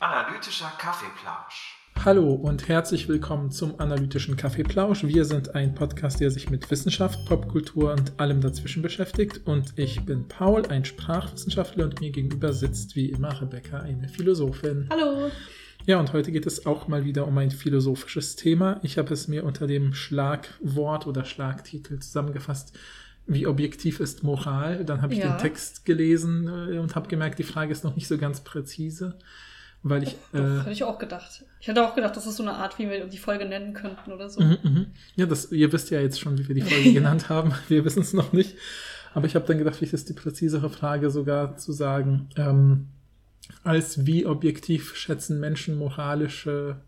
Analytischer Kaffeeplausch. Hallo und herzlich willkommen zum Analytischen Kaffeeplausch. Wir sind ein Podcast, der sich mit Wissenschaft, Popkultur und allem dazwischen beschäftigt. Und ich bin Paul, ein Sprachwissenschaftler, und mir gegenüber sitzt wie immer Rebecca, eine Philosophin. Hallo. Ja, und heute geht es auch mal wieder um ein philosophisches Thema. Ich habe es mir unter dem Schlagwort oder Schlagtitel zusammengefasst. Wie objektiv ist Moral? Dann habe ich Ja. den Text gelesen äh, und habe gemerkt, die Frage ist noch nicht so ganz präzise, weil ich Doch, äh, hätte ich auch gedacht. Ich hätte auch gedacht, das ist so eine Art, wie wir die Folge nennen könnten oder so. Mhm, mhm. Ja, das, ihr wisst ja jetzt schon, wie wir die Folge genannt haben. Wir wissen es noch nicht. Aber ich habe dann gedacht, vielleicht ist die präzisere Frage sogar zu sagen, ähm, als wie objektiv schätzen Menschen moralische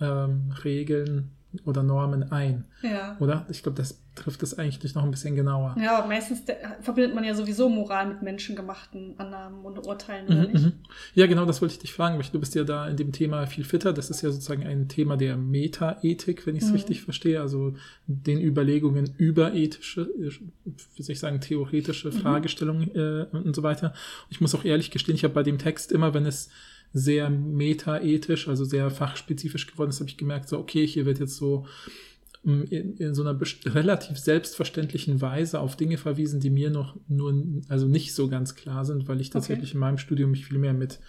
ähm, Regeln oder Normen ein, Ja. oder? Ich glaube, das trifft es eigentlich noch ein bisschen genauer. Ja, meistens de- verbindet man ja sowieso Moral mit menschengemachten Annahmen und Urteilen, Mhm, oder nicht? mhm. Ja, genau, das wollte ich dich fragen, weil du bist ja da in dem Thema viel fitter. Das ist ja sozusagen ein Thema der Metaethik, wenn ich es Mhm. richtig verstehe, also den Überlegungen über ethische, äh, soll ich sagen, theoretische Fragestellungen äh, und so weiter. Ich muss auch ehrlich gestehen, ich habe bei dem Text immer, wenn es sehr metaethisch, also sehr fachspezifisch geworden ist, habe ich gemerkt, so, okay, hier wird jetzt so m, in, in so einer relativ selbstverständlichen Weise auf Dinge verwiesen, die mir noch nur, also nicht so ganz klar sind, weil ich tatsächlich in meinem Studium mich viel mehr mit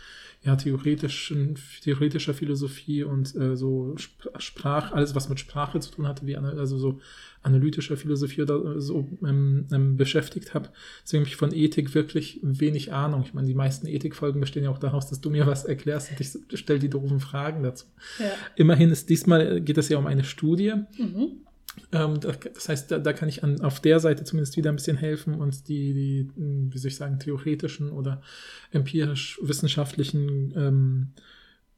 ja, theoretischen, theoretischer Philosophie und äh, so Sp- Sprach, alles was mit Sprache zu tun hatte, wie also so analytischer Philosophie oder so ähm, ähm, beschäftigt habe. Deswegen habe ich von Ethik wirklich wenig Ahnung. Ich meine, die meisten Ethikfolgen bestehen ja auch daraus, dass du mir was erklärst und ich stelle die doofen Fragen dazu. Ja. Immerhin ist diesmal geht es ja um eine Studie. Mhm. Ähm, da, das heißt, da, da kann ich an, auf der Seite zumindest wieder ein bisschen helfen und die, die mh, wie soll ich sagen, theoretischen oder empirisch-wissenschaftlichen ähm,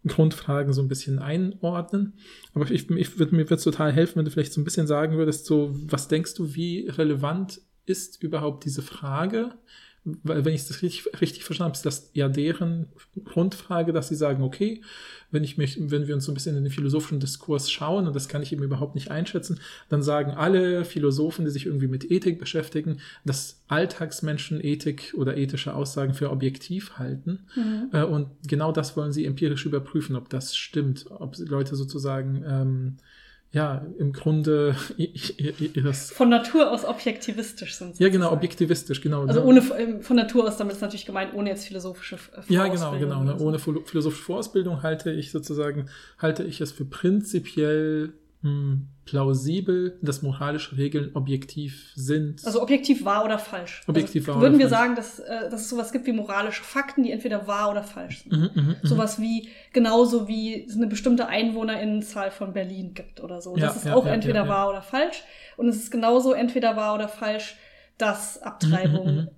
Grundfragen so ein bisschen einordnen. Aber ich, ich würd, mir würde es total helfen, wenn du vielleicht so ein bisschen sagen würdest, so, was denkst du, wie relevant ist überhaupt diese Frage? Weil, wenn ich das richtig, richtig verstanden habe, ist das ja deren Grundfrage, dass sie sagen, okay, wenn ich mich, wenn wir uns so ein bisschen in den philosophischen Diskurs schauen, und das kann ich eben überhaupt nicht einschätzen, dann sagen alle Philosophen, die sich irgendwie mit Ethik beschäftigen, dass Alltagsmenschen Ethik oder ethische Aussagen für objektiv halten. Mhm. Äh, und genau das wollen sie empirisch überprüfen, ob das stimmt, ob Leute sozusagen ähm, ja im Grunde ihres Von Natur aus objektivistisch sind sie. ja genau objektivistisch genau Also ne? ohne ähm, von Natur aus, damit ist natürlich gemeint, ohne jetzt philosophische äh, Ja, genau, Vorausbildung genau. Ne? Ohne philo- philosophische Vorausbildung halte ich sozusagen, halte ich es für prinzipiell mh, plausibel, dass moralische Regeln objektiv sind. Also objektiv wahr oder falsch. Objektiv also wahr Würden oder wir falsch. sagen, dass, äh, dass es sowas gibt wie moralische Fakten, die entweder wahr oder falsch sind. Mhm, mhm, mhm. Sowas wie, genauso wie es eine bestimmte Einwohnerinnenzahl von Berlin gibt oder so. Ja, das ist ja, auch ja, entweder wahr oder falsch. Und es ist genauso entweder wahr oder falsch, dass Abtreibung Mhm, mhm, mhm.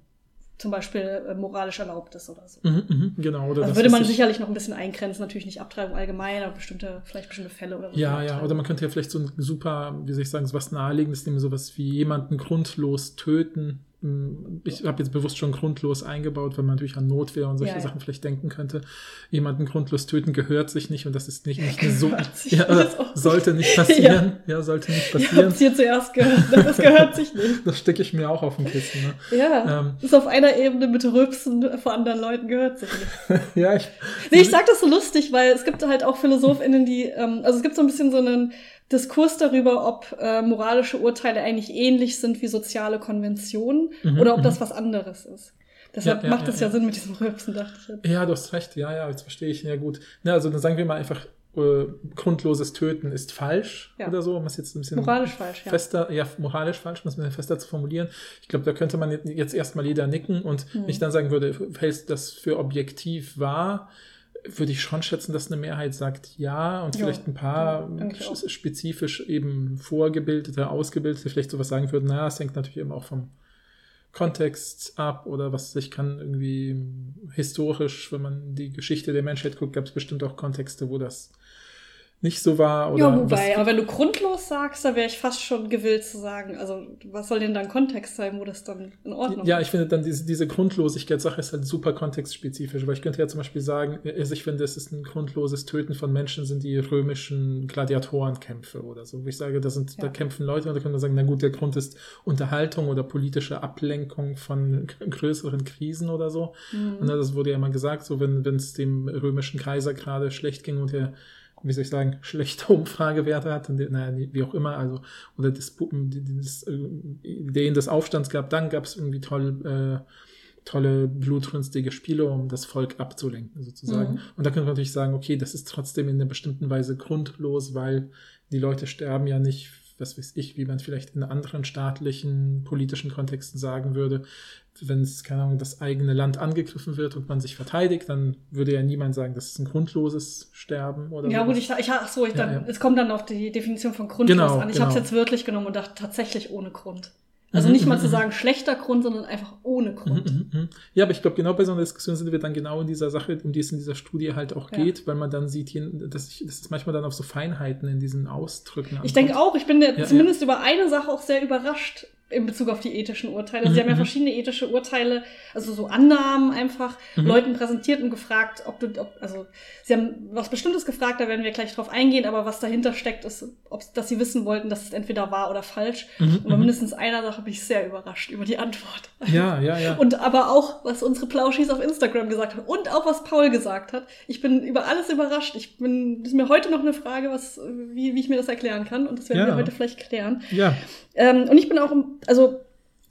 Zum Beispiel äh, moralisch erlaubt ist oder so. Mhm, mhm, genau. Oder Also das, würde man ich- sicherlich noch ein bisschen eingrenzen, natürlich nicht Abtreibung allgemein, aber bestimmte, vielleicht bestimmte Fälle oder so. Ja, ja, oder man könnte ja vielleicht so ein super, wie soll ich sagen, so was Naheliegendes nehmen, sowas wie jemanden grundlos töten. Hm, Ich habe jetzt bewusst schon grundlos eingebaut, weil man natürlich an Notwehr und solche Ja, ja. Sachen vielleicht denken könnte. Jemanden grundlos töten gehört sich nicht und das ist nicht, nicht eine so, ja, auch sollte nicht passieren. Ja, sollte nicht passieren. habt hier zuerst gehört, das gehört sich nicht. Das stecke ich mir auch auf den Kissen. Ne? Ja, Ähm. ist auf einer Ebene mit Rülpsen vor anderen Leuten gehört sich nicht. ja, ich, Nee, ich sag das so lustig, weil es gibt halt auch PhilosophInnen, die, ähm, also es gibt so ein bisschen so einen Diskurs darüber, ob äh, moralische Urteile eigentlich ähnlich sind wie soziale Konventionen Mhm, oder ob mhm. das was anderes ist. Deshalb Ja, ja, macht es ja, ja. Sinn mit diesem Rülpsen, dachte ich jetzt. Ja, du hast recht. Ja, ja, jetzt verstehe ich. Ja, gut. Na, also dann sagen wir mal einfach, äh, grundloses Töten ist falsch oder so, um es jetzt ein bisschen Moralisch falsch, ja. fester, ja, moralisch falsch, um es ein bisschen fester zu formulieren. Ich glaube, da könnte man jetzt- erstmal jeder nicken und Hm. wenn ich dann sagen würde, hältst du das für objektiv wahr, würde ich schon schätzen, dass eine Mehrheit sagt ja und Ja, vielleicht ein paar spezifisch eben vorgebildete, ausgebildete vielleicht sowas sagen würden, naja, es hängt natürlich eben auch vom Kontext ab oder was ich kann irgendwie historisch, wenn man die Geschichte der Menschheit guckt, gab es bestimmt auch Kontexte, wo das nicht so war. Oder ja, wobei, aber wenn du grundlos sagst, da wäre ich fast schon gewillt zu sagen, also was soll denn dann Kontext sein, wo das dann in Ordnung ja, ist? ich finde dann diese, diese Grundlosigkeit-Sache ist halt super kontextspezifisch, weil ich könnte ja zum Beispiel sagen, also ich finde, es ist ein grundloses Töten von Menschen, sind die römischen Gladiatorenkämpfe oder so. Wo ich sage, da sind, Ja. da kämpfen Leute und da könnte man sagen, na gut, der Grund ist Unterhaltung oder politische Ablenkung von größeren Krisen oder so. Mhm. Und das wurde ja immer gesagt, so wenn wenn es dem römischen Kaiser gerade schlecht ging und er, wie soll ich sagen, schlechte Umfragewerte hat, naja, wie auch immer, also, oder das, das, äh, Ideen des Aufstands gab, dann gab es irgendwie toll, äh, tolle blutrünstige Spiele, um das Volk abzulenken, sozusagen. Mhm. Und da könnte man natürlich sagen, okay, das ist trotzdem in einer bestimmten Weise grundlos, weil die Leute sterben ja nicht, was weiß ich, wie man vielleicht in anderen staatlichen, politischen Kontexten sagen würde, wenn es, keine Ahnung, das eigene Land angegriffen wird und man sich verteidigt, dann würde ja niemand sagen, das ist ein grundloses Sterben oder Ja, gut, ich, ich ach so, ich Ja, dann, ja. es kommt dann auf die Definition von grundlos Genau, an. Ich genau. habe es jetzt wörtlich genommen und dachte tatsächlich ohne Grund. Also Mhm, nicht mal mhm, zu mhm. sagen schlechter Grund, sondern einfach ohne Grund. Ja, aber ich glaube, genau bei so einer Diskussion sind wir dann genau in dieser Sache, um die es in dieser Studie halt auch Ja. geht, weil man dann sieht, dass, ich, dass es manchmal dann auf so Feinheiten in diesen Ausdrücken Ich denke auch, ich bin Ja, ja, zumindest über eine Sache auch sehr überrascht in Bezug auf die ethischen Urteile. Also Sie Mhm, haben ja mhm. verschiedene ethische Urteile, also so Annahmen einfach, Mhm. Leuten präsentiert und gefragt, ob du, ob, also Sie haben was Bestimmtes gefragt, da werden wir gleich drauf eingehen, aber was dahinter steckt, ist, ob, dass Sie wissen wollten, dass es entweder wahr oder falsch. Mhm, Und bei mhm. mindestens einer Sache bin ich sehr überrascht über die Antwort. Ja, ja, ja. Und aber auch, was unsere Plauschis auf Instagram gesagt haben und auch was Paul gesagt hat. Ich bin über alles überrascht. Ich bin, das ist mir heute noch eine Frage, was, wie, wie ich mir das erklären kann. Und das werden Ja. wir heute vielleicht klären. ja. Ähm, und ich bin auch, im- also,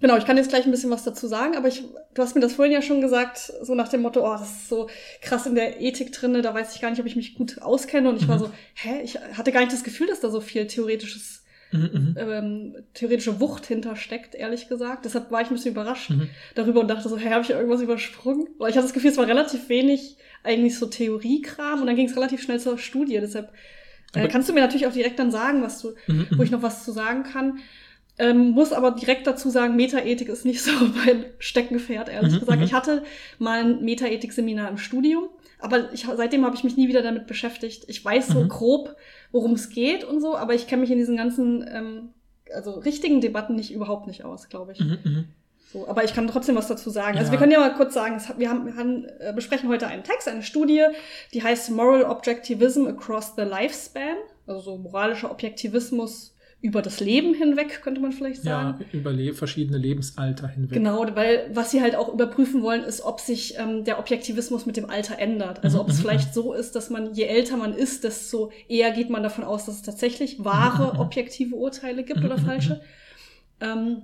genau, ich kann jetzt gleich ein bisschen was dazu sagen, aber ich, du hast mir das vorhin ja schon gesagt, so nach dem Motto, oh, das ist so krass in der Ethik drinne, da weiß ich gar nicht, ob ich mich gut auskenne. Und ich war Mhm. so, hä, ich hatte gar nicht das Gefühl, dass da so viel theoretisches Mhm, mhm. ähm, theoretische Wucht hintersteckt, ehrlich gesagt. Deshalb war ich ein bisschen überrascht Mhm. darüber und dachte so, hey, habe ich irgendwas übersprungen? Weil ich hatte das Gefühl, es war relativ wenig eigentlich so Theoriekram und dann ging es relativ schnell zur Studie. Deshalb äh, kannst du mir natürlich auch direkt dann sagen, was du, Mhm, wo ich noch was zu sagen kann. Ähm, muss aber direkt dazu sagen, Metaethik ist nicht so mein Steckenpferd, ehrlich Mhm, gesagt. mhm. Ich hatte mal ein Metaethik-Seminar im Studium, aber ich, seitdem habe ich mich nie wieder damit beschäftigt. Ich weiß so Mhm. grob, worum es geht und so, aber ich kenne mich in diesen ganzen, ähm, also richtigen Debatten nicht überhaupt nicht aus, glaube ich. Mhm. So, aber ich kann trotzdem was dazu sagen. Also Ja. wir können ja mal kurz sagen, hat- wir, haben, wir haben, äh, besprechen heute einen Text, eine Studie, die heißt Moral Objectivism Across the Lifespan, also so moralischer Objektivismus über das Leben hinweg, könnte man vielleicht sagen. Ja, über le verschiedene Lebensalter hinweg. Genau, weil was sie halt auch überprüfen wollen, ist, ob sich ähm, der Objektivismus mit dem Alter ändert. Also Mhm, ob es mhm, vielleicht so ist, dass man, je älter man ist, desto eher geht man davon aus, dass es tatsächlich wahre, Mhm, objektive Urteile gibt Mhm, oder mhm, falsche. Ähm,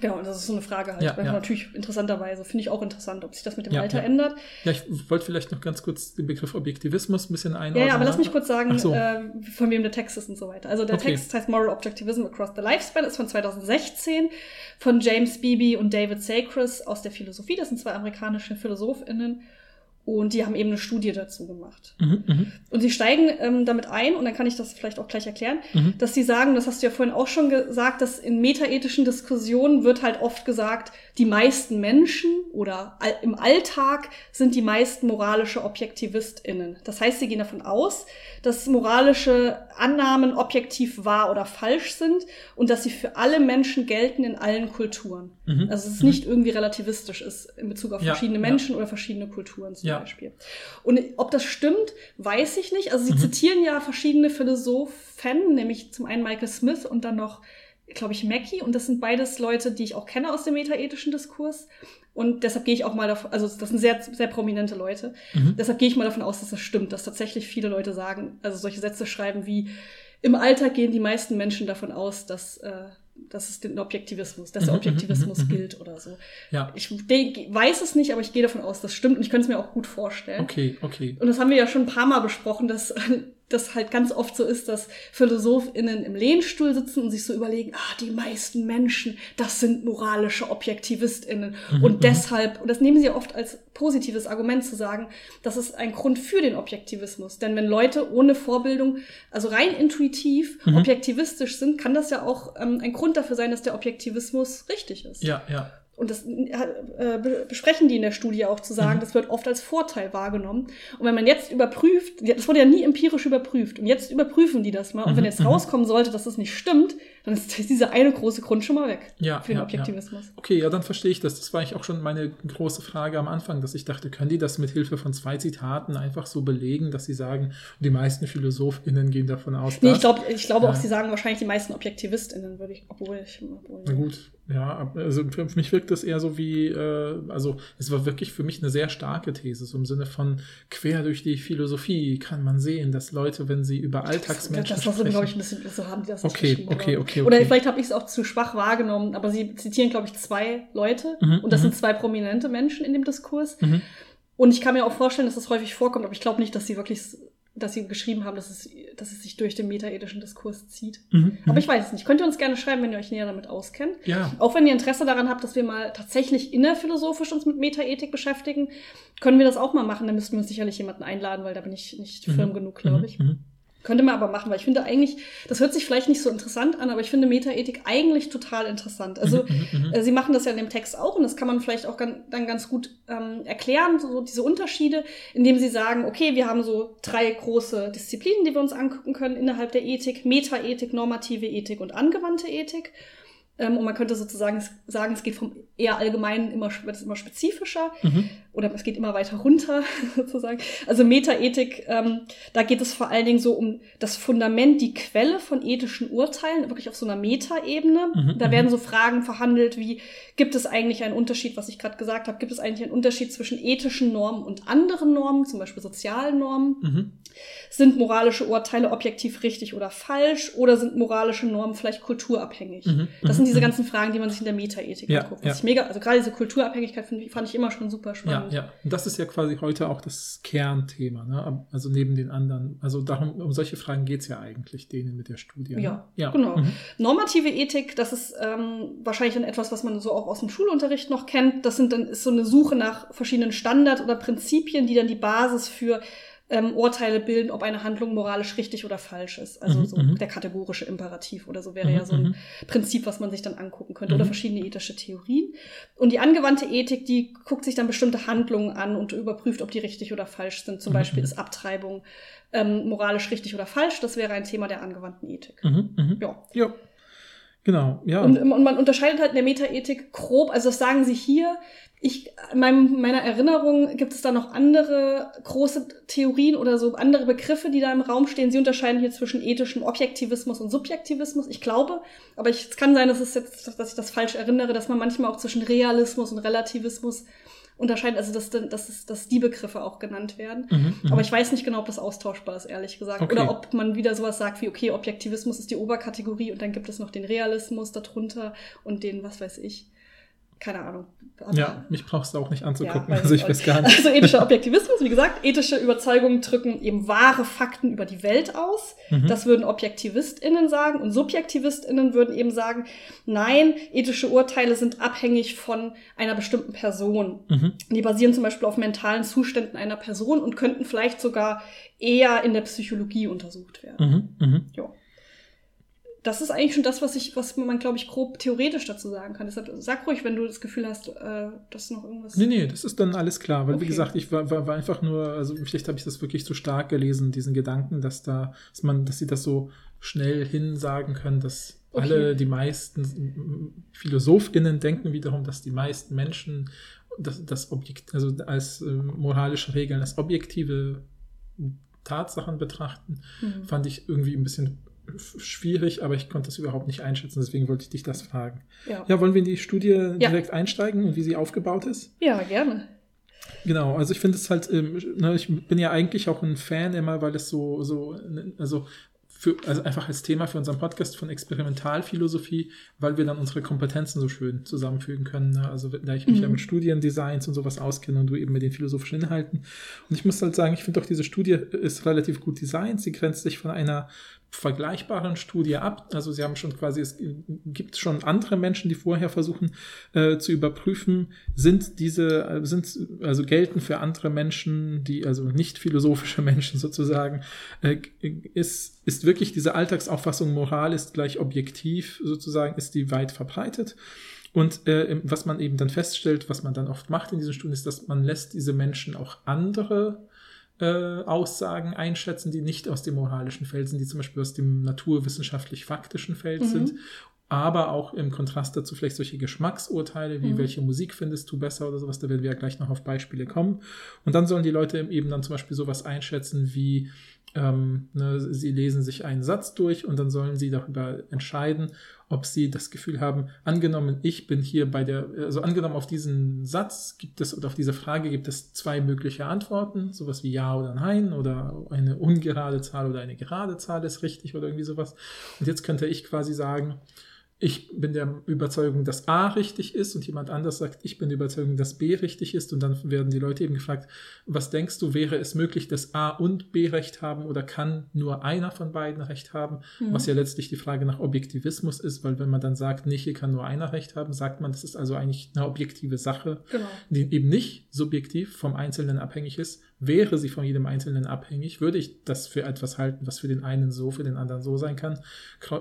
genau, das ist so eine Frage halt. Ja, ja. Natürlich interessanterweise, finde ich auch interessant, ob sich das mit dem Ja, Alter ändert. Ja, ich wollte vielleicht noch ganz kurz den Begriff Objektivismus ein bisschen einordnen. Ja, ja, aber lass mich kurz sagen, so. äh, von wem der Text ist und so weiter. Also der Okay. Text heißt Moral Objectivism Across the Lifespan, ist von 2016 von James Beebe und David Sacris aus der Philosophie. Das sind zwei amerikanische PhilosophInnen. Und die haben eben eine Studie dazu gemacht. Mhm, mhm, Und sie steigen ähm, damit ein, und dann kann ich das vielleicht auch gleich erklären, mhm. dass sie sagen, das hast du ja vorhin auch schon gesagt, dass in metaethischen Diskussionen wird halt oft gesagt, die meisten Menschen oder im Alltag sind die meisten moralische ObjektivistInnen. Das heißt, sie gehen davon aus, dass moralische Annahmen objektiv wahr oder falsch sind und dass sie für alle Menschen gelten in allen Kulturen. Mhm. Also dass es nicht irgendwie relativistisch ist in Bezug auf Ja, verschiedene ja. Menschen oder verschiedene Kulturen zum Ja. Beispiel. Und ob das stimmt, weiß ich nicht. Also sie Mhm. zitieren ja verschiedene Philosophen, nämlich zum einen Michael Smith und dann noch, glaube ich, Mackie. Und das sind beides Leute, die ich auch kenne aus dem metaethischen Diskurs. Und deshalb gehe ich auch mal davon, also das sind sehr, sehr prominente Leute. Mhm. Deshalb gehe ich mal davon aus, dass das stimmt, dass tatsächlich viele Leute sagen, also solche Sätze schreiben wie, im Alltag gehen die meisten Menschen davon aus, dass, äh, dass es den Objektivismus, dass der Mhm, mhm, Objektivismus mhm, gilt oder so. Ja, Ich weiß es nicht, aber ich gehe davon aus, das stimmt und ich könnte es mir auch gut vorstellen. okay, okay. Und das haben wir ja schon ein paar Mal besprochen, dass das halt ganz oft so ist, dass PhilosophInnen im Lehnstuhl sitzen und sich so überlegen, ah, die meisten Menschen, das sind moralische ObjektivistInnen. Mhm, und mhm. deshalb, und das nehmen sie oft als positives Argument zu sagen, das ist ein Grund für den Objektivismus. Denn wenn Leute ohne Vorbildung, also rein intuitiv Mhm. objektivistisch sind, kann das ja auch ähm, ein Grund dafür sein, dass der Objektivismus richtig ist. Ja, ja. Und das äh, besprechen die in der Studie auch zu sagen, mhm. das wird oft als Vorteil wahrgenommen. Und wenn man jetzt überprüft, das wurde ja nie empirisch überprüft, und jetzt überprüfen die das mal. Und mhm. wenn jetzt mhm. rauskommen sollte, dass das nicht stimmt, dann ist diese eine große Grund schon mal weg ja, für den ja, Objektivismus. Ja. Okay, ja, dann verstehe ich das. Das war eigentlich auch schon meine große Frage am Anfang, dass ich dachte, können die das mit Hilfe von zwei Zitaten einfach so belegen, dass sie sagen, die meisten PhilosophInnen gehen davon aus, Nee, ich, glaub, ich glaube auch, sie sagen wahrscheinlich die meisten ObjektivistInnen, würde ich, obwohl ich. Obwohl, Na gut, ja, also für mich wirkt das eher so wie, äh, also es war wirklich für mich eine sehr starke These, so im Sinne von quer durch die Philosophie kann man sehen, dass Leute, wenn sie über Alltagsmenschen das, das sprechen. glaube ich, ein bisschen, so haben die das okay, okay, okay, okay. Oder vielleicht habe ich es auch zu schwach wahrgenommen, aber sie zitieren, glaube ich, zwei Leute mhm, und das mhm. sind zwei prominente Menschen in dem Diskurs. Mhm. Und ich kann mir auch vorstellen, dass das häufig vorkommt, aber ich glaube nicht, dass sie wirklich dass sie geschrieben haben, dass es, dass es sich durch den metaethischen Diskurs zieht. Mhm, Aber ich weiß es nicht. Könnt ihr uns gerne schreiben, wenn ihr euch näher damit auskennt. Ja. Auch wenn ihr Interesse daran habt, dass wir mal tatsächlich innerphilosophisch uns mit Metaethik beschäftigen, können wir das auch mal machen. Da müssten wir uns sicherlich jemanden einladen, weil da bin ich nicht firm mhm. genug, glaube ich. Mhm. Könnte man aber machen, weil ich finde eigentlich, das hört sich vielleicht nicht so interessant an, aber ich finde Metaethik eigentlich total interessant. Also mhm, mhm, mhm. äh, sie machen das ja in dem Text auch und das kann man vielleicht auch dann ganz gut ähm, erklären, so diese Unterschiede, indem sie sagen, okay, wir haben so drei große Disziplinen, die wir uns angucken können innerhalb der Ethik, Metaethik, normative Ethik und angewandte Ethik. Ähm, und man könnte sozusagen sagen, es geht vom eher allgemeinen immer, wird es immer spezifischer mhm. Oder es geht immer weiter runter sozusagen. Also Metaethik, ähm, da geht es vor allen Dingen so um das Fundament, die Quelle von ethischen Urteilen, wirklich auf so einer Metaebene. Mhm. Da werden mhm. so Fragen verhandelt wie, gibt es eigentlich einen Unterschied, was ich gerade gesagt habe, gibt es eigentlich einen Unterschied zwischen ethischen Normen und anderen Normen, zum Beispiel sozialen Normen? Mhm. Sind moralische Urteile objektiv richtig oder falsch oder sind moralische Normen vielleicht kulturabhängig? Mhm. Das sind diese mhm. ganzen Fragen, die man sich in der Metaethik ja, anguckt. Ja. mega, also gerade diese Kulturabhängigkeit fand ich immer schon super spannend. Ja, ja. Und das ist ja quasi heute auch das Kernthema, ne? Also neben den anderen. Also darum, um solche Fragen geht es ja eigentlich denen mit der Studie. Ne? Ja, ja, genau. Mhm. Normative Ethik, das ist ähm, wahrscheinlich dann etwas, was man so auch aus dem Schulunterricht noch kennt. Das sind dann ist so eine Suche nach verschiedenen Standard oder Prinzipien, die dann die Basis für ähm, Urteile bilden, ob eine Handlung moralisch richtig oder falsch ist. Also mhm, so mhm. der kategorische Imperativ oder so wäre mhm, ja so ein mhm. Prinzip, was man sich dann angucken könnte oder mhm. verschiedene ethische Theorien. Und die angewandte Ethik, die guckt sich dann bestimmte Handlungen an und überprüft, ob die richtig oder falsch sind. Zum Beispiel ist Abtreibung ähm, moralisch richtig oder falsch. Das wäre ein Thema der angewandten Ethik. Ja. ja. Genau, ja. Und, und, man unterscheidet halt in der Metaethik grob, also das sagen sie hier, ich, in meinem, meiner Erinnerung gibt es da noch andere große Theorien oder so andere Begriffe, die da im Raum stehen. Sie unterscheiden hier zwischen ethischem Objektivismus und Subjektivismus. Ich glaube, aber ich, es kann sein, dass es jetzt, dass ich das falsch erinnere, dass man manchmal auch zwischen Realismus und Relativismus unterscheidet, also dass, dass, dass die Begriffe auch genannt werden. Mhm, mhm, aber ich weiß nicht genau, ob das austauschbar ist, ehrlich gesagt. Okay. Oder ob man wieder sowas sagt wie, okay, Objektivismus ist die Oberkategorie und dann gibt es noch den Realismus darunter und den, was weiß ich keine Ahnung. Aber, ja, mich brauchst du auch nicht anzugucken. Ja, also ich weiß gar nicht. Also ethischer Objektivismus, wie gesagt, ethische Überzeugungen drücken eben wahre Fakten über die Welt aus. Mhm. Das würden ObjektivistInnen sagen. Und SubjektivistInnen würden eben sagen, nein, ethische Urteile sind abhängig von einer bestimmten Person. Mhm. Die basieren zum Beispiel auf mentalen Zuständen einer Person und könnten vielleicht sogar eher in der Psychologie untersucht werden. Mhm. Mhm. Ja das ist eigentlich schon das, was ich, was man, glaube ich, grob theoretisch dazu sagen kann. Deshalb sag ruhig, wenn du das Gefühl hast, äh, dass noch irgendwas. Nee, nee, das ist dann alles klar. Weil, okay. wie gesagt, ich war, war, war einfach nur, also vielleicht habe ich das wirklich zu stark gelesen, diesen Gedanken, dass da, dass man, dass sie das so schnell hin sagen können, dass okay. alle, die meisten PhilosophInnen denken wiederum, dass die meisten Menschen das, das Objekt, also als äh, moralische Regeln, als objektive Tatsachen betrachten, mhm. fand ich irgendwie ein bisschen schwierig, aber ich konnte das überhaupt nicht einschätzen, deswegen wollte ich dich das fragen. Ja, ja wollen wir in die Studie ja. direkt einsteigen und wie sie aufgebaut ist? Ja, gerne. Genau, also ich finde es halt, ähm, ne, ich bin ja eigentlich auch ein Fan immer, weil es so, so, also für, also einfach als Thema für unseren Podcast von Experimentalphilosophie, weil wir dann unsere Kompetenzen so schön zusammenfügen können. Ne? Also da ich mich mhm. ja mit Studiendesigns und sowas auskenne und du eben mit den philosophischen Inhalten. Und ich muss halt sagen, ich finde auch diese Studie ist relativ gut designt. Sie grenzt sich von einer vergleichbaren Studie ab. Also sie haben schon quasi, es gibt schon andere Menschen, die vorher versuchen äh, zu überprüfen, sind diese, äh, sind, also gelten für andere Menschen, die, also nicht philosophische Menschen sozusagen, äh, ist, ist wirklich diese Alltagsauffassung, Moral ist gleich objektiv sozusagen, ist die weit verbreitet. Und äh, was man eben dann feststellt, was man dann oft macht in diesen Studien, ist, dass man lässt diese Menschen auch andere äh, Aussagen einschätzen, die nicht aus dem moralischen Feld sind, die zum Beispiel aus dem naturwissenschaftlich-faktischen Feld Mhm. sind, aber auch im Kontrast dazu vielleicht solche Geschmacksurteile, wie Mhm. welche Musik findest du besser oder sowas, da werden wir ja gleich noch auf Beispiele kommen. Und dann sollen die Leute eben dann zum Beispiel sowas einschätzen wie, ähm, ne, sie lesen sich einen Satz durch und dann sollen sie darüber entscheiden, ob sie das Gefühl haben, angenommen, ich bin hier bei der, also angenommen auf diesen Satz gibt es oder auf diese Frage gibt es zwei mögliche Antworten, sowas wie Ja oder Nein oder eine ungerade Zahl oder eine gerade Zahl ist richtig oder irgendwie sowas. Und jetzt könnte ich quasi sagen, ich bin der Überzeugung, dass A richtig ist und jemand anders sagt, ich bin der Überzeugung, dass B richtig ist und dann werden die Leute eben gefragt, was denkst du, wäre es möglich, dass A und B recht haben oder kann nur einer von beiden recht haben? Mhm. Was ja letztlich die Frage nach Objektivismus ist, weil wenn man dann sagt, nee, hier kann nur einer recht haben, sagt man, das ist also eigentlich eine objektive Sache, Genau. die eben nicht subjektiv vom Einzelnen abhängig ist. Wäre sie von jedem Einzelnen abhängig, würde ich das für etwas halten, was für den einen so, für den anderen so sein kann,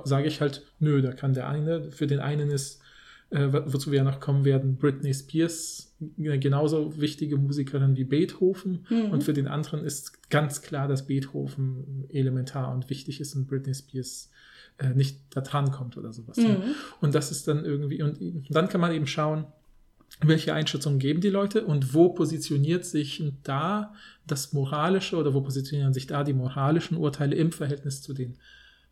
sage ich halt, nö, da kann der eine, für den einen ist, äh, wo- wozu wir ja noch kommen werden, Britney Spears eine genauso wichtige Musikerin wie Beethoven Mhm. und für den anderen ist ganz klar, dass Beethoven elementar und wichtig ist und Britney Spears äh, nicht da dran kommt oder sowas. Ja. Mhm. Und das ist dann irgendwie, und dann kann man eben schauen, welche Einschätzungen geben die Leute und wo positioniert sich da das moralische oder wo positionieren sich da die moralischen Urteile im Verhältnis zu den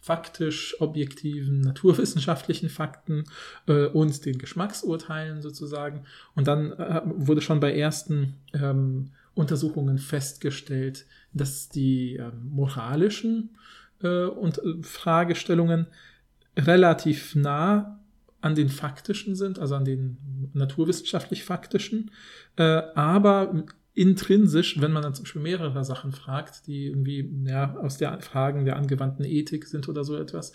faktisch objektiven naturwissenschaftlichen Fakten äh, und den Geschmacksurteilen sozusagen. Und dann äh, wurde schon bei ersten ähm, Untersuchungen festgestellt, dass die ähm, moralischen äh, und äh, Fragestellungen relativ nah an den faktischen sind, also an den naturwissenschaftlich faktischen, äh, aber intrinsisch, wenn man dann zum Beispiel mehrere Sachen fragt, die irgendwie ja, aus der Fragen der angewandten Ethik sind oder so etwas,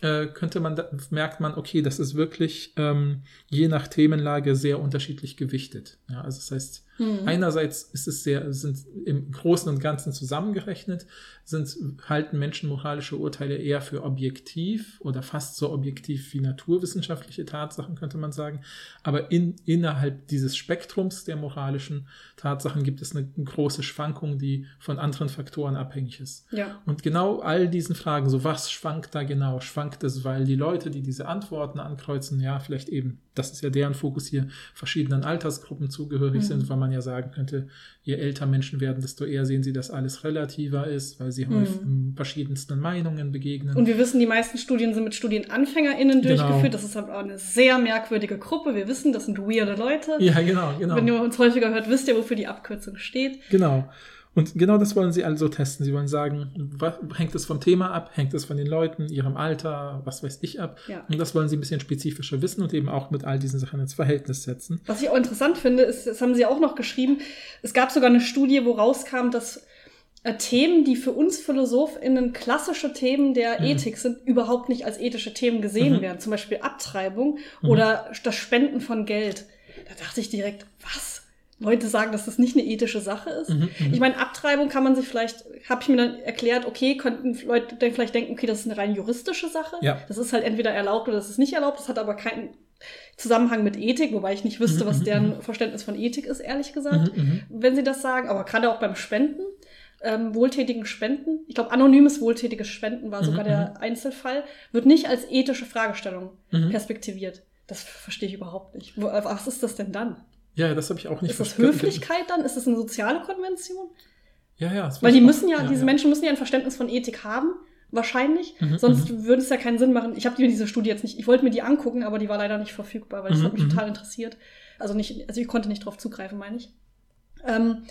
äh, könnte man, merkt man, okay, das ist wirklich ähm, je nach Themenlage sehr unterschiedlich gewichtet. Ja, also das heißt, Mhm. einerseits ist es sehr, sind im Großen und Ganzen zusammengerechnet, sind, halten Menschen moralische Urteile eher für objektiv oder fast so objektiv wie naturwissenschaftliche Tatsachen, könnte man sagen. Aber in, innerhalb dieses Spektrums der moralischen Tatsachen gibt es eine, eine große Schwankung, die von anderen Faktoren abhängig ist. Ja. Und genau all diesen Fragen, so was schwankt da genau? Schwankt es, weil die Leute, die diese Antworten ankreuzen, ja, vielleicht eben, das ist ja deren Fokus hier, verschiedenen Altersgruppen zugehörig Mhm. sind, weil man ja sagen könnte, je älter Menschen werden, desto eher sehen sie, dass alles relativer ist, weil sie Mhm. häufig verschiedensten Meinungen begegnen. Und wir wissen, die meisten Studien sind mit StudienanfängerInnen Genau. durchgeführt. Das ist aber auch eine sehr merkwürdige Gruppe. Wir wissen, das sind weirde Leute. ja, genau, genau. Wenn ihr uns häufiger hört, wisst ihr, wofür die Abkürzung steht. Genau. Und genau das wollen sie also testen. Sie wollen sagen, was, hängt es vom Thema ab, hängt es von den Leuten, ihrem Alter, was weiß ich ab. Ja. Und das wollen sie ein bisschen spezifischer wissen und eben auch mit all diesen Sachen ins Verhältnis setzen. Was ich auch interessant finde, ist, das haben sie auch noch geschrieben, es gab sogar eine Studie, wo rauskam, dass äh, Themen, die für uns PhilosophInnen klassische Themen der Mhm. Ethik sind, überhaupt nicht als ethische Themen gesehen Mhm. werden. Zum Beispiel Abtreibung Mhm. oder das Spenden von Geld. Da dachte ich direkt, was? Leute sagen, dass das nicht eine ethische Sache ist. Mhm, mhm. Ich meine, Abtreibung kann man sich vielleicht, habe ich mir dann erklärt, okay, könnten Leute dann vielleicht denken, okay, das ist eine rein juristische Sache. Ja. Das ist halt entweder erlaubt oder das ist nicht erlaubt. Das hat aber keinen Zusammenhang mit Ethik, wobei ich nicht wüsste, Mhm, was mhm, deren Verständnis von Ethik ist, ehrlich gesagt, wenn sie das sagen. Aber gerade auch beim Spenden, ähm, wohltätigen Spenden, ich glaube, anonymes wohltätiges Spenden war sogar der Einzelfall, wird nicht als ethische Fragestellung perspektiviert. Das verstehe ich überhaupt nicht. Was ist das denn dann? Ja, das habe ich auch nicht Ist das verstanden. Höflichkeit dann? Ist das eine soziale Konvention? Ja, ja. Weil die müssen auch. ja, diese Menschen müssen ja ein Verständnis von Ethik haben, wahrscheinlich. Mhm, Sonst würde es ja keinen Sinn machen. Ich habe mir diese Studie jetzt nicht, ich wollte mir die angucken, aber die war leider nicht verfügbar, weil das Mhm, hat mich mhm. total interessiert. Also nicht, also ich konnte nicht drauf zugreifen, meine ich. Ähm,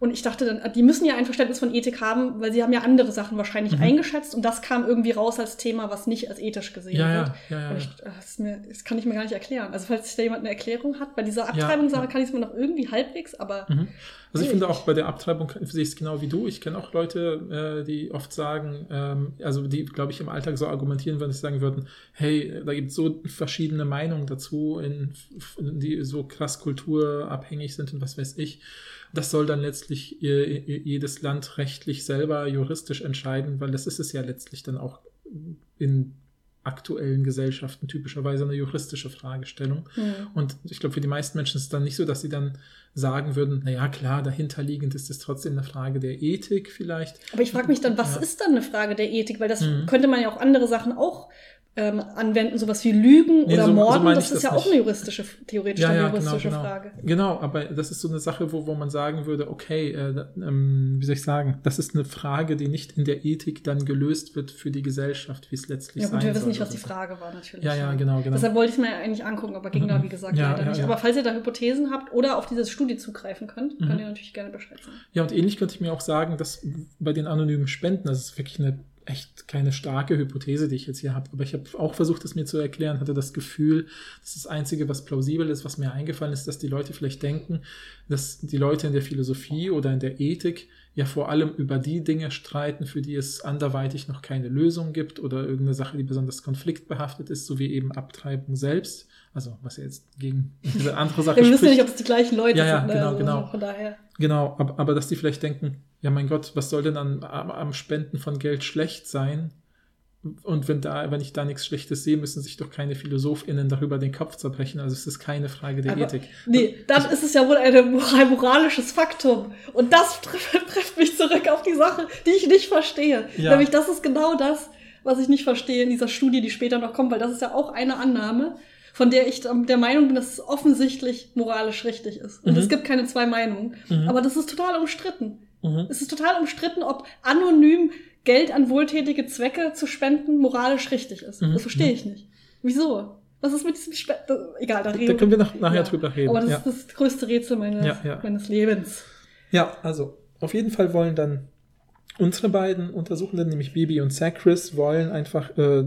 und ich dachte dann, die müssen ja ein Verständnis von Ethik haben, weil sie haben ja andere Sachen wahrscheinlich Mhm. eingeschätzt und das kam irgendwie raus als Thema, was nicht als ethisch gesehen Ja, wird. ja, ja, ja. Ich, äh, das, mir, das kann ich mir gar nicht erklären. Also falls sich da jemand eine Erklärung hat, bei dieser Abtreibungssache ja. kann ich es mir noch irgendwie halbwegs, aber Mhm. Also ich finde auch bei der Abtreibung sehe ich es genau wie du. Ich kenne auch Leute, äh, die oft sagen, ähm, also die, glaube ich, im Alltag so argumentieren dass sie sagen würden, hey, da gibt es so verschiedene Meinungen dazu, in, die so krass kulturabhängig sind und was weiß ich. Das soll dann letztlich jedes Land rechtlich selber juristisch entscheiden, weil das ist es ja letztlich dann auch in aktuellen Gesellschaften typischerweise eine juristische Fragestellung. Mhm. Und ich glaube, für die meisten Menschen ist es dann nicht so, dass sie dann sagen würden, na ja, klar, dahinterliegend ist es trotzdem eine Frage der Ethik vielleicht. Aber ich frage mich dann, was Ja. ist dann eine Frage der Ethik? Weil das Mhm. könnte man ja auch andere Sachen auch ähm, anwenden, sowas wie Lügen Nee, oder so- so Morden. meine das ist das ja auch nicht. eine juristische, theoretisch Ja, eine ja, genau, juristische genau. Frage. Genau, aber das ist so eine Sache, wo, wo man sagen würde, okay, äh, ähm, wie soll ich sagen, das ist eine Frage, die nicht in der Ethik dann gelöst wird für die Gesellschaft, wie es letztlich Ja sein gut, wir wissen soll nicht, was die so. Frage war natürlich. Ja, ja, genau, genau. Deshalb wollte ich es mir eigentlich angucken, aber ging da, wie gesagt, Ja, leider nicht. Aber falls ihr da Hypothesen habt oder auf diese Studie zugreifen könnt, Mhm. könnt ihr natürlich gerne Bescheid sagen. Ja, und ähnlich könnte ich mir auch sagen, dass bei den anonymen Spenden, das ist wirklich eine echt keine starke Hypothese, die ich jetzt hier habe, aber ich habe auch versucht, es mir zu erklären, hatte das Gefühl, dass das Einzige, was plausibel ist, was mir eingefallen ist, dass die Leute vielleicht denken, dass die Leute in der Philosophie oder in der Ethik ja vor allem über die Dinge streiten, für die es anderweitig noch keine Lösung gibt oder irgendeine Sache, die besonders konfliktbehaftet ist, so wie eben Abtreibung selbst. Also was ja jetzt gegen diese andere Sache Ja, wir wissen ja nicht, ob es die gleichen Leute Ja, ja, sind. ne? genau, also genau. Von daher. Genau, aber, aber dass die vielleicht denken, ja mein Gott, was soll denn an, am, am Spenden von Geld schlecht sein? Und wenn da, wenn ich da nichts Schlechtes sehe, müssen sich doch keine PhilosophInnen darüber den Kopf zerbrechen. Also es ist keine Frage der Aber- Ethik. Nee, dann ist es ja wohl ein moral moralisches Faktum. Und das trifft, trifft mich zurück auf die Sache, die ich nicht verstehe. Ja. Nämlich, das ist genau das, was ich nicht verstehe in dieser Studie, die später noch kommt, weil das ist ja auch eine Annahme, von der ich der Meinung bin, dass es offensichtlich moralisch richtig ist. Und Mhm. es gibt keine zwei Meinungen. Mhm. Aber das ist total umstritten. Mhm. Es ist total umstritten, ob anonym Geld an wohltätige Zwecke zu spenden moralisch richtig ist. Mhm. Das verstehe ich nicht. Wieso? Was ist mit diesem Spe Egal, da Da reden können wir nach, nachher Ja. drüber reden. Aber das ja. ist das größte Rätsel meines, Ja, ja. meines Lebens. Ja, also auf jeden Fall wollen dann unsere beiden Untersuchenden, nämlich Bibi und Sacris, wollen einfach äh,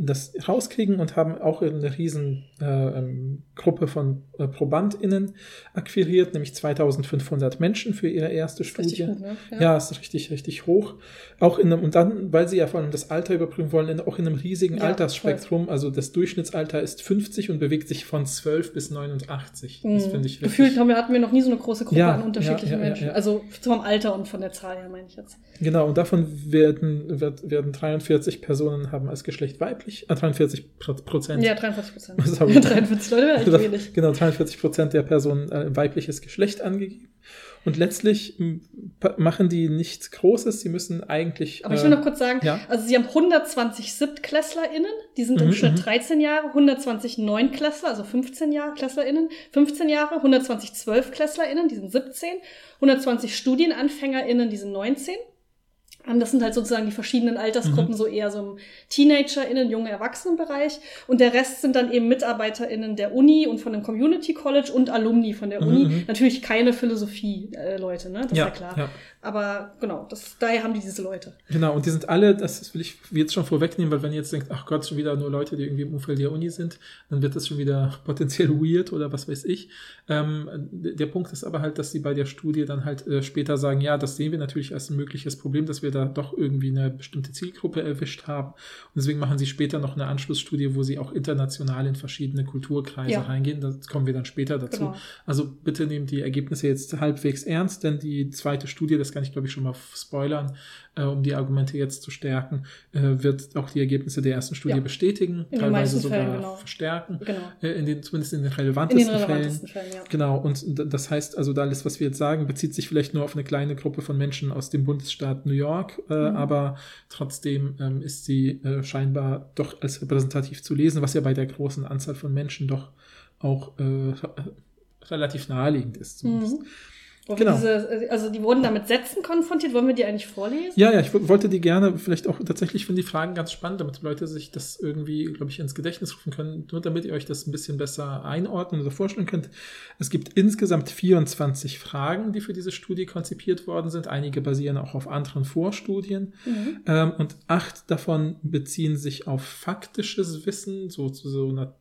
das rauskriegen und haben auch eine riesen äh, ähm, Gruppe von äh, ProbandInnen akquiriert, nämlich 2500 Menschen für ihre erste Studie. gut, ne? Ja. ist richtig, richtig hoch. Auch in einem, und dann, weil sie ja vor allem das Alter überprüfen wollen, in, auch in einem riesigen Ja, Altersspektrum. Also das Durchschnittsalter ist 50 und bewegt sich von 12 bis 89. Das Mhm. finde ich Gefühlt richtig. haben wir, hatten wir noch nie so eine große Gruppe Ja, an unterschiedlichen ja, ja, ja, Menschen. ja. Also vom Alter und von der Zahl her, meine ich jetzt. Genau, und davon werden, wird, werden 43 Personen haben als Geschlecht weiblich, äh, 43 Pro- Prozent. Ja, 43 Prozent. Sorry. 43 Leute wäre echt wenig. Genau, 43 Prozent der Personen äh, weibliches Geschlecht angegeben. Und letztlich machen die nichts Großes. Sie müssen eigentlich. Aber ich äh, will noch kurz sagen, ja. also sie haben 120 SIBT-KlässlerInnen, die sind Mhm, im Schnitt mhm. 13 Jahre, 120 Neunklässler, also 15 Jahre KlässlerInnen, 15 Jahre, 120 ZwölfklässlerInnen, die sind 17, 120 StudienanfängerInnen, die sind 19. Ähm, Das sind halt sozusagen die verschiedenen Altersgruppen, Mhm. so eher so im TeenagerInnen, junge Erwachsenenbereich. Und der Rest sind dann eben MitarbeiterInnen der Uni und von dem Community College und Alumni von der Mhm, Uni. mhm. Natürlich keine Philosophie-Leute, ne? Das ja, ist ja klar. Ja, Aber genau, das, daher haben die diese Leute. genau. Und die sind alle, das will ich jetzt schon vorwegnehmen, weil wenn ihr jetzt denkt, ach Gott, schon wieder nur Leute, die irgendwie im Umfeld der Uni sind, dann wird das schon wieder potenziell weird oder was weiß ich. Ähm, der Punkt ist aber halt, dass sie bei der Studie dann halt äh, später sagen, ja, das sehen wir natürlich als ein mögliches Problem, dass wir da doch irgendwie eine bestimmte Zielgruppe erwischt haben. Und deswegen machen sie später noch eine Anschlussstudie, wo sie auch international in verschiedene Kulturkreise Ja. reingehen. Da kommen wir dann später dazu. Genau. Also bitte nehmt die Ergebnisse jetzt halbwegs ernst, denn die zweite Studie, das kann ich glaube ich schon mal spoilern, äh, um die Argumente jetzt zu stärken, äh, wird auch die Ergebnisse der ersten Studie Ja. bestätigen, den teilweise sogar Fällen, genau. verstärken. Genau. Äh, in den, zumindest in den In relevantesten, den relevantesten Fällen. Fällen, ja. Genau, und das heißt also, alles, was wir jetzt sagen, bezieht sich vielleicht nur auf eine kleine Gruppe von Menschen aus dem Bundesstaat New York, äh, Mhm. aber trotzdem ähm, ist sie äh, scheinbar doch als repräsentativ zu lesen, was ja bei der großen Anzahl von Menschen doch auch äh, re- relativ naheliegend ist. Zumindest. Mhm. Genau. wir diese, also die wurden da mit Sätzen konfrontiert. Wollen wir die eigentlich vorlesen? Ja, ja, ich wollte die gerne vielleicht auch tatsächlich finde die Fragen ganz spannend, damit Leute sich das irgendwie, glaube ich, ins Gedächtnis rufen können, nur damit ihr euch das ein bisschen besser einordnen oder vorstellen könnt. Es gibt insgesamt 24 Fragen, die für diese Studie konzipiert worden sind. Einige basieren auch auf anderen Vorstudien. Mhm. Ähm, und acht davon beziehen sich auf faktisches Wissen, so, so, so na,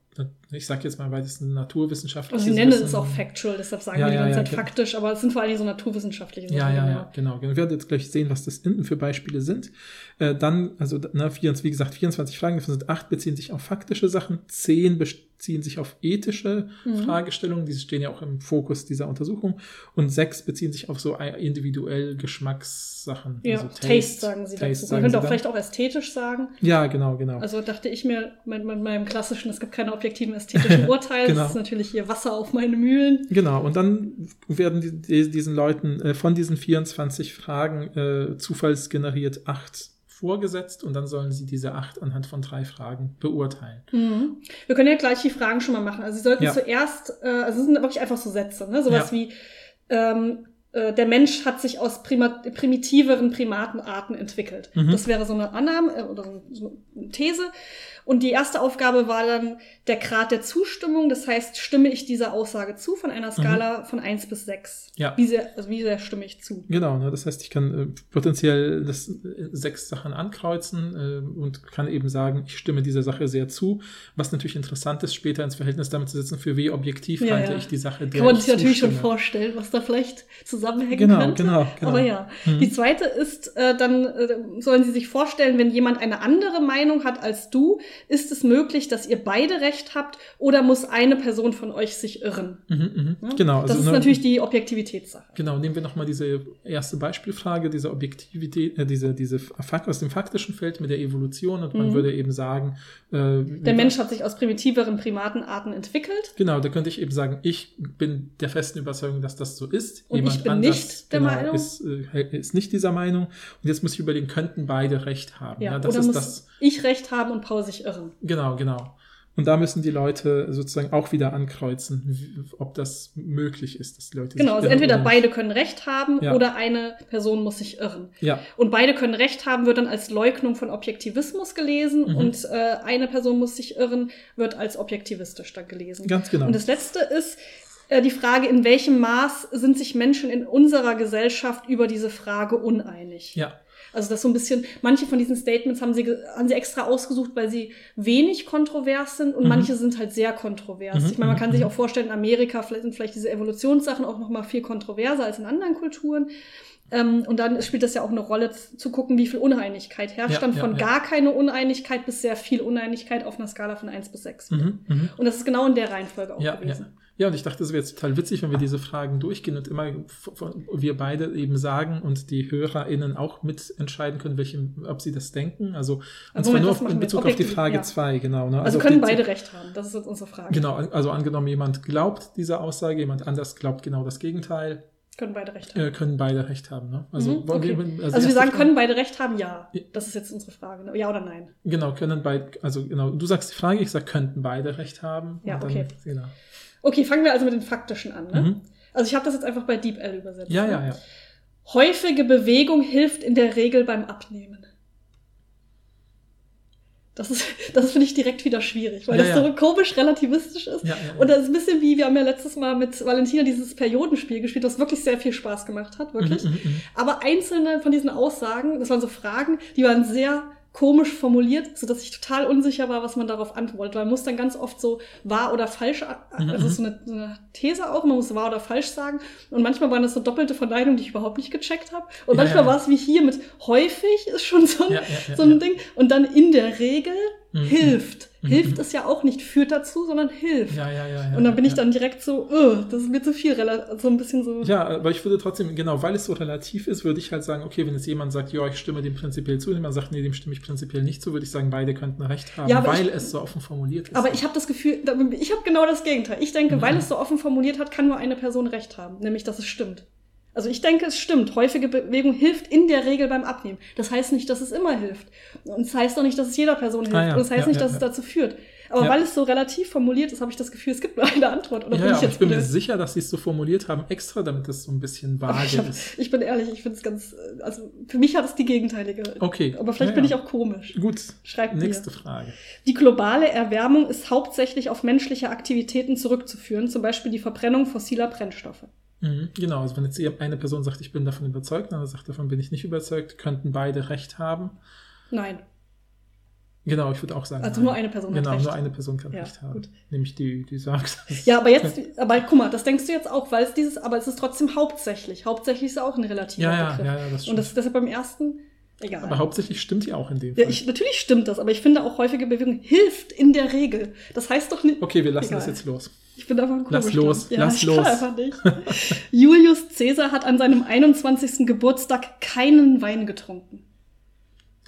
ich sage jetzt mal im weitesten naturwissenschaftliches Also sie nennen es auch factual, deshalb sagen Ja, wir die ja, ganze ja, Zeit okay. faktisch, aber es sind vor Dingen so naturwissenschaftliche Ja, Sachen, ja, ja, genau. Wir werden jetzt gleich sehen, was das hinten für Beispiele sind. Äh, dann, also ne, 24, wie gesagt, 24 Fragen, davon sind acht beziehen sich auf faktische Sachen, zehn, best- beziehen sich auf ethische Mhm. Fragestellungen, die stehen ja auch im Fokus dieser Untersuchung. Und sechs beziehen sich auf so individuell Geschmackssachen. Ja, also Taste, sagen sie Taste dazu. Man könnte auch vielleicht auch ästhetisch sagen. Ja, genau, genau. Also dachte ich mir mit, mit meinem klassischen, es gibt keine objektiven ästhetischen Urteile. Genau. Das ist natürlich hier Wasser auf meine Mühlen. Genau, und dann werden die, die, diesen Leuten äh, von diesen 24 Fragen äh, zufallsgeneriert acht vorgesetzt und dann sollen sie diese acht anhand von drei Fragen beurteilen. Mhm. Wir können ja gleich die Fragen schon mal machen. Also Sie sollten Ja. zuerst, äh, also es sind wirklich einfach so Sätze, ne? Sowas Ja. wie ähm, äh, der Mensch hat sich aus primitiveren Primatenarten entwickelt. Mhm. Das wäre so eine Annahme äh, oder so eine These. Und die erste Aufgabe war dann der Grad der Zustimmung. Das heißt, stimme ich dieser Aussage zu von einer Skala von eins bis sechs? Mhm. Ja. Wie sehr, also wie sehr stimme ich zu? Genau, ne, das heißt, ich kann äh, potenziell das, äh, sechs Sachen ankreuzen äh, und kann eben sagen, ich stimme dieser Sache sehr zu, was natürlich interessant ist, später ins Verhältnis damit zu setzen, für wie objektiv Ja, halte ja. ich die Sache, der Kann man ich sich natürlich schon vorstellen, was da vielleicht zusammenhängen Genau, könnte. genau, genau. Aber ja, Mhm. die zweite ist, äh, dann äh, sollen Sie sich vorstellen, wenn jemand eine andere Meinung hat als du, ist es möglich, dass ihr beide recht habt oder muss eine Person von euch sich irren? Mhm, mhm. Ja? Genau. Das also ist nur- natürlich die Objektivitätssache. Genau, nehmen wir nochmal diese erste Beispielfrage, diese Objektivität, äh, diese, diese Fakt aus dem faktischen Feld mit der Evolution und man Mhm. würde eben sagen, äh, Der Mensch hat sich aus primitiveren Primatenarten entwickelt. Genau, da könnte ich eben sagen, ich bin der festen Überzeugung, dass das so ist. Und ich bin nicht der Meinung. Ist, äh, ist nicht dieser Meinung. Und jetzt muss ich überlegen, könnten beide Recht haben. Ja, Ja, das oder ist muss das. ich recht haben und Paul sich irren? Genau, genau. Und da müssen die Leute sozusagen auch wieder ankreuzen, wie, ob das möglich ist, dass die Leute Genau, sich also entweder beide können recht haben Ja. oder eine Person muss sich irren. Ja, Und beide können Recht haben, wird dann als Leugnung von Objektivismus gelesen Mhm. und äh, eine Person muss sich irren, wird als objektivistisch dann gelesen. ganz genau. Und das letzte ist äh, die Frage, in welchem Maß sind sich Menschen in unserer Gesellschaft über diese Frage uneinig? ja, Also das so ein bisschen, manche von diesen Statements haben sie, haben sie extra ausgesucht, weil sie wenig kontrovers sind und Mhm. manche sind halt sehr kontrovers. Mhm, Ich meine, man kann mhm, sich auch vorstellen, in Amerika vielleicht sind vielleicht diese Evolutionssachen auch noch mal viel kontroverser als in anderen Kulturen. Ähm, und dann spielt das ja auch eine Rolle zu gucken, wie viel Uneinigkeit herrscht. Ja, dann ja, von ja. gar keine Uneinigkeit bis sehr viel Uneinigkeit auf einer Skala von 1 bis 6. mhm, mhm. Und das ist genau in der Reihenfolge auch Ja, ja. gewesen. Ja, und ich dachte, es wäre jetzt total witzig, wenn wir diese Fragen durchgehen und immer wir beide eben sagen und die HörerInnen auch mitentscheiden können, welche, ob sie das denken. Also, und Also zwar Moment, nur auf, in wir? Bezug auf die Frage ja. 2, genau. Ne? Also, auf können beide Recht haben. Das ist jetzt unsere Frage. Genau, also angenommen, jemand glaubt dieser Aussage, jemand anders glaubt genau das Gegenteil, Können beide Recht haben. äh, können beide Recht haben. Ne? Also, Mhm, okay. wir, Also, wir erste sagen, Frage- können beide Recht haben? Ja. Ja. Das ist jetzt unsere Frage. ne? Ja oder nein? Genau, können beide, also genau, du sagst die Frage, ich sag, könnten beide Recht haben. Ja, und dann, okay. Genau. Okay, fangen wir also mit den faktischen an. Ne? Mhm. Also ich habe das jetzt einfach bei DeepL übersetzt. Ja, ne? ja, ja. Häufige Bewegung hilft in der Regel beim Abnehmen. Das ist, das finde ich direkt wieder schwierig, weil Ja, das ja. so komisch relativistisch ist. Ja. Und das ist ein bisschen wie, wir haben ja letztes Mal mit Valentina dieses Periodenspiel gespielt, das wirklich sehr viel Spaß gemacht hat, wirklich. Mhm, mhm, mhm. Aber einzelne von diesen Aussagen, das waren so Fragen, die waren sehr komisch formuliert, so dass ich total unsicher war, was man darauf antwortet. Weil man muss dann ganz oft so wahr oder falsch, Mhm, also so eine, so eine These auch, man muss wahr oder falsch sagen. Und manchmal waren das so doppelte Verneinungen, die ich überhaupt nicht gecheckt habe. Und Ja, manchmal ja. war es wie hier mit häufig ist schon so ein, Ja, so ein. Ding. Und dann in der Regel Mhm, hilft. Mhm, Hilft mhm. ist ja auch nicht führt dazu, sondern hilft. Ja, ja, ja, ja. Und dann bin ich ja. dann direkt so, "Ugh, das ist mir zu viel, so ein bisschen so. Ja, aber ich würde trotzdem, genau, weil es so relativ ist, würde ich halt sagen, okay, wenn jetzt jemand sagt, ja, ich stimme dem prinzipiell zu, und jemand sagt, nee, dem stimme ich prinzipiell nicht zu, würde ich sagen, beide könnten recht haben, Ja, weil ich- es so offen formuliert ist. Aber ich habe das Gefühl, ich habe genau das Gegenteil. Ich denke, Mhm. weil es so offen formuliert hat, kann nur eine Person recht haben, nämlich dass es stimmt. Also ich denke, es stimmt. Häufige Bewegung hilft in der Regel beim Abnehmen. Das heißt nicht, dass es immer hilft. Und es heißt auch nicht, dass es jeder Person hilft. Ah, ja. Und es heißt Ja, nicht, dass es dazu führt. Aber weil es so relativ formuliert ist, habe ich das Gefühl, es gibt nur eine Antwort. Oder ja, ich ich bin mir sicher, dass sie es so formuliert haben, extra, damit es so ein bisschen vage ich, hab, ist. ich bin ehrlich, ich finde es ganz, äh, also für mich hat es die gegenteilige. Okay. Aber vielleicht bin ich auch komisch. Gut, Schreibt mir. nächste Frage. Die globale Erwärmung ist hauptsächlich auf menschliche Aktivitäten zurückzuführen, zum Beispiel die Verbrennung fossiler Brennstoffe. Mhm, genau, also wenn jetzt eine Person sagt, ich bin davon überzeugt, eine sagt, davon bin ich nicht überzeugt, könnten beide recht haben. Nein. Genau, ich würde auch sagen. Also nein. nur eine Person hat Genau, nur eine Person kann Ja, recht haben. gut. Nämlich die, die sagt. Ja, aber jetzt, aber guck mal, das denkst du jetzt auch, weil es dieses, aber es ist trotzdem hauptsächlich. Hauptsächlich ist auch ein relativer Ja, ja, Begriff. ja, ja, das Und stimmt. das, deshalb beim ersten, Egal. Aber hauptsächlich stimmt die auch in dem ja, Fall. ich, natürlich stimmt das, aber ich finde auch häufige Bewegung hilft in der Regel. Das heißt doch nicht. okay, wir lassen Egal. das jetzt los. Ich bin einfach komisch. Lass los. Ja, lass ich los. Einfach nicht. Julius Caesar hat an seinem 21. Geburtstag keinen Wein getrunken.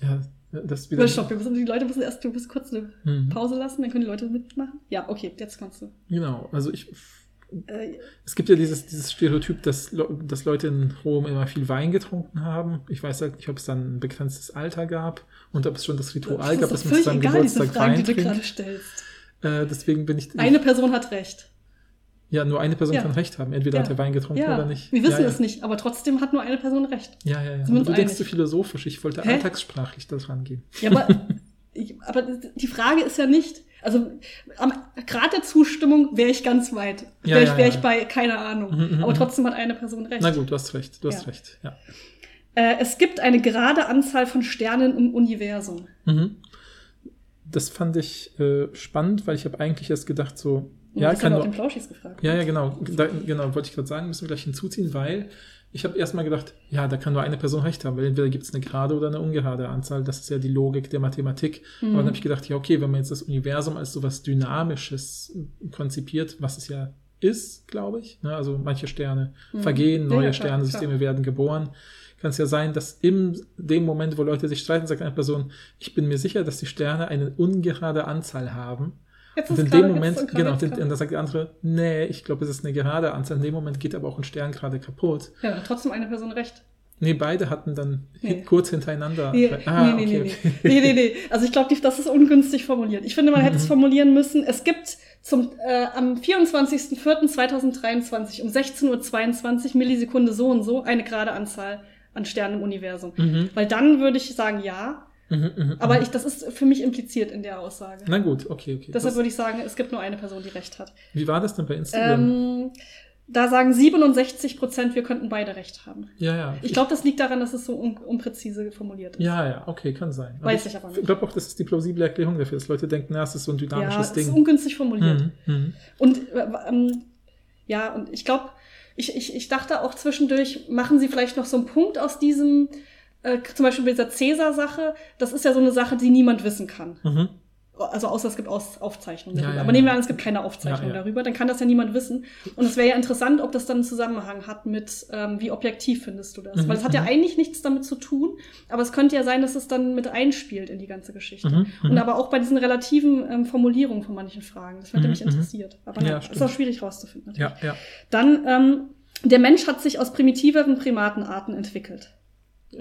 Ja, das ist wieder. Stopp, wir müssen, die Leute müssen erst, du musst kurz eine Mhm. Pause lassen, dann können die Leute mitmachen. Ja, okay, jetzt kannst du. Genau, also ich. Äh, Es gibt ja dieses, dieses Stereotyp, dass, dass Leute in Rom immer viel Wein getrunken haben. Ich weiß halt nicht, ob es dann ein begrenztes Alter gab und ob es schon das Ritual das gab, dass man völlig seinem egal, diese Geburtstag Fragen, Wein die du gerade trinkt. stellst. Äh, deswegen bin ich. Eine Person hat recht. Ja, nur eine Person Ja. kann recht haben. Entweder Ja. hat er Wein getrunken Ja, oder nicht. wir wissen es nicht, aber trotzdem hat nur eine Person recht. Ja, ja, ja. Sind du denkst zu philosophisch. Ich wollte Hä? alltagssprachlich da dran gehen. Ja, aber, ich, aber die Frage ist ja nicht, also am Grad der Zustimmung wäre ich ganz weit. Wäre ich, wär ich bei, keine Ahnung. Mhm, mhm, aber mhm. trotzdem hat eine Person recht. Na gut, du hast recht. Du hast recht. Ja. Äh, es gibt eine gerade Anzahl von Sternen im Universum. Mhm. Das fand ich äh, spannend, weil ich habe eigentlich erst gedacht, so, ja, das kann auch den Plauschis gefragt. Ja, ja, genau. Da, genau, wollte ich gerade sagen, müssen wir gleich hinzuziehen, weil ich habe erstmal gedacht, ja, da kann nur eine Person recht haben, weil entweder gibt es eine gerade oder eine ungerade Anzahl. Das ist ja die Logik der Mathematik. Mhm. Aber dann habe ich gedacht, ja, okay, wenn man jetzt das Universum als sowas Dynamisches konzipiert, was es ja ist, glaube ich, ne, also manche Sterne Mhm. vergehen, Ja, neue ja, klar, Sternensysteme werden geboren, kann es ja sein, dass in dem Moment, wo Leute sich streiten, sagt eine Person, ich bin mir sicher, dass die Sterne eine ungerade Anzahl haben. Jetzt Und in dem Moment, genau, und dann sagt der andere, nee, ich glaube, es ist eine gerade Anzahl. In dem Moment geht aber auch ein Stern gerade kaputt. Ja, hat trotzdem eine Person recht. Nee, beide hatten dann Nee. kurz hintereinander. Nee, ah, nee, nee, okay. nee, nee, nee, nee, nee. Also ich glaube, das ist ungünstig formuliert. Ich finde, man hätte es Mhm. formulieren müssen. Es gibt zum, äh, am 24.04.2023 um 16.22 Uhr Millisekunde so und so eine gerade Anzahl an Sternen im Universum. Mhm, Weil dann würde ich sagen, ja. Mhm, mhm, Aber mhm. ich, das ist für mich impliziert in der Aussage. Na gut, okay, okay. Deshalb Das, würde ich sagen, es gibt nur eine Person, die recht hat. wie war das denn bei Instagram? Ähm, da sagen 67 Prozent, wir könnten beide recht haben. ja, ja. Ich glaube, das liegt daran, dass es so un unpräzise formuliert ist. Ja, ja, okay, kann sein. Weiß ich aber nicht. Ich glaube auch, das ist die plausible Erklärung dafür, dass Leute denken, na, es ist so ein Ja, dynamisches es ist Ding. ungünstig formuliert. Mhm, mhm. Und äh, ähm, ja, und ich glaube, ich, ich, ich dachte auch zwischendurch, machen sie vielleicht noch so einen Punkt aus diesem, äh, zum Beispiel bei dieser Cäsar-Sache, das ist ja so eine Sache, die niemand wissen kann. Mhm. Also außer es gibt Aus Aufzeichnungen Ja, darüber. ja, Aber nehmen wir an, es gibt keine Aufzeichnung Ja, darüber, dann kann das ja niemand wissen. Und es wäre ja interessant, ob das dann einen Zusammenhang hat mit, ähm, wie objektiv findest du das? Mhm, Weil es hat ja mhm. eigentlich nichts damit zu tun, aber es könnte ja sein, dass es dann mit einspielt in die ganze Geschichte. Mhm, mhm. Und aber auch bei diesen relativen ähm, Formulierungen von manchen Fragen. Das hätte Mhm, mich mhm. interessiert. Aber Ja, ja, ist auch schwierig rauszufinden. Natürlich. Ja, ja. Dann, ähm, der Mensch hat sich aus primitiveren Primatenarten entwickelt.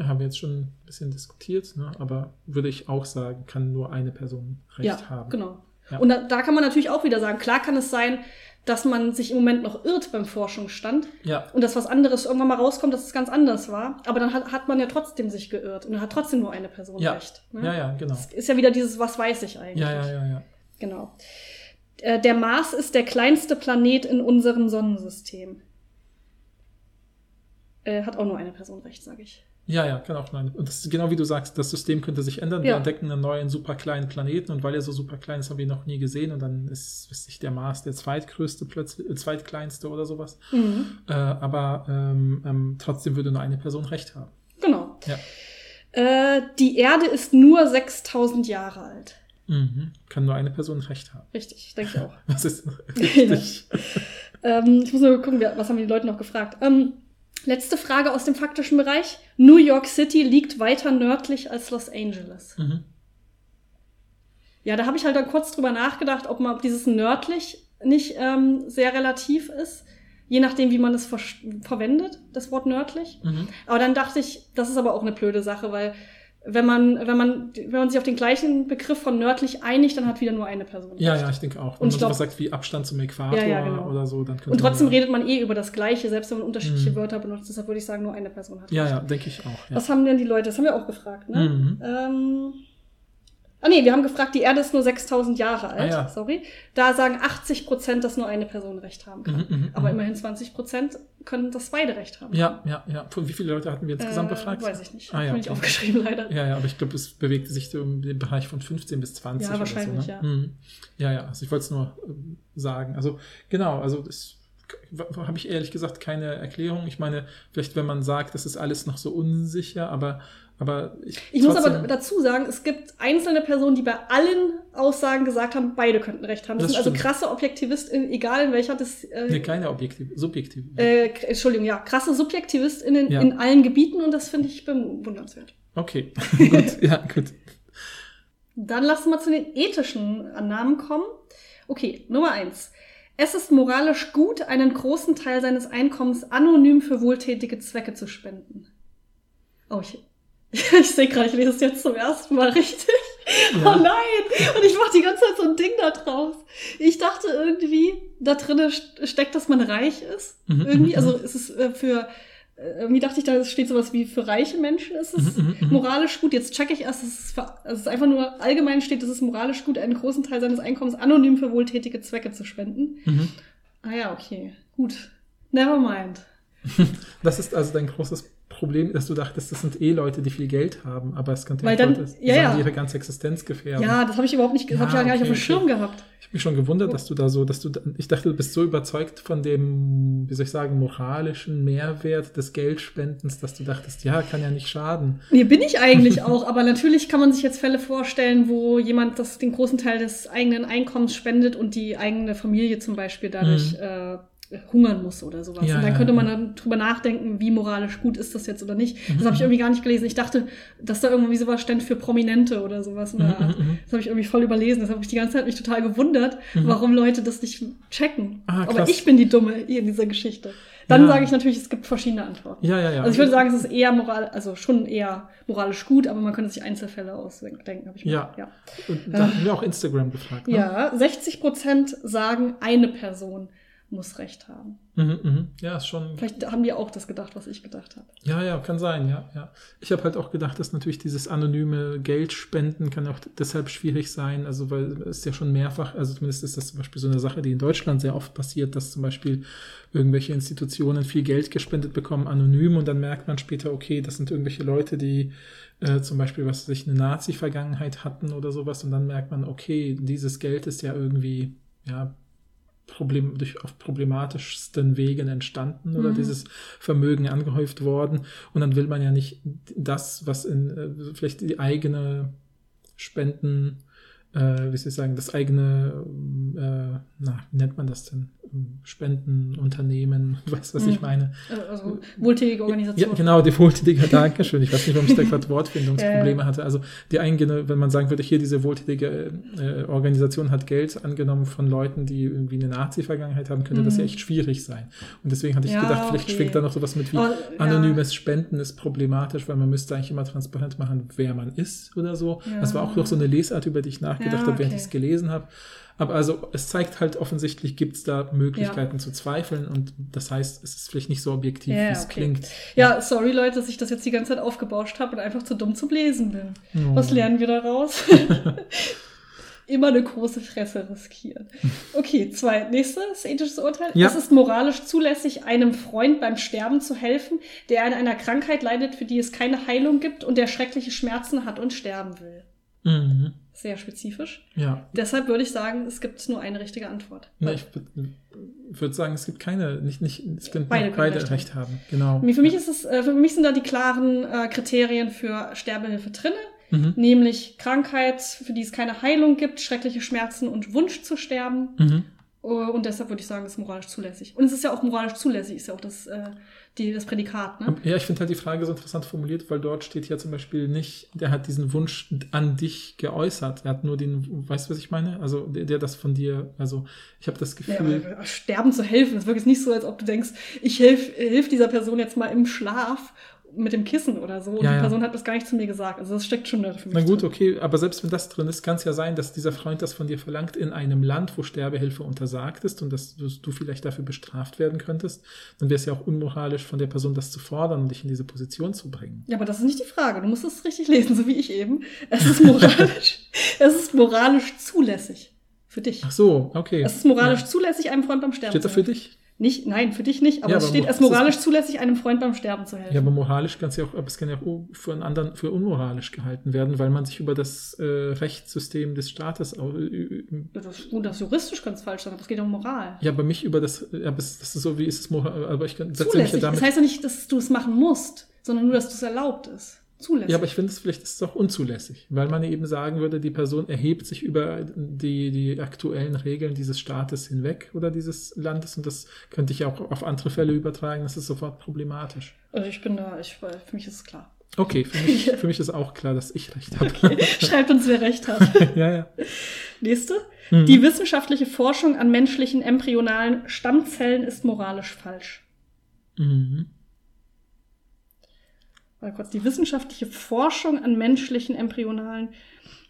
Haben wir jetzt schon ein bisschen diskutiert, ne? aber würde ich auch sagen, kann nur eine Person recht ja, haben. genau. Ja. Und da, da kann man natürlich auch wieder sagen, klar kann es sein, dass man sich im Moment noch irrt beim Forschungsstand Ja, und dass was anderes irgendwann mal rauskommt, dass es ganz anders war. Aber dann hat, hat man ja trotzdem sich geirrt und hat trotzdem nur eine Person Ja. recht. Ne? ja, ja, genau. Das ist ja wieder dieses, was weiß ich eigentlich. Ja, ja, ja, ja. Genau. Äh, Der Mars ist der kleinste Planet in unserem Sonnensystem. Äh, hat auch nur eine Person recht, sage ich. Ja, ja, kann auch nein. Und das ist genau wie du sagst, das System könnte sich ändern. Wir Ja. entdecken einen neuen, super kleinen Planeten und weil er so super klein ist, haben wir ihn noch nie gesehen und dann ist, weiß ich, der Mars der zweitgrößte, plötzlich, äh, zweitkleinste oder sowas. Mhm. Äh, aber ähm, ähm, trotzdem würde nur eine Person recht haben. Genau. Ja. Äh, die Erde ist nur 6000 Jahre alt. Mhm. Kann nur eine Person recht haben. Richtig, denke ich auch. Das ist richtig. ähm, ich muss nur gucken, was haben die Leute noch gefragt. Ähm, letzte Frage aus dem faktischen Bereich. New York City liegt weiter nördlich als Los Angeles. mhm. Ja, da habe ich halt dann kurz drüber nachgedacht, ob man ob dieses nördlich nicht ähm, sehr relativ ist, je nachdem, wie man es ver verwendet, das Wort nördlich. Mhm. Aber dann dachte ich, das ist aber auch eine blöde Sache, weil wenn man, wenn man, wenn man sich auf den gleichen Begriff von nördlich einigt, dann hat wieder nur eine Person. Ja, recht. ja, ich denke auch. Und Wenn ich man glaub- sowas sagt wie Abstand zum Äquator Ja, ja, genau. oder so, dann Und trotzdem man redet man eh über das Gleiche, selbst wenn man unterschiedliche Mhm. Wörter benutzt. Deshalb würde ich sagen, nur eine Person hat Ja, recht. ja, denke ich auch. Ja. Was haben denn die Leute? Das haben wir auch gefragt, ne? Mhm. Ähm, ah nee, wir haben gefragt, die Erde ist nur 6000 Jahre alt. Ah, ja. Sorry. Da sagen 80 Prozent, dass nur eine Person recht haben kann. Mhm, mhm, Aber mhm. immerhin 20 Prozent können das beide recht haben. Ja, ja, ja. Von wie viele Leute hatten wir insgesamt äh, befragt? Weiß ich nicht. Ah, Hab ja, ich mir nicht aufgeschrieben, leider. Ja, ja, aber ich glaube, es bewegte sich so um den Bereich von 15 bis 20 Ja, oder wahrscheinlich, so. Ne? ja. Mhm. Ja, ja, also ich wollte es nur ähm, sagen. Also genau, also das habe ich ehrlich gesagt keine Erklärung. Ich meine, vielleicht wenn man sagt, das ist alles noch so unsicher, aber aber ich, ich muss aber dazu sagen, es gibt einzelne Personen, die bei allen Aussagen gesagt haben, beide könnten recht haben. Das, das sind also stimmt. also krasse ObjektivistInnen, egal in welcher das. Äh, nee, keine Objektiv, subjektiv. Äh, Entschuldigung, ja, krasse SubjektivistInnen ja. in allen Gebieten und das finde ich bewundernswert. Okay, gut, ja, gut. Dann lassen wir zu den ethischen Annahmen kommen. Okay, Nummer eins. Es ist moralisch gut, einen großen Teil seines Einkommens anonym für wohltätige Zwecke zu spenden. Oh, ich, ich sehe gerade, ich lese es jetzt zum ersten Mal richtig. Ja. Oh nein! Und ich mache die ganze Zeit so ein Ding da draus. Ich dachte irgendwie, da drinne steckt, dass man reich ist. Mhm, irgendwie, mhm, also mhm. es ist äh, für äh, irgendwie dachte ich, da steht sowas wie für reiche Menschen ist es moralisch gut. Jetzt checke ich erst, dass es, für, dass es einfach nur allgemein steht, dass es moralisch gut, einen großen Teil seines Einkommens anonym für wohltätige Zwecke zu spenden. Mhm. Ah ja, okay. Gut. Never mind. Das ist also dein großes Problem, dass du dachtest, das sind eh Leute, die viel Geld haben, aber es könnte Weil dann, Leute ja, ja. ihre ganze Existenz gefährden. Ja, das habe ich überhaupt nicht, ja, habe ich ja gar nicht auf dem Schirm gehabt. Ich habe mich schon gewundert, dass du da so, dass du, ich dachte, du bist so überzeugt von dem, wie soll ich sagen, moralischen Mehrwert des Geldspendens, dass du dachtest, ja, kann ja nicht schaden. Nee, bin ich eigentlich auch, aber natürlich kann man sich jetzt Fälle vorstellen, wo jemand das den großen Teil des eigenen Einkommens spendet und die eigene Familie zum Beispiel dadurch mhm. äh, hungern muss oder sowas. Ja, und dann könnte man dann drüber nachdenken, wie moralisch gut ist das jetzt oder nicht. Mhm. Das habe ich irgendwie gar nicht gelesen. Ich dachte, dass da irgendwie sowas stand für Prominente oder sowas. Mhm, mhm, das habe ich irgendwie voll überlesen. Das habe ich die ganze Zeit mich total gewundert, mhm. warum Leute das nicht checken. Ah, Aber ich bin die Dumme hier in dieser Geschichte. Dann ja. sage ich natürlich, es gibt verschiedene Antworten. Ja, ja, ja. Also ich würde sagen, es ist eher moral, also schon eher moralisch gut, aber man könnte sich Einzelfälle ausdenken, habe ich ja. Mal. ja. Und da haben wir auch Instagram gefragt. Ne? Ja, 60 Prozent sagen eine Person muss Recht haben. Mhm, mh. Ja, ist schon. Vielleicht haben die auch das gedacht, was ich gedacht habe. Ja, ja, kann sein, ja, ja. Ich habe halt auch gedacht, dass natürlich dieses anonyme Geldspenden kann auch deshalb schwierig sein, also weil es ja schon mehrfach, also zumindest ist das zum Beispiel so eine Sache, die in Deutschland sehr oft passiert, dass zum Beispiel irgendwelche Institutionen viel Geld gespendet bekommen, anonym, und dann merkt man später, okay, das sind irgendwelche Leute, die äh, zum Beispiel, was sich eine Nazi-Vergangenheit hatten oder sowas, und dann merkt man, okay, dieses Geld ist ja irgendwie ja, Problem, durch auf problematischsten Wegen entstanden oder mhm. dieses Vermögen angehäuft worden. Und dann will man ja nicht das, was in äh, vielleicht die eigene Spenden, äh, wie soll ich sagen, das eigene, äh, na, wie nennt man das denn? Spendenunternehmen, weißt du, was ich hm. meine? Also wohltätige Organisation. Ja, genau, die wohltätige, Dankeschön. Ich weiß nicht, warum ich da gerade Wortfindungsprobleme hatte. Also die eigene, wenn man sagen würde, hier diese wohltätige äh, Organisation hat Geld angenommen von Leuten, die irgendwie eine Nazi-Vergangenheit haben, könnte mhm. das ja echt schwierig sein. Und deswegen hatte ich ja, gedacht, vielleicht okay. schwingt da noch sowas mit wie oh, anonymes ja. Spenden ist problematisch, weil man müsste eigentlich immer transparent machen, wer man ist oder so. Ja. Das war auch noch so eine Lesart, über die ich nachgedacht habe, während okay. ich es gelesen habe. Aber also es zeigt halt offensichtlich, gibt es da Möglichkeiten ja. zu zweifeln und das heißt, es ist vielleicht nicht so objektiv, ja, wie es okay. klingt. Ja, sorry Leute, dass ich das jetzt die ganze Zeit aufgebauscht habe und einfach zu dumm zum Lesen bin. Oh. Was lernen wir daraus? Immer eine große Fresse riskieren. Okay, zwei. Nächstes ethisches Urteil. Ja. Es ist moralisch zulässig, einem Freund beim Sterben zu helfen, der an einer Krankheit leidet, für die es keine Heilung gibt und der schreckliche Schmerzen hat und sterben will. Mhm sehr spezifisch. Ja. Deshalb würde ich sagen, es gibt nur eine richtige Antwort. Nee, ich würde sagen, es gibt keine, nicht, nicht, es können beide, beide recht, recht haben. Genau. Für mich ist es, äh, für mich sind da die klaren äh, Kriterien für Sterbehilfe drinne. Mhm. Nämlich Krankheit, für die es keine Heilung gibt, schreckliche Schmerzen und Wunsch zu sterben. Mhm. Und deshalb würde ich sagen, es ist moralisch zulässig. Und es ist ja auch moralisch zulässig, ist ja auch das äh, die, das Prädikat. Ne? Ja, ich finde halt die Frage so interessant formuliert, weil dort steht ja zum Beispiel nicht, der hat diesen Wunsch an dich geäußert. Er hat nur den, weißt du, was ich meine? Also der, der das von dir, also ich habe das Gefühl. Ja, sterben zu helfen, ist wirklich nicht so, als ob du denkst, ich helfe hilf dieser Person jetzt mal im Schlaf mit dem Kissen oder so. Und ja, die Person ja. hat das gar nicht zu mir gesagt. Also das steckt schon da für mich. Na gut, drin. okay, aber selbst wenn das drin ist, kann es ja sein, dass dieser Freund das von dir verlangt in einem Land, wo Sterbehilfe untersagt ist und dass du, du vielleicht dafür bestraft werden könntest. Dann wäre es ja auch unmoralisch von der Person, das zu fordern und dich in diese Position zu bringen. Ja, aber das ist nicht die Frage. Du musst es richtig lesen, so wie ich eben. Es ist moralisch, es ist moralisch zulässig. Für dich. Ach so, okay. Es ist moralisch ja. zulässig, einem Freund beim Sterben Steht da für dich? Nicht, nein, für dich nicht, aber Ja, es aber steht als moralisch zulässig, einem Freund beim Sterben zu helfen. Ja, aber moralisch kann es ja auch, aber es kann ja auch für einen anderen für unmoralisch gehalten werden, weil man sich über das äh, Rechtssystem des Staates au- ü- ü- das ist, gut, das juristisch kann es falsch sein, aber es geht um Moral. ja, aber mich über das, ja, aber es- das ist so wie ist es moral, aber ich kann mich ja Zulässig. damit. Das heißt ja nicht, dass du es machen musst, sondern nur, dass du es erlaubt ist. Zulässig. ja, aber ich finde es vielleicht ist es auch unzulässig, weil man eben sagen würde, die Person erhebt sich über die, die aktuellen Regeln dieses Staates hinweg oder dieses Landes und das könnte ich auch auf andere Fälle übertragen, das ist sofort problematisch. also ich bin da, ich, für mich ist es klar. Okay, für mich, für mich ist auch klar, dass ich recht habe. Schreibt uns, wer recht hat. ja, ja. Nächste. Mhm. Die wissenschaftliche Forschung an menschlichen embryonalen Stammzellen ist moralisch falsch. Mhm. Warte kurz. Die wissenschaftliche Forschung an menschlichen embryonalen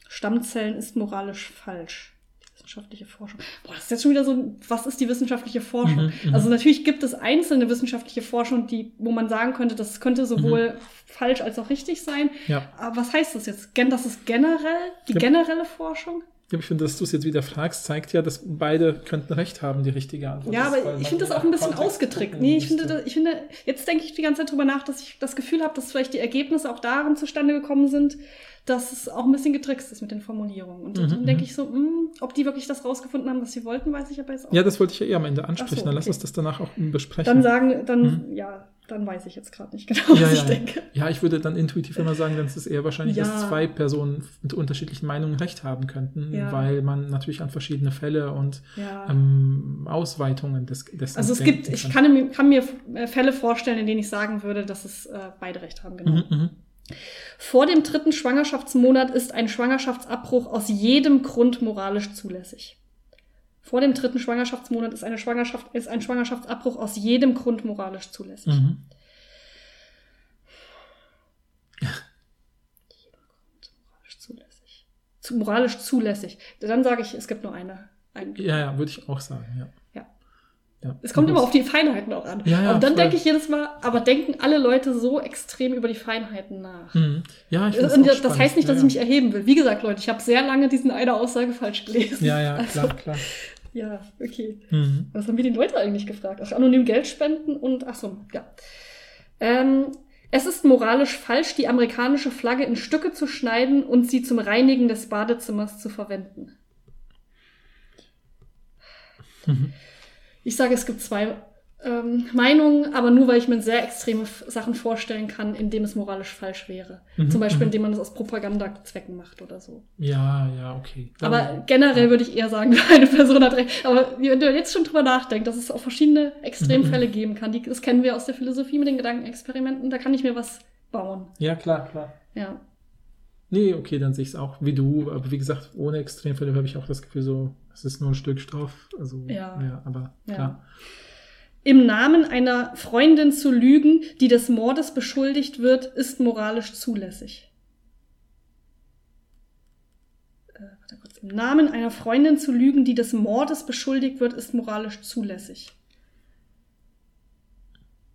Stammzellen ist moralisch falsch. Die wissenschaftliche Forschung. Boah, das ist jetzt schon wieder so, ein- was ist die wissenschaftliche Forschung? Mhm, mhm. also natürlich gibt es einzelne wissenschaftliche Forschung, die, wo man sagen könnte, das könnte sowohl falsch als auch richtig sein. Ja. Aber was heißt das jetzt? Gen das ist generell, die Ja. generelle Forschung? Ich finde, dass du es jetzt wieder fragst, zeigt ja, dass beide könnten recht haben, die richtige Antwort. Ja, aber ich finde das auch ein bisschen Kontext ausgetrickt. Nee, ich finde, das, ich finde, jetzt denke ich die ganze Zeit drüber nach, dass ich das Gefühl habe, dass vielleicht die Ergebnisse auch darin zustande gekommen sind, dass es auch ein bisschen getrickst ist mit den Formulierungen. Und Mhm, dann denke mhm. ich so, mh, ob die wirklich das rausgefunden haben, was sie wollten, weiß ich aber jetzt auch. Ja, das wollte ich ja eher am Ende ansprechen. So, Dann lass okay. uns das danach auch besprechen. dann sagen, dann, ja, dann weiß ich jetzt gerade nicht genau, was ja, ich ja. denke. ja, ich würde dann intuitiv immer sagen, dann ist es eher wahrscheinlich, dass Ja. zwei Personen mit unterschiedlichen Meinungen recht haben könnten, weil man natürlich an verschiedene Fälle und ähm, Ausweitungen des, dessen also es gibt, ich kann, mir- kann mir äh, Fälle vorstellen, in denen ich sagen würde, dass es äh, beide recht haben, genau. Mhm, mhm. Vor dem dritten Schwangerschaftsmonat ist ein Schwangerschaftsabbruch aus jedem Grund moralisch zulässig. Vor dem dritten Schwangerschaftsmonat ist, eine Schwangerschaft, ist ein Schwangerschaftsabbruch aus jedem Grund moralisch zulässig. Mhm. Moralisch zulässig. Zu, moralisch zulässig. Dann sage ich, es gibt nur eine. Ein, Ja, ja, würde ich auch sagen, ja. Ja. Es kommt immer auf die Feinheiten auch an. Ja, ja, Und dann denke ich jedes Mal, aber denken alle Leute so extrem über die Feinheiten nach? Mhm. Ja, ich das spannend. heißt nicht, dass ich mich erheben will. Wie gesagt, Leute, ich habe sehr lange diesen eine Aussage falsch gelesen. Ja, ja, Also, klar, klar. Ja, okay. Mhm. Was haben wir die Leute eigentlich gefragt? Ach, anonym Geld spenden und ach so, ja. Ähm, es ist moralisch falsch, die amerikanische Flagge in Stücke zu schneiden und sie zum Reinigen des Badezimmers zu verwenden. Mhm. Ich sage, es gibt zwei ähm, Meinungen, aber nur weil ich mir sehr extreme Sachen vorstellen kann, in dem es moralisch falsch wäre. Mhm, Zum Beispiel, mhm. indem man es aus Propagandazwecken macht oder so. Ja, ja, okay. Dann- Aber generell würde ich eher sagen, eine Person hat recht. Aber wenn du jetzt schon drüber nachdenkst, dass es auch verschiedene Extremfälle Mhm. geben kann, die, das kennen wir aus der Philosophie mit den Gedankenexperimenten, da kann ich mir was bauen. ja, klar, klar. Ja. Nee, okay, dann sehe ich es auch wie du. Aber wie gesagt, ohne Extremfälle habe ich auch das Gefühl, so, es ist nur ein Stück Stoff. Also, Ja. aber Ja. klar. Im Namen einer Freundin zu lügen, die des Mordes beschuldigt wird, ist moralisch zulässig. Äh, warte kurz. Im Namen einer Freundin zu lügen, die des Mordes beschuldigt wird, ist moralisch zulässig.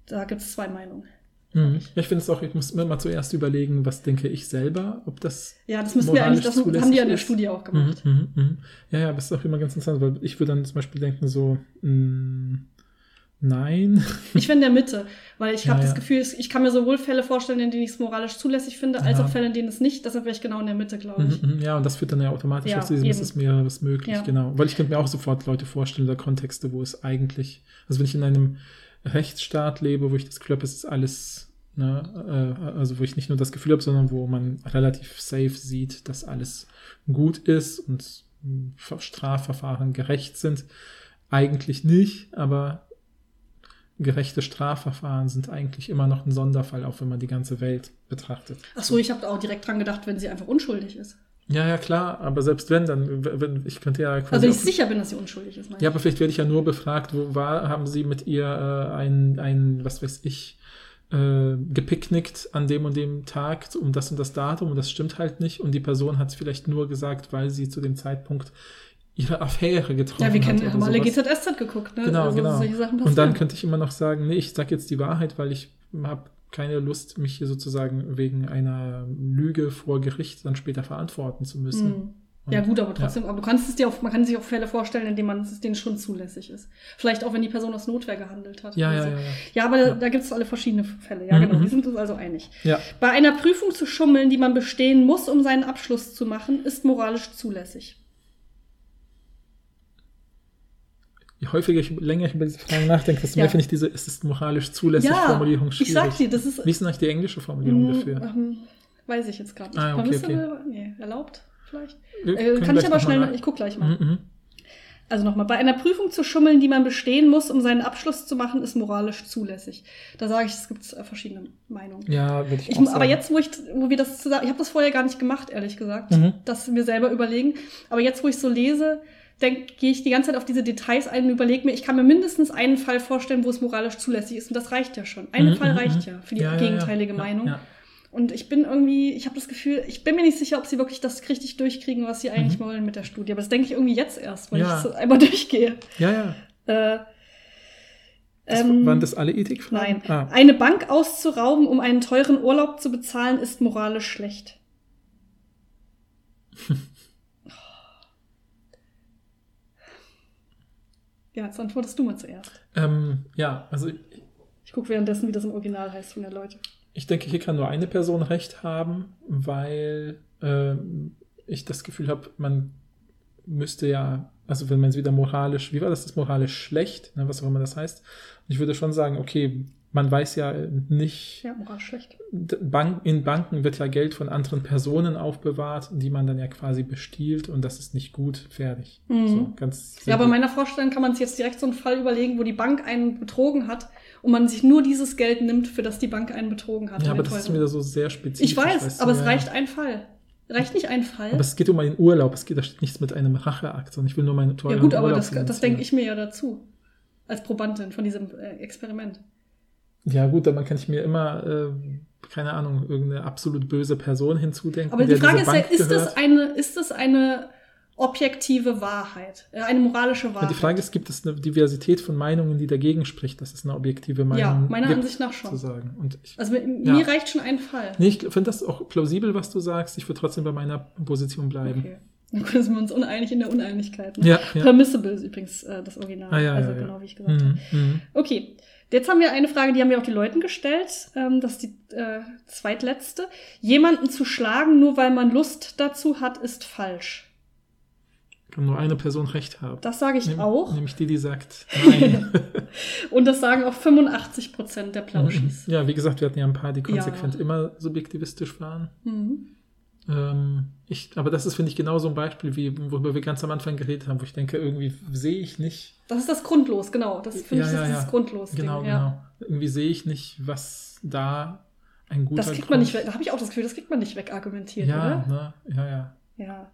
Da gibt es zwei Meinungen. Mhm. Ich finde es auch, ich muss mir mal zuerst überlegen, was denke ich selber, ob das. Ja, das müssen wir eigentlich, das haben die ja in der. Studie auch gemacht. Mhm, mhm, mhm. Ja, ja, das ist auch immer ganz interessant, weil ich würde dann zum Beispiel denken, so, mh, nein. Ich bin in der Mitte, weil ich Ja, habe das ja. Gefühl, es- ich kann mir sowohl Fälle vorstellen, in denen ich es moralisch zulässig finde, als Ja. auch Fälle, in denen es nicht. Deshalb wäre ich genau in der Mitte, glaube ich. Mhm, mhm. Ja, und das führt dann ja automatisch Ja, aus diesem, es ist mehreres möglich, Ja. genau. Weil ich könnte mir auch sofort Leute vorstellen, oder Kontexte, wo es eigentlich, also wenn ich in einem Rechtsstaat lebe, wo ich das Gefühl habe, es ist alles, ne, äh, also wo ich nicht nur das Gefühl habe, sondern wo man relativ safe sieht, dass alles gut ist und Strafverfahren gerecht sind. Eigentlich nicht, aber gerechte Strafverfahren sind eigentlich immer noch ein Sonderfall, auch wenn man die ganze Welt betrachtet. Ach so, ich habe auch direkt dran gedacht, wenn sie einfach unschuldig ist. Ja, ja, klar, aber selbst wenn, dann, wenn, ich könnte ja quasi. Also ich sicher bin, dass sie unschuldig ist. meine ja, aber vielleicht werde ich ja nur befragt, wo war, haben Sie mit ihr äh, ein, ein, was weiß ich, äh, gepicknickt an dem und dem Tag um das und das Datum und das stimmt halt nicht und die Person hat es vielleicht nur gesagt, weil sie zu dem Zeitpunkt ihre Affäre getroffen ja, wir hat. kennen, haben alle sowas. GZSZ geguckt, ne? Genau, also genau. Und dann könnte ich immer noch sagen, nee, ich sag jetzt die Wahrheit, weil ich habe keine Lust, mich hier sozusagen wegen einer Lüge vor Gericht dann später verantworten zu müssen. Hm. Und, Ja gut, aber trotzdem, aber du kannst es dir auf, man kann sich auch Fälle vorstellen, in denen man es denen schon zulässig ist. Vielleicht auch, wenn die Person aus Notwehr gehandelt hat. Ja, ja, so. ja, ja. Ja, aber Ja. da, da gibt es alle verschiedene Fälle. Ja, Mhm, genau. mhm. Wir sind uns also einig. Ja. Bei einer Prüfung zu schummeln, die man bestehen muss, um seinen Abschluss zu machen, ist moralisch zulässig. Je häufiger ich länger ich über diese Fragen nachdenke, desto Ja. mehr finde ich diese, ist es moralisch zulässig Formulierung schwierig. ich sag dir, das ist. Wie ist denn eigentlich die englische Formulierung Mm, dafür? ähm, weiß ich jetzt gerade nicht. Ah, okay, Permissible? Nee, erlaubt vielleicht? Äh, kann ich aber mal schnell, nach- ich guck gleich mal. Mhm, mhm. Also nochmal, bei einer Prüfung zu schummeln, die man bestehen muss, um seinen Abschluss zu machen, ist moralisch zulässig. Da sage ich, es gibt äh, verschiedene Meinungen. Ja, würde ich, Ich auch sagen. aber jetzt, wo ich, wo wir das zusammen, ich habe das vorher gar nicht gemacht, ehrlich gesagt, Mhm. dass wir selber überlegen. Aber jetzt, wo ich so lese, denk, gehe ich die ganze Zeit auf diese Details ein und überlege mir, ich kann mir mindestens einen Fall vorstellen, wo es moralisch zulässig ist. Und das reicht ja schon. Ein Mhm, Fall mhm, reicht mhm. ja für die Ja, gegenteilige ja, Meinung. Ja, Und ich bin irgendwie, ich habe das Gefühl, ich bin mir nicht sicher, ob sie wirklich das richtig durchkriegen, was sie eigentlich wollen mit der Studie. Aber das denke ich irgendwie jetzt erst, weil Mhm. Ich so einmal durchgehe. ja. ja. Äh, Das, ähm, waren das alle Ethikfragen? Nein. Ah. Eine Bank auszurauben, um einen teuren Urlaub zu bezahlen, ist moralisch schlecht. ja, jetzt antwortest du mal zuerst. Ähm, ja, also Ich gucke währenddessen, wie das im Original heißt von der Leute. ich denke, hier kann nur eine Person recht haben, weil ähm, ich das Gefühl habe, man müsste ja, also wenn man es wieder moralisch, wie war das, das moralisch schlecht, ne, was auch immer das heißt. Ich würde schon sagen, okay, man weiß ja nicht, Ja, moralisch schlecht. Bank, in Banken wird ja Geld von anderen Personen aufbewahrt, die man dann ja quasi bestiehlt und das ist nicht gut, fertig. Mhm. So, ganz Ja, simpel. meiner Vorstellung kann man sich jetzt direkt so einen Fall überlegen, wo die Bank einen betrogen hat und man sich nur dieses Geld nimmt, für das die Bank einen betrogen hat. ja, aber das ist teuren. wieder so sehr spezifisch. ich weiß, weißt du, aber es ja. reicht ein Fall. Reicht nicht ein Fall? Aber es geht um einen Urlaub, es geht, da steht nichts mit einem Racheakt, sondern ich will nur meine Ja teuren gut, aber Urlaub das, das denke ich mir ja dazu. Als Probandin von diesem äh, Experiment. Ja gut, dann kann ich mir immer, äh, keine Ahnung, irgendeine absolut böse Person hinzudenken. Aber die Frage ist ja, ist das, eine, ist das eine objektive Wahrheit? Äh, Eine moralische Ja, Wahrheit? die Frage ist, gibt es eine Diversität von Meinungen, die dagegen spricht, dass es eine objektive Meinung Ja, meiner gibt, Ansicht nach schon. ich, Also mir, Ja. mir reicht schon ein Fall. nee, ich finde das auch plausibel, was du sagst. Ich würde trotzdem bei meiner Position bleiben. Okay. Dann sind wir uns uneinig in der Uneinigkeit. Ne? Ja, ja. Permissible ist übrigens äh, das Original. Ah, ja, also ja, ja. genau wie ich gesagt habe. Mhm, mhm. Okay, jetzt haben wir eine Frage, die haben wir auch die Leuten gestellt. Ähm, das ist die äh, zweitletzte. Jemanden zu schlagen, nur weil man Lust dazu hat, ist falsch. Kann nur eine Person recht haben. Das sage ich Nehm- auch. Nämlich die, die sagt, nein. Und das sagen auch 85 Prozent der Plauschis. ja, wie gesagt, wir hatten ja ein paar, die Ja. konsequent immer subjektivistisch waren. Mhm. Ähm, ich, aber das ist, finde ich, genau so ein Beispiel, wie, worüber wir ganz am Anfang geredet haben, wo ich denke, irgendwie sehe ich nicht. Das ist das Grundlos, genau. Das finde Ja, ich ja, das ist ja. das Grundlos-Ding. Genau, ja. genau. Irgendwie sehe ich nicht, was da ein guter Das kriegt man nicht Grund- weg. Da habe ich auch das Gefühl, das kriegt man nicht wegargumentiert, Ja, oder? ne? ja, ja. Ja.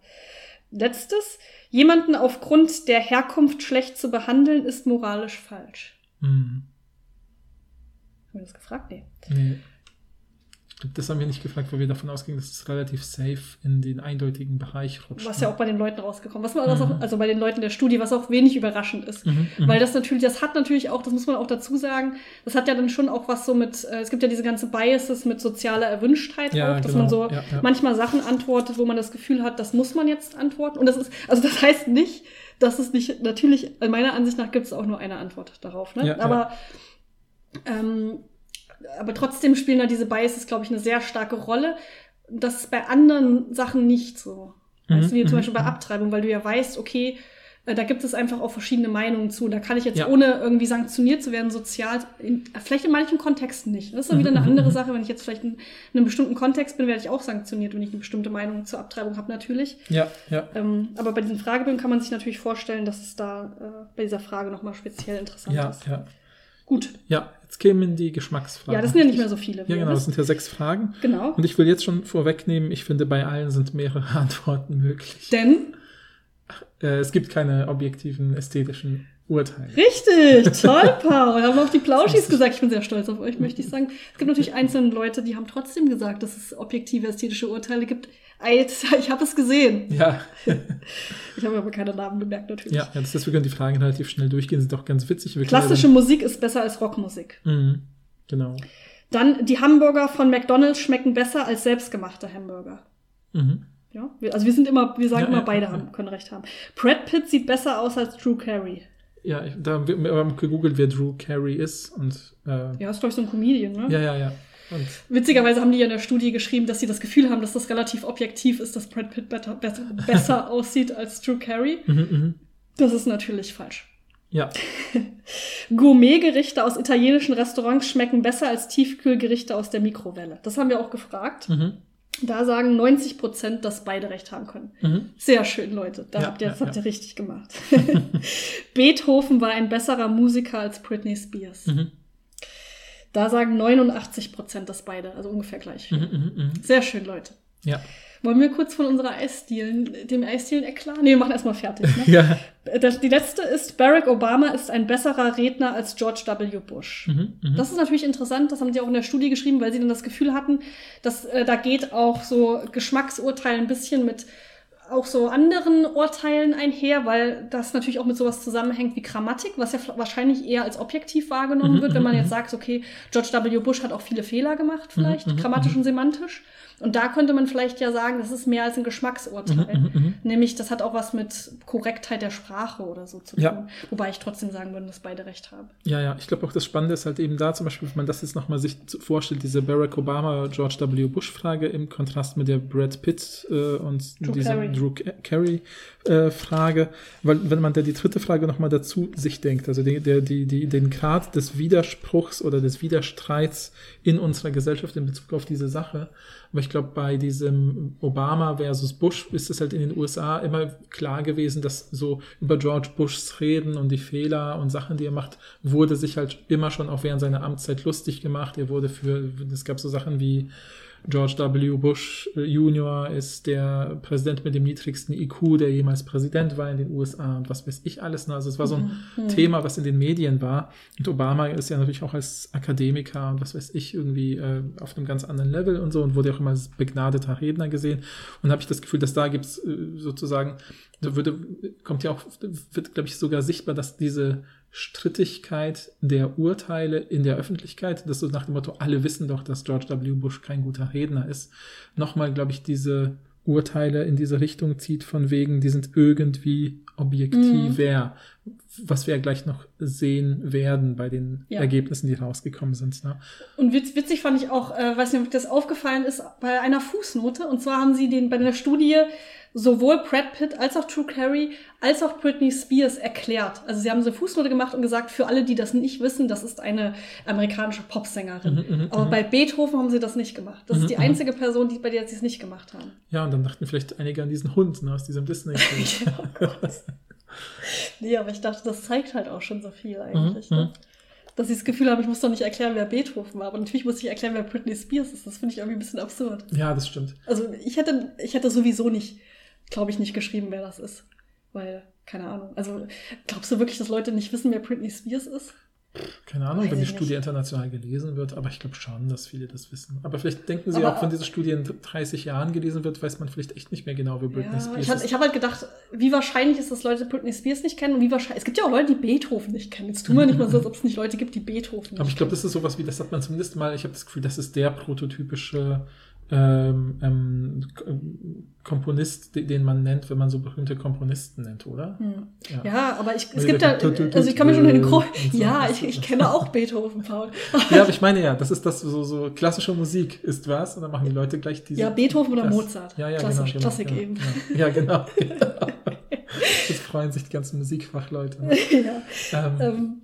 Letztes. Jemanden aufgrund der Herkunft schlecht zu behandeln, ist moralisch falsch. Hm. Haben wir das gefragt? Nee. Nee. Das haben wir nicht gefragt, weil wir davon ausgingen, dass es relativ safe in den eindeutigen Bereich rutscht. Was ne? ja auch bei den Leuten rausgekommen was Mhm. auch, also bei den Leuten der Studie, was auch wenig überraschend ist. Mhm, mhm. Weil das natürlich, das hat natürlich auch, das muss man auch dazu sagen, das hat ja dann schon auch was so mit, äh, es gibt ja diese ganze Biases mit sozialer Erwünschtheit Ja, auch, dass genau. man so Ja, ja. manchmal Sachen antwortet, wo man das Gefühl hat, das muss man jetzt antworten. Und das ist, also das heißt nicht, dass es nicht, natürlich, meiner Ansicht nach gibt es auch nur eine Antwort darauf. Ne? Aber, Ähm, aber trotzdem spielen da diese Biases, glaube ich, eine sehr starke Rolle. Das ist bei anderen Sachen nicht so. Weißt du, wie Mhm, zum mhm, Beispiel bei mhm. Abtreibung, weil du ja weißt, okay, äh, da gibt es einfach auch verschiedene Meinungen zu. Da kann ich jetzt, Ja. ohne irgendwie sanktioniert zu werden, sozial, in, vielleicht in manchen Kontexten nicht. Das ist dann wieder Mhm, eine mhm, andere mhm. Sache. Wenn ich jetzt vielleicht in, in einem bestimmten Kontext bin, werde ich auch sanktioniert, wenn ich eine bestimmte Meinung zur Abtreibung habe, natürlich. Ja, ja. Ähm, aber bei diesen Fragebögen kann man sich natürlich vorstellen, dass es da äh, bei dieser Frage nochmal speziell interessant Ja, ist. ja. Gut. Ja, jetzt kämen die Geschmacksfragen. Ja, das sind ja nicht mehr so viele. Ja, genau, wisst. sind ja sechs Fragen. Genau. Und ich will jetzt schon vorwegnehmen, ich finde, bei allen sind mehrere Antworten möglich. Denn, Äh, es gibt keine objektiven ästhetischen Urteile. richtig, toll, Paul. Haben auch die Plauschis gesagt. Ich bin sehr stolz auf euch, möchte ich sagen. Es gibt natürlich einzelne Leute, die haben trotzdem gesagt, dass es objektive ästhetische Urteile gibt. Jetzt- Ich habe es gesehen. Ja, Ich habe aber keine Namen bemerkt, natürlich. ja, das ist, wir können die Fragen relativ schnell durchgehen, sind doch ganz witzig. Wir Klassische Musik ist besser als Rockmusik. Dann, Mhm, genau. Dann, die Hamburger von McDonalds schmecken besser als selbstgemachte Hamburger. Mhm. Ja, also wir sind immer, wir sagen Ja, immer, ja, beide ja. haben, können recht haben. Brad Pitt sieht besser aus als Drew Carey. Ja, ich, da haben gegoogelt, wer Drew Carey ist und äh, Ja, ist glaube ich so ein Comedian, ne? ja, ja, ja. Und Witzigerweise haben die ja in der Studie geschrieben, dass sie das Gefühl haben, dass das relativ objektiv ist, dass Brad Pitt better, besser, besser aussieht als Drew Carey. mhm, mhm. Das ist natürlich falsch. ja, Gourmetgerichte aus italienischen Restaurants schmecken besser als Tiefkühlgerichte aus der Mikrowelle. Das haben wir auch gefragt. mhm, Da sagen 90 Prozent, dass beide recht haben können. mhm. Sehr schön, Leute. Da Ja, habt ihr, das ja, habt ja. ihr richtig gemacht. Beethoven war ein besserer Musiker als Britney Spears. Mhm. Da sagen 89 Prozent, dass beide, also ungefähr gleich. Mhm, mhm, mhm. Sehr schön, Leute. Ja. Wollen wir kurz von unserer Eisdielen, dem Eisdielen erklären? Nee, wir machen erstmal fertig. Ne? Ja. Das, die letzte ist, Barack Obama ist ein besserer Redner als George W. Bush. Mhm, mhm. Das ist natürlich interessant, das haben die auch in der Studie geschrieben, weil sie dann das Gefühl hatten, dass äh, da geht auch so Geschmacksurteil ein bisschen mit auch so anderen Urteilen einher, weil das natürlich auch mit sowas zusammenhängt wie Grammatik, was ja wahrscheinlich eher als objektiv wahrgenommen Mhm, wird, wenn man mhm, jetzt sagt, okay, George W. Bush hat auch viele Fehler gemacht, vielleicht, mhm, grammatisch und semantisch. Und da könnte man vielleicht ja sagen, das ist mehr als ein Geschmacksurteil. Mhm, mhm, mhm. Nämlich, das hat auch was mit Korrektheit der Sprache oder so zu tun. Ja. Wobei ich trotzdem sagen würde, dass beide recht haben. Ja, ja, ich glaube auch das Spannende ist halt eben da, zum Beispiel, wenn man das jetzt nochmal sich vorstellt, diese Barack Obama, George W. Bush-Frage im Kontrast mit der Brad Pitt äh, und Drew dieser Carey. Drew Carey-Frage, weil wenn man da die dritte Frage nochmal dazu sich denkt, also die, der, die, die, den Grad des Widerspruchs oder des Widerstreits in unserer Gesellschaft in Bezug auf diese Sache, aber ich glaube, bei diesem Obama versus Bush ist es halt in den USA immer klar gewesen, dass so über George Bushs Reden und die Fehler und Sachen, die er macht, wurde sich halt immer schon auch während seiner Amtszeit lustig gemacht. Er wurde für, es gab so Sachen wie George W. Bush äh, Junior ist der Präsident mit dem niedrigsten IQ, der jemals Präsident war in den USA und was weiß ich alles. ne? Also es war so ein Mhm. Thema, was in den Medien war. Und Obama ist ja natürlich auch als Akademiker und was weiß ich irgendwie äh, auf einem ganz anderen Level und so und wurde auch immer als begnadeter Redner gesehen. Und habe ich das Gefühl, dass da gibt's äh, sozusagen, da würde, kommt ja auch, wird, glaube ich, sogar sichtbar, dass diese Strittigkeit der Urteile in der Öffentlichkeit, das so nach dem Motto, alle wissen doch, dass George W. Bush kein guter Redner ist, nochmal, glaube ich, diese Urteile in diese Richtung zieht, von wegen, die sind irgendwie objektiver, was wir ja gleich noch sehen werden bei den Ja. Ergebnissen, die rausgekommen sind. Ne? Und witz, witzig fand ich auch, äh, weiß nicht, ob das aufgefallen ist, bei einer Fußnote. Und zwar haben sie den bei der Studie sowohl Brad Pitt als auch Drew Carey als auch Britney Spears erklärt. Also sie haben so eine Fußnote gemacht und gesagt, für alle, die das nicht wissen, das ist eine amerikanische Popsängerin. Mhm, mhm, Aber mhm. bei Beethoven haben sie das nicht gemacht. Das ist die mhm. einzige Person, die, bei der sie es nicht gemacht haben. Ja, und dann dachten vielleicht einige an diesen Hund ne, aus diesem Disney-Film. Nee, aber ich dachte, das zeigt halt auch schon so viel eigentlich. Mhm, ne? mhm. Dass ich das Gefühl habe, ich muss doch nicht erklären, wer Beethoven war. Aber natürlich muss ich erklären, wer Britney Spears ist. Das finde ich irgendwie ein bisschen absurd. ja, das stimmt. Also ich hätte, ich hätte sowieso nicht, glaube ich, nicht geschrieben, wer das ist. Weil, keine Ahnung. Also, glaubst du wirklich, dass Leute nicht wissen, wer Britney Spears ist? Keine Ahnung, Weiß wenn die nicht. Studie international gelesen wird, aber ich glaube schon, dass viele das wissen. Aber vielleicht denken sie Aber- auch, wenn diese Studie in 30 Jahren gelesen wird, weiß man vielleicht echt nicht mehr genau, wer Britney Ja, Spears ich, hab- ist. ich habe halt gedacht, wie wahrscheinlich ist, dass Leute Britney Spears nicht kennen und wie wahrscheinlich. Es gibt ja auch Leute, die Beethoven nicht kennen. Jetzt tun wir nicht mal so, als ob es nicht Leute gibt, die Beethoven nicht Aber ich glaube, das ist sowas wie, das hat man zumindest mal, ich habe das Gefühl, das ist der prototypische ähm, ähm, Komponist, de- den man nennt, wenn man so berühmte Komponisten nennt, oder? Hm. Ja, aber ich, es gibt ja, tut, also ich kann mir schon den und so. Ja, ich, ich kenne auch Beethoven, Paul. Ja, aber ich meine ja, das ist das, so, so klassische Musik ist was, und dann machen die Leute gleich diese. Ja, Beethoven oder das- Mozart. Ja, ja, Klassisch, genau, genau, Klassik genau, eben. Ja, ja genau. genau. Jetzt freuen sich die ganzen Musikfachleute. Ne? ja. Ähm, Ähm,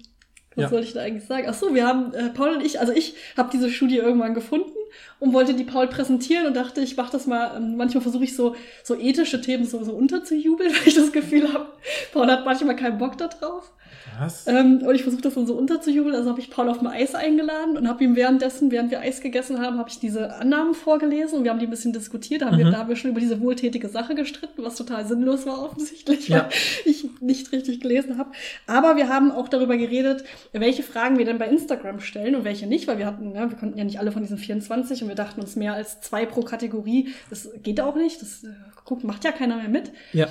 was Ja. soll ich da eigentlich sagen? Ach so, wir haben, äh, Paul und ich, also ich habe diese Studie irgendwann gefunden und wollte die Paul präsentieren und dachte, ich mache das mal, ähm, manchmal versuche ich so, so ethische Themen so, so unterzujubeln, weil ich das Gefühl habe, Paul hat manchmal keinen Bock da drauf. Was? Ähm, und ich versuche das dann so unterzujubeln. Also habe ich Paul auf ein Eis eingeladen und habe ihm währenddessen, während wir Eis gegessen haben, habe ich diese Annahmen vorgelesen und wir haben die ein bisschen diskutiert. Da haben, wir, Mhm. da haben wir schon über diese wohltätige Sache gestritten, was total sinnlos war offensichtlich, Ja. weil ich nicht richtig gelesen habe. Aber wir haben auch darüber geredet, welche Fragen wir denn bei Instagram stellen und welche nicht, weil wir hatten, ne, wir konnten ja nicht alle von diesen 24 und wir dachten uns mehr als zwei pro Kategorie. Das geht auch nicht. Das äh, guck, macht ja keiner mehr mit. Ja.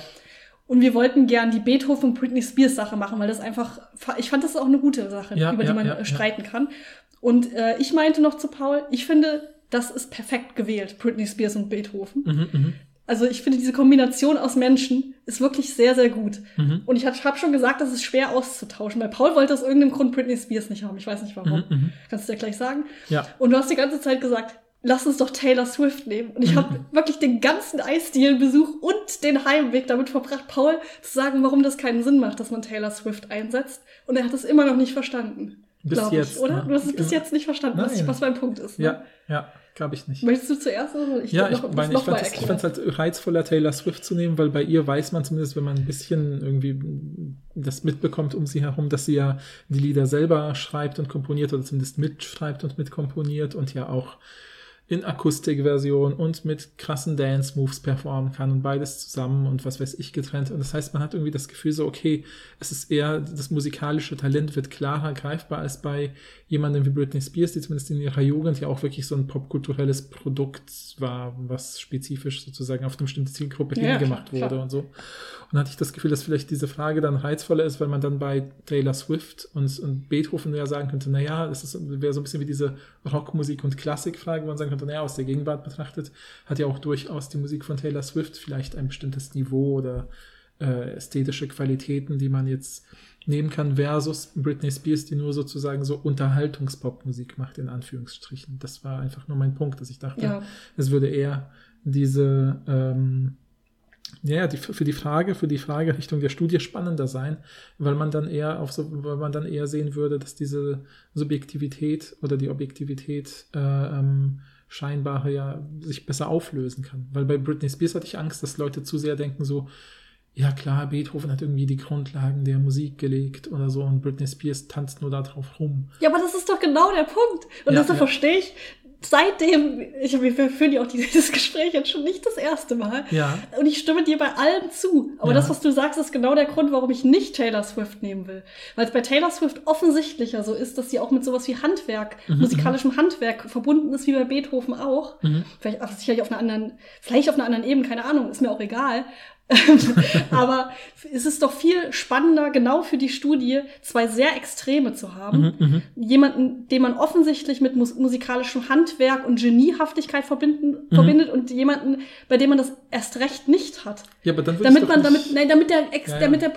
Und wir wollten gern die Beethoven und Britney Spears Sache machen, weil das einfach, ich fand das auch eine gute Sache, Ja, über ja, die man ja, streiten kann. Und äh, ich meinte noch zu Paul, ich finde, das ist perfekt gewählt, Britney Spears und Beethoven. Mhm, mhm. Also ich finde, diese Kombination aus Menschen ist wirklich sehr, sehr gut. Mhm. Und ich habe schon gesagt, das ist schwer auszutauschen, weil Paul wollte aus irgendeinem Grund Britney Spears nicht haben. Ich weiß nicht warum. Mhm, mhm. Kannst du dir gleich sagen? Ja. Und du hast die ganze Zeit gesagt, lass uns doch Taylor Swift nehmen. Und ich Mhm. habe wirklich den ganzen Eisdielenbesuch und den Heimweg damit verbracht, Paul zu sagen, warum das keinen Sinn macht, dass man Taylor Swift einsetzt. Und er hat es immer noch nicht verstanden. Bis jetzt, Ich, oder? ne? Du hast es bis jetzt nicht verstanden, was, was mein Punkt ist. Ne? Ja, ja, glaube ich nicht. Möchtest du zuerst oder ich Ja, noch, ich meine, ich fand es halt reizvoller, Taylor Swift zu nehmen, weil bei ihr weiß man zumindest, wenn man ein bisschen irgendwie das mitbekommt um sie herum, dass sie ja die Lieder selber schreibt und komponiert oder zumindest mitschreibt und mitkomponiert und ja auch in Akustikversion und mit krassen Dance-Moves performen kann und beides zusammen und was weiß ich getrennt. Und das heißt, man hat irgendwie das Gefühl so, okay, es ist eher, das musikalische Talent wird klarer greifbar als bei jemandem wie Britney Spears, die zumindest in ihrer Jugend ja auch wirklich so ein popkulturelles Produkt war, was spezifisch sozusagen auf eine bestimmte Zielgruppe Ja, hingemacht wurde und so. Und dann hatte ich das Gefühl, dass vielleicht diese Frage dann reizvoller ist, weil man dann bei Taylor Swift und, und Beethoven ja sagen könnte, na ja, das wäre so ein bisschen wie diese Rockmusik- und Klassikfrage, wo man sagen könnte, naja, aus der Gegenwart betrachtet, hat ja auch durchaus die Musik von Taylor Swift vielleicht ein bestimmtes Niveau oder äh, ästhetische Qualitäten, die man jetzt nehmen kann, versus Britney Spears, die nur sozusagen so Unterhaltungspopmusik macht, in Anführungsstrichen. Das war einfach nur mein Punkt, dass ich dachte, Ja. es würde eher diese, ähm, ja, die, für die Frage, für die Fragerichtung der Studie spannender sein, weil man dann eher auf so, weil man dann eher sehen würde, dass diese Subjektivität oder die Objektivität äh, ähm, scheinbare ja sich besser auflösen kann. Weil bei Britney Spears hatte ich Angst, dass Leute zu sehr denken so, ja klar, Beethoven hat irgendwie die Grundlagen der Musik gelegt oder so und Britney Spears tanzt nur darauf rum. Ja, aber das ist doch genau der Punkt. Und Ja, deshalb ja. verstehe ich, seitdem, ich, wir führen ja auch dieses Gespräch jetzt schon nicht das erste Mal. Ja, Und ich stimme dir bei allem zu. Aber Ja. das, was du sagst, ist genau der Grund, warum ich nicht Taylor Swift nehmen will. Weil es bei Taylor Swift offensichtlicher so ist, dass sie auch mit sowas wie Handwerk, musikalischem Handwerk verbunden ist, wie bei Beethoven auch. Mhm. Vielleicht ach, sicherlich auf einer anderen, vielleicht auf einer anderen Ebene, keine Ahnung, ist mir auch egal. Aber es ist doch viel spannender, genau für die Studie, zwei sehr Extreme zu haben. Mhm, Jemanden, den man offensichtlich mit mus musikalischem Handwerk und Geniehaftigkeit verbinden, verbindet und jemanden, bei dem man das erst recht nicht hat. ja, aber dann würde Damit ich man, damit, nein, damit der, Ex, Ja, ja. damit der,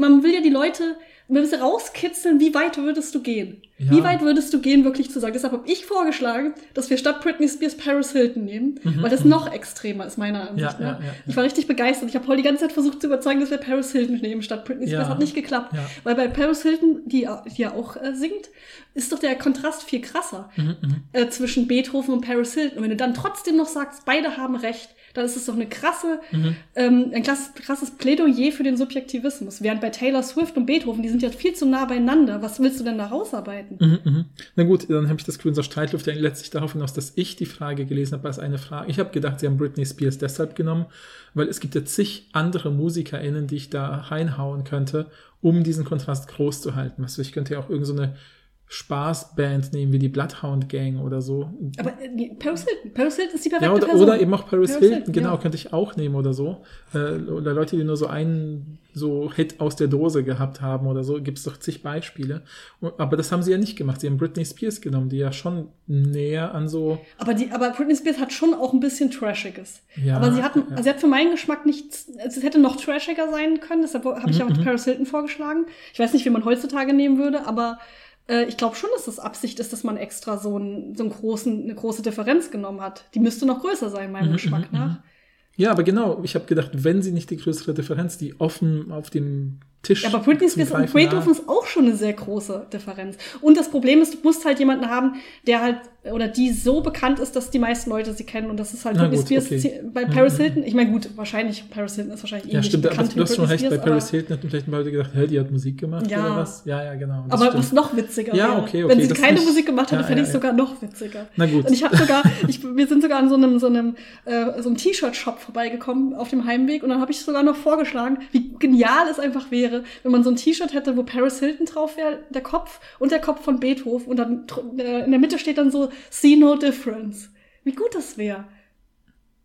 man will ja die Leute, will sie rauskitzeln, wie weit würdest du gehen? Ja. Wie weit würdest du gehen, wirklich zu sagen? Deshalb habe ich vorgeschlagen, dass wir statt Britney Spears Paris Hilton nehmen, weil das noch extremer ist, meiner Ansicht Mhm, Ja, nach. ja, Ich war richtig begeistert. Ich habe Paul die ganze Zeit versucht zu überzeugen, dass wir Paris Hilton nehmen statt Britney Spears. Hat nicht geklappt. Weil bei Paris Hilton, die, die ja auch äh, singt, ist doch der Kontrast viel krasser Mhm, äh, zwischen Beethoven und Paris Hilton. Und wenn du dann trotzdem noch sagst, beide haben recht, dann ist es doch eine krasse, Mhm. ähm, ein krasses, krasses Plädoyer für den Subjektivismus. Während bei Taylor Swift und Beethoven, die sind ja viel zu nah beieinander. Was willst du denn da rausarbeiten? Mhm, mhm. Na gut, dann habe ich das Gefühl, unser Streit läuft ja letztlich darauf hinaus, dass ich die Frage gelesen habe als eine Frage. Ich habe gedacht, sie haben Britney Spears deshalb genommen, weil es gibt ja zig andere MusikerInnen, die ich da reinhauen könnte, um diesen Kontrast groß zu halten. Weiß ich könnte ja auch irgendeine so eine Spaßband nehmen, wie die Bloodhound Gang oder so. Aber äh, Paris Hilton, Paris Hilton ist die perfekte Ja, oder, Person. oder eben auch Paris, Paris Hilton, Hilton, genau, ja. könnte ich auch nehmen oder so. Äh, oder Leute, die nur so einen so Hit aus der Dose gehabt haben oder so, gibt es doch zig Beispiele. Aber das haben sie ja nicht gemacht. Sie haben Britney Spears genommen, die ja schon näher an so. Aber, die, aber Britney Spears hat schon auch ein bisschen Trashiges. Ja, aber sie hat, ja. sie hat für meinen Geschmack nichts, also es hätte noch trashiger sein können, deshalb habe Mhm, ich auch Paris Hilton vorgeschlagen. Ich weiß nicht, wie man heutzutage nehmen würde, aber äh, ich glaube schon, dass das Absicht ist, dass man extra so, einen, so einen großen, eine große Differenz genommen hat. Die müsste noch größer sein, meinem Mhm, Geschmack mhm, nach. Ja, aber genau, ich habe gedacht, wenn sie nicht die größere Differenz, die offen auf dem Tisch. Ja, aber Britney Spears und Beethoven ist auch schon eine sehr große Differenz. Und das Problem ist, du musst halt jemanden haben, der halt oder die so bekannt ist, dass die meisten Leute sie kennen. Und das ist halt Na Britney gut, Spears okay. bei Paris Hilton. Ich meine, gut, wahrscheinlich Paris Hilton ist wahrscheinlich Ja, ähnlich stimmt, bekannt du hast schon recht, bei Paris Hilton hätten vielleicht Leute gedacht, hä, die hat Musik gemacht Ja. oder was? Ja, ja, genau. Aber stimmt. was noch witziger Ja, wäre. okay, okay, Wenn sie keine nicht- Musik gemacht hätte, Ja, fände ja, ich ja. sogar noch witziger. Na gut. Und ich habe sogar, ich, wir sind sogar an so einem, so einem, äh, so einem T-Shirt-Shop vorbeigekommen auf dem Heimweg und dann habe ich sogar noch vorgeschlagen, wie genial es einfach wäre, wenn man so ein T-Shirt hätte, wo Paris Hilton drauf wäre, der Kopf und der Kopf von Beethoven und dann äh, in der Mitte steht dann so See No Difference. Wie gut das wäre.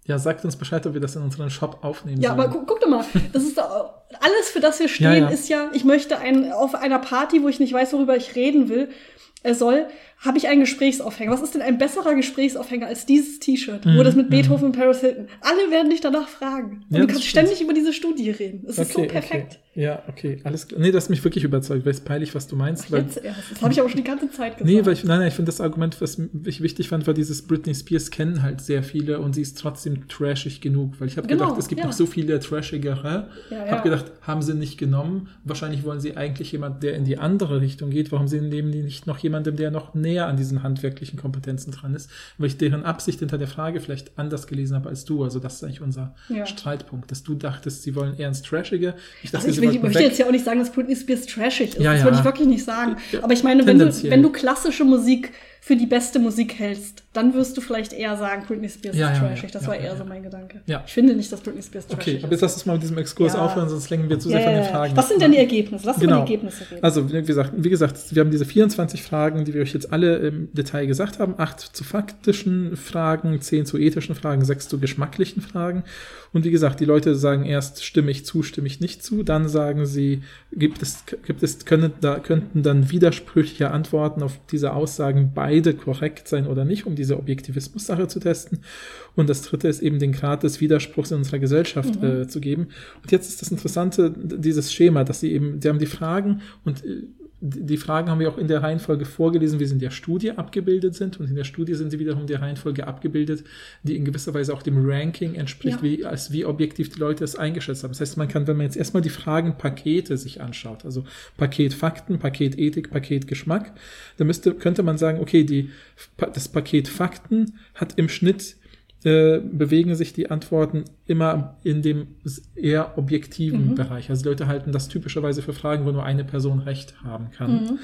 Ja, sagt uns Bescheid, ob wir das in unseren Shop aufnehmen Ja, sollen. aber gu guck doch mal, das ist alles, für das wir stehen, Ja, ja. ist ja, ich möchte ein, auf einer Party, wo ich nicht weiß, worüber ich reden will, er soll, habe ich einen Gesprächsaufhänger. Was ist denn ein besserer Gesprächsaufhänger als dieses T-Shirt? Mhm, Wo das mit mhm. Beethoven und Paris Hilton. Alle werden dich danach fragen. Und Ja, du kannst stimmt. ständig über diese Studie reden. Es ist so perfekt. Okay. Ja, okay, alles klar. Nee, das hat mich wirklich überzeugt, weil es peinlich, was du meinst. Ach, weil, jetzt erst. Das habe ich aber schon die ganze Zeit gesagt. Nee, weil ich, nein, nein, ich finde das Argument, was ich wichtig fand, war dieses Britney Spears kennen halt sehr viele und sie ist trotzdem trashig genug, weil ich habe Genau, gedacht, es gibt ja. noch so viele trashigere. Ja, Habe ja. gedacht, haben sie nicht genommen. Wahrscheinlich wollen sie eigentlich jemand, der in die andere Richtung geht. Warum sie nehmen die nicht noch jemandem, der noch näher an diesen handwerklichen Kompetenzen dran ist? Weil ich deren Absicht hinter der Frage vielleicht anders gelesen habe als du. Also das ist eigentlich unser Ja. Streitpunkt, dass du dachtest, sie wollen eher ins Trashige. Ich dachte, Also ich, will, ich möchte jetzt ja auch nicht sagen, dass Britney Spears trashig ist. Ja, das ja. würde ich wirklich nicht sagen. Aber ich meine, wenn du, wenn du klassische Musik für die beste Musik hältst, dann wirst du vielleicht eher sagen, Britney Spears Ja, ist ja, trashig. das ja, war eher so mein Gedanke. Ich finde nicht, dass Britney Spears trashig Okay, ist. aber jetzt lass uns mal mit diesem Exkurs aufhören, sonst lenken wir zu sehr von den Fragen. Was sind denn die Ergebnisse? Lass uns über die Ergebnisse reden. Also, wie gesagt, wie gesagt, wir haben diese 24 Fragen, die wir euch jetzt alle im Detail gesagt haben. Acht zu faktischen Fragen, zehn zu ethischen Fragen, sechs zu geschmacklichen Fragen. Und wie gesagt, die Leute sagen erst, stimme ich zu, stimme ich nicht zu. Dann sagen sie, gibt es, gibt es, können, da, könnten dann widersprüchliche Antworten auf diese Aussagen beide korrekt sein oder nicht, um diese Objektivismus-Sache zu testen. Und das dritte ist eben den Grad des Widerspruchs in unserer Gesellschaft äh, zu geben. Und jetzt ist das Interessante, dieses Schema, dass sie eben, sie haben die Fragen und äh, die Fragen haben wir auch in der Reihenfolge vorgelesen, wie sie in der Studie abgebildet sind. Und in der Studie sind sie wiederum in der Reihenfolge abgebildet, die in gewisser Weise auch dem Ranking entspricht, Ja. wie, als wie objektiv die Leute es eingeschätzt haben. Das heißt, man kann, wenn man jetzt erstmal die Fragenpakete sich anschaut, also Paket Fakten, Paket Ethik, Paket Geschmack, dann müsste, könnte man sagen, okay, die, das Paket Fakten hat im Schnitt äh, bewegen sich die Antworten immer in dem eher objektiven Mhm. Bereich. Also Leute halten das typischerweise für Fragen, wo nur eine Person Recht haben kann. Mhm.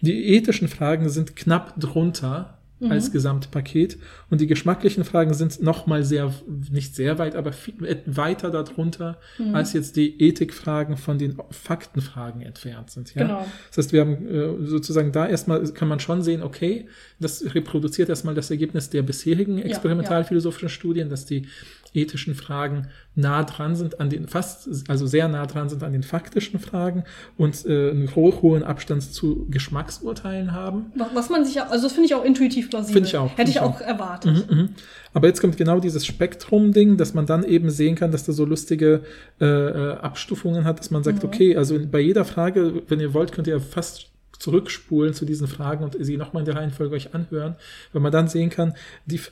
Die ethischen Fragen sind knapp drunter Mhm. als Gesamtpaket und die geschmacklichen Fragen sind noch mal sehr, nicht sehr weit, aber viel, weiter darunter, Mhm. als jetzt die Ethikfragen von den Faktenfragen entfernt sind. Ja? Genau. Das heißt, wir haben äh, sozusagen da erstmal, kann man schon sehen, okay, das reproduziert erstmal das Ergebnis der bisherigen experimentalphilosophischen Studien, dass die ethischen Fragen nah dran sind an den, fast, also sehr nah dran sind an den faktischen Fragen und äh, einen ho hohen Abstand zu Geschmacksurteilen haben. Was man sich ja, also das finde ich auch intuitiv plausibel. Finde ich auch, Hätte ich ich auch erwartet. Mhm, mhm. Aber jetzt kommt genau dieses Spektrum-Ding, dass man dann eben sehen kann, dass da so lustige äh, äh, Abstufungen hat, dass man sagt, okay, also bei jeder Frage, wenn ihr wollt, könnt ihr fast zurückspulen zu diesen Fragen und sie nochmal in der Reihenfolge euch anhören, weil man dann sehen kann, die f-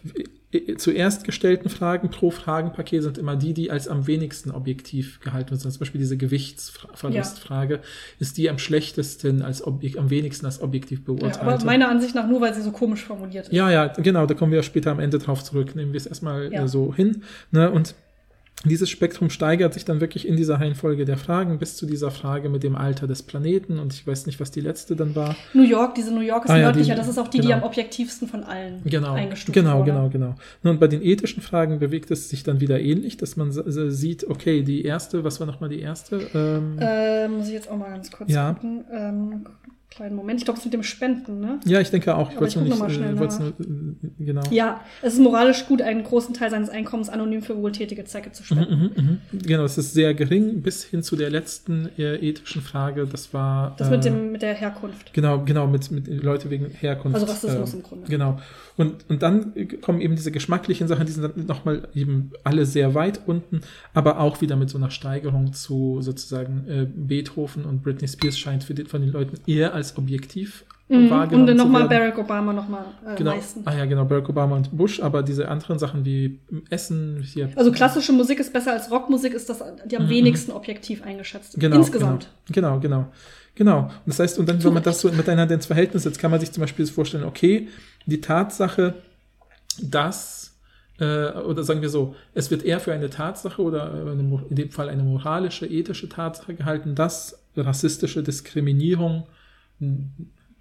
äh, zuerst gestellten Fragen pro Fragenpaket sind immer die, die als am wenigsten objektiv gehalten sind. Zum Beispiel diese Gewichtsverlustfrage ist die am schlechtesten, als objek am wenigsten als objektiv Ja, beurteilt. aber meiner Ansicht nach nur, weil sie so komisch formuliert ist. Ja, ja, genau, da kommen wir später am Ende drauf zurück. Nehmen wir es erstmal Ja. äh, so hin. Ne? Und dieses Spektrum steigert sich dann wirklich in dieser Reihenfolge der Fragen bis zu dieser Frage mit dem Alter des Planeten. Und ich weiß nicht, was die letzte dann war. New York, diese New York ist Ah, ja, nördlicher, die- das ist auch die, die genau. am objektivsten von allen Genau, eingestuft genau, wurde. genau, genau. Und bei den ethischen Fragen bewegt es sich dann wieder ähnlich, dass man sieht, okay, die erste, was war nochmal die erste? Ähm, Äh, muss ich jetzt auch mal ganz kurz Ja. gucken. Ähm, kleinen Moment. Ich glaube, es mit dem Spenden, ne? ja, ich denke auch. Ich wollte es nur nicht, mal äh, nur, äh, genau. Ja, es ist moralisch gut, einen großen Teil seines Einkommens anonym für wohltätige Zwecke zu spenden. Mhm, mhm, mhm. Genau, es ist sehr gering bis hin zu der letzten äh, ethischen Frage. Das war Das mit, äh, dem, mit der Herkunft. Genau, genau, mit, mit Leute wegen Herkunft. Also Rassismus ähm, im Grunde. Genau. Und, und dann kommen eben diese geschmacklichen Sachen, die sind dann nochmal eben alle sehr weit unten, aber auch wieder mit so einer Steigerung zu sozusagen äh, Beethoven und Britney Spears scheint für die, von den Leuten eher als objektiv Mhm. wahrgenommen Und dann nochmal. Barack Obama nochmal äh, Genau. leisten. Ah ja, genau, Barack Obama und Bush, aber diese anderen Sachen wie Essen hier. Also klassische Musik ist besser als Rockmusik, ist das die am Mhm, wenigsten objektiv eingeschätzt. Genau, Insgesamt. Genau, genau, genau. Genau. Und das heißt, und dann, wenn man das so miteinander ins Verhältnis setzt, kann man sich zum Beispiel vorstellen, okay, die Tatsache, dass, äh, oder sagen wir so, es wird eher für eine Tatsache oder äh, eine, in dem Fall eine moralische, ethische Tatsache gehalten, dass rassistische Diskriminierung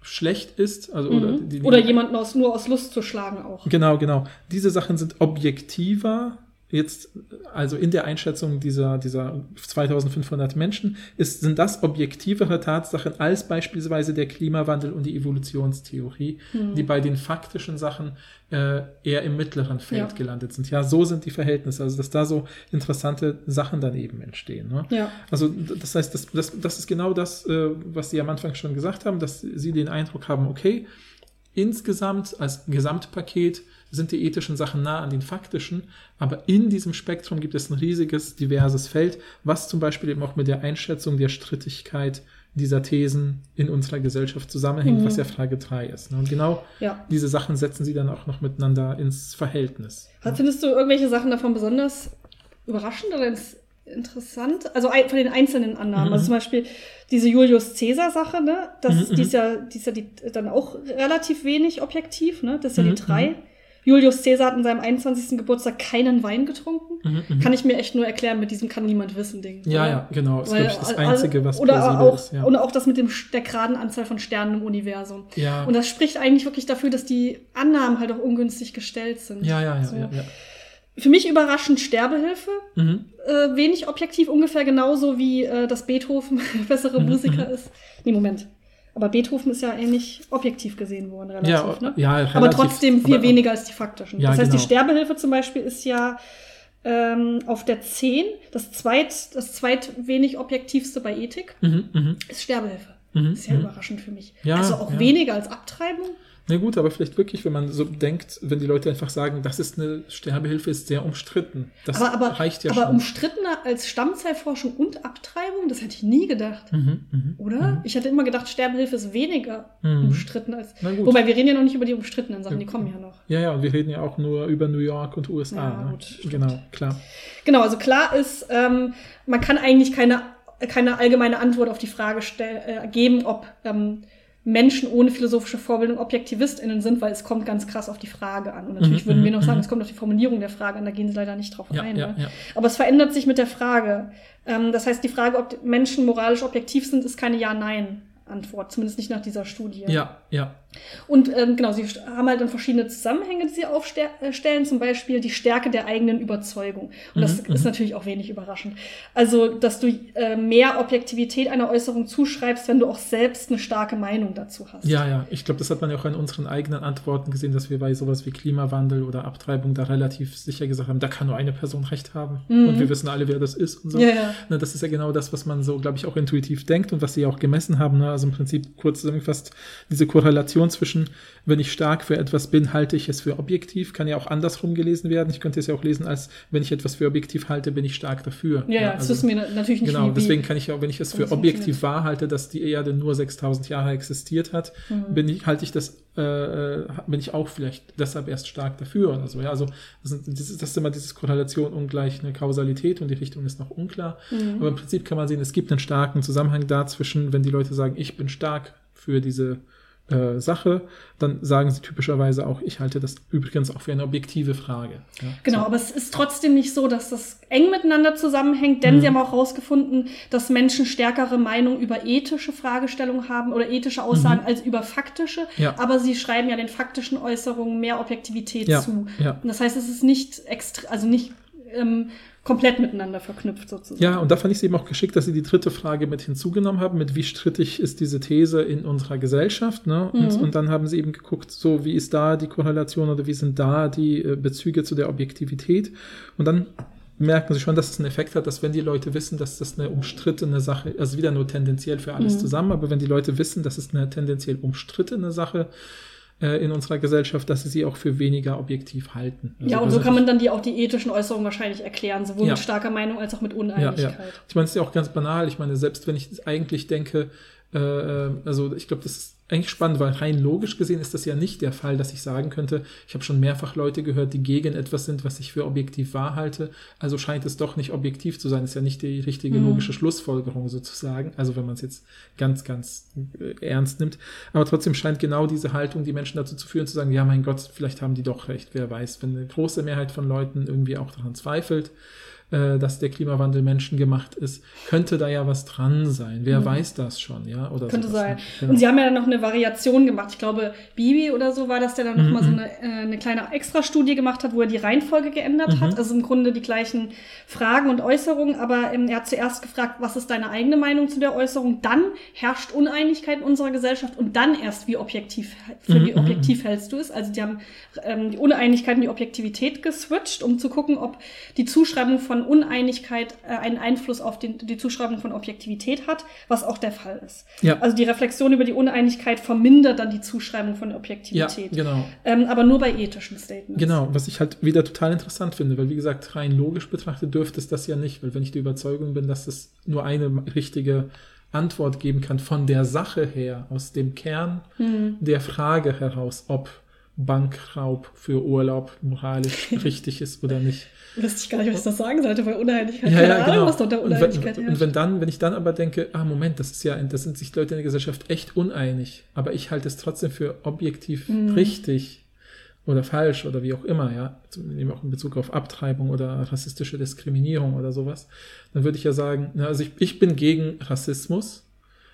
schlecht ist, also oder, Mhm. die, die, Oder jemanden aus, nur aus Lust zu schlagen auch. Genau, genau. Diese Sachen sind objektiver jetzt, also in der Einschätzung dieser, dieser 2500 Menschen, ist, sind das objektivere Tatsachen als beispielsweise der Klimawandel und die Evolutionstheorie, Hm. die bei den faktischen Sachen äh, eher im mittleren Feld Ja. gelandet sind. Ja, so sind die Verhältnisse, also dass da so interessante Sachen daneben entstehen. Ne? Ja. Also das heißt, das, das, das ist genau das, äh, was Sie am Anfang schon gesagt haben, dass Sie den Eindruck haben, okay, insgesamt als Gesamtpaket sind die ethischen Sachen nah an den faktischen, aber in diesem Spektrum gibt es ein riesiges, diverses Feld, was zum Beispiel eben auch mit der Einschätzung der Strittigkeit dieser Thesen in unserer Gesellschaft zusammenhängt, Mhm. was ja Frage 3 ist. ne? Und genau Ja. diese Sachen setzen Sie dann auch noch miteinander ins Verhältnis. Findest du irgendwelche Sachen davon besonders überraschend oder ins- interessant? Also ein, von den einzelnen Annahmen. Mhm. Also zum Beispiel diese Julius Caesar-Sache, ne? Das, Mhm, die ist ja, die ist ja die, dann auch relativ wenig objektiv, ne? Das ist ja Mhm, die drei. Julius Caesar hat an seinem 21. Geburtstag keinen Wein getrunken. Mhm, mhm. Kann ich mir echt nur erklären mit diesem kann niemand wissen Ding. Ja, oder? ja, genau. Das ist, Weil, glaube ich, das also- Einzige, was oder auch, ist. Ja. Und auch das mit dem, der geraden Anzahl von Sternen im Universum. ja. Und das spricht eigentlich wirklich dafür, dass die Annahmen halt auch ungünstig gestellt sind. ja, ja, ja, So. ja, ja. Für mich überraschend Sterbehilfe. Mhm. Äh, wenig objektiv, ungefähr genauso wie äh, dass Beethoven bessere Mhm, Musiker mhm. ist. Nee, Moment. Aber Beethoven ist ja ähnlich objektiv gesehen worden, relativ. Ja, ne? ja, Aber relativ, trotzdem viel aber- weniger als die faktischen. Ja, das heißt, die genau. Sterbehilfe zum Beispiel ist ja ähm, auf der 10, das zweit, das zweit wenig objektivste bei Ethik, Mhm, mhm, ist Sterbehilfe. mhm, Ist ja mhm. überraschend für mich. Ja, also auch weniger als Abtreibung. Na gut, aber vielleicht wirklich, wenn man so denkt, wenn die Leute einfach sagen, das ist eine Sterbehilfe, ist sehr umstritten. Das aber aber, reicht ja aber schon. umstrittener als Stammzellforschung und Abtreibung, das hätte ich nie gedacht. Mhm, mhm, Oder? Mhm. Ich hatte immer gedacht, Sterbehilfe ist weniger Mhm. umstritten als. Wobei wir reden ja noch nicht über die umstrittenen Sachen, die kommen ja noch. Ja, ja, und wir reden ja auch nur über New York und USA. Ja, ne? gut, stimmt. genau, klar. Genau, also klar ist, ähm, man kann eigentlich keine, keine allgemeine Antwort auf die Frage stell, äh, geben, ob ähm, Menschen ohne philosophische Vorbildung ObjektivistInnen sind, weil es kommt ganz krass auf die Frage an. Und natürlich Mhm, würden wir noch mhm, sagen, mhm. es kommt auf die Formulierung der Frage an, da gehen sie leider nicht drauf ein. ne? Aber es verändert sich mit der Frage. Ähm, das heißt, die Frage, ob Menschen moralisch objektiv sind, ist keine Ja-Nein-Antwort, zumindest nicht nach dieser Studie. Ja, ja. Und ähm, genau, sie haben halt dann verschiedene Zusammenhänge, die sie aufstellen, zum Beispiel die Stärke der eigenen Überzeugung. Und das Mhm, ist mhm. natürlich auch wenig überraschend. Also, dass du äh, mehr Objektivität einer Äußerung zuschreibst, wenn du auch selbst eine starke Meinung dazu hast. Ja, ja, ich glaube, das hat man ja auch in unseren eigenen Antworten gesehen, dass wir bei sowas wie Klimawandel oder Abtreibung da relativ sicher gesagt haben, da kann nur eine Person recht haben. Mhm. Und wir wissen alle, wer das ist und so. Ja, ja. Ne, das ist ja genau das, was man so, glaube ich, auch intuitiv denkt und was sie auch gemessen haben. Ne? Also im Prinzip kurz zusammengefasst, diese Korrelation zwischen, wenn ich stark für etwas bin, halte ich es für objektiv, kann ja auch andersrum gelesen werden. Ich könnte es ja auch lesen, als wenn ich etwas für objektiv halte, bin ich stark dafür. Ja, ja, das also- wissen wir na- natürlich nicht. Genau, deswegen kann ich auch, wenn ich es das für objektiv funktioniert. wahr halte, dass die Erde nur 6000 Jahre existiert hat, Mhm. bin ich, halte ich das, äh, äh, bin ich auch vielleicht deshalb erst stark dafür oder so. Ja, also das, sind, das, ist, das ist immer dieses Korrelation ungleich eine Kausalität und die Richtung ist noch unklar. Mhm. Aber im Prinzip kann man sehen, es gibt einen starken Zusammenhang dazwischen, wenn die Leute sagen, ich bin stark für diese äh, Sache, dann sagen sie typischerweise auch, ich halte das übrigens auch für eine objektive Frage. Ja, Genau, so. aber es ist trotzdem nicht so, dass das eng miteinander zusammenhängt, denn Mhm. sie haben auch herausgefunden, dass Menschen stärkere Meinung über ethische Fragestellungen haben oder ethische Aussagen Mhm. als über faktische. Ja. Aber sie schreiben ja den faktischen Äußerungen mehr Objektivität Ja, zu. das heißt, es ist nicht extra, also nicht ähm, komplett miteinander verknüpft sozusagen. Ja, und da fand ich es eben auch geschickt, dass Sie die dritte Frage mit hinzugenommen haben, mit wie strittig ist diese These in unserer Gesellschaft. Ne? Und, Mhm. und dann haben Sie eben geguckt, so wie ist da die Korrelation oder wie sind da die äh, Bezüge zu der Objektivität. Und dann merken Sie schon, dass es einen Effekt hat, dass wenn die Leute wissen, dass das eine umstrittene Sache, also wieder nur tendenziell für alles Mhm. zusammen, aber wenn die Leute wissen, dass es eine tendenziell umstrittene Sache äh, in unserer Gesellschaft, dass sie sie auch für weniger objektiv halten. Also ja, und so kann man dann die auch die ethischen Äußerungen wahrscheinlich erklären, sowohl Ja. mit starker Meinung als auch mit Ja, Uneinigkeit. ja. Ich meine, es ist ja auch ganz banal. Ich meine, selbst wenn ich eigentlich denke, äh, äh, also ich glaube, das ist eigentlich spannend, weil rein logisch gesehen ist das ja nicht der Fall, dass ich sagen könnte, ich habe schon mehrfach Leute gehört, die gegen etwas sind, was ich für objektiv wahr halte. Also scheint es doch nicht objektiv zu sein. ist ja nicht die richtige Mhm. logische Schlussfolgerung sozusagen. Also wenn man es jetzt ganz, ganz äh, ernst nimmt. Aber trotzdem scheint genau diese Haltung die Menschen dazu zu führen, zu sagen, ja, mein Gott, vielleicht haben die doch recht, wer weiß. Wenn eine große Mehrheit von Leuten irgendwie auch daran zweifelt, äh, dass der Klimawandel menschengemacht ist, könnte da ja was dran sein. Wer Mhm. weiß das schon, ja? Oder Könnte sowas, sein. ne? Genau. Und sie haben ja dann noch eine Variation gemacht. Ich glaube, Bibi oder so war das, der dann Mhm, nochmal so mhm. eine, äh, eine kleine Extra-Studie gemacht hat, wo er die Reihenfolge geändert Mhm. hat. Also im Grunde die gleichen Fragen und Äußerungen, aber ähm, er hat zuerst gefragt, was ist deine eigene Meinung zu der Äußerung? Dann herrscht Uneinigkeit in unserer Gesellschaft und dann erst, wie objektiv, für Mhm, wie mhm, objektiv hältst du es? Also die haben ähm, die Uneinigkeit in die Objektivität geswitcht, um zu gucken, ob die Zuschreibung von Uneinigkeit äh, einen Einfluss auf den, die Zuschreibung von Objektivität hat, was auch der Fall ist. Ja. Also die Reflexion über die Uneinigkeit vermindert dann die Zuschreibung von ja, Objektivität. genau. ähm, aber nur bei ethischen Statements. Genau, was ich halt wieder total interessant finde, weil wie gesagt, rein logisch betrachtet dürfte es das ja nicht, weil wenn ich der Überzeugung bin, dass es nur eine richtige Antwort geben kann von der Sache her, aus dem Kern Hm. der Frage heraus, ob Bankraub für Urlaub moralisch richtig ist oder nicht. Wüsste ich gar nicht, was ich das sagen sollte, weil Uneinigkeit, Ja, keine ja, Ahnung, genau. was dort der Und wenn, Uneinigkeit und wenn dann, wenn ich dann aber denke, ah, Moment, das ist ja, das sind sich Leute in der Gesellschaft echt uneinig, aber ich halte es trotzdem für objektiv Mhm. richtig oder falsch oder wie auch immer, ja, eben auch in Bezug auf Abtreibung oder rassistische Diskriminierung oder sowas, dann würde ich ja sagen, na, also ich, ich bin gegen Rassismus,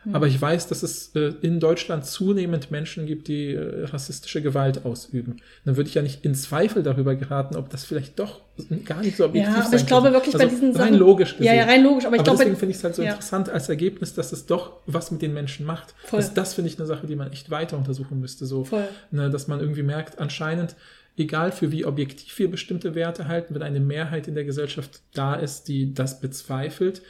Mhm. aber ich weiß, dass es äh, in Deutschland zunehmend Menschen gibt, die äh, rassistische Gewalt ausüben. Dann würde ich ja nicht in Zweifel darüber geraten, ob das vielleicht doch gar nicht so objektiv Ja, sein aber ich glaube könnte. wirklich bei Also diesen rein Sachen- logisch gesehen. Ja, ja, rein logisch, aber ich aber glaube, deswegen finde ich es halt so ja. interessant als Ergebnis, dass es doch was mit den Menschen macht. Voll. Das, das finde ich eine Sache, die man echt weiter untersuchen müsste. So, Voll. ne, dass man irgendwie merkt, anscheinend, egal für wie objektiv wir bestimmte Werte halten, wenn eine Mehrheit in der Gesellschaft da ist, die das bezweifelt,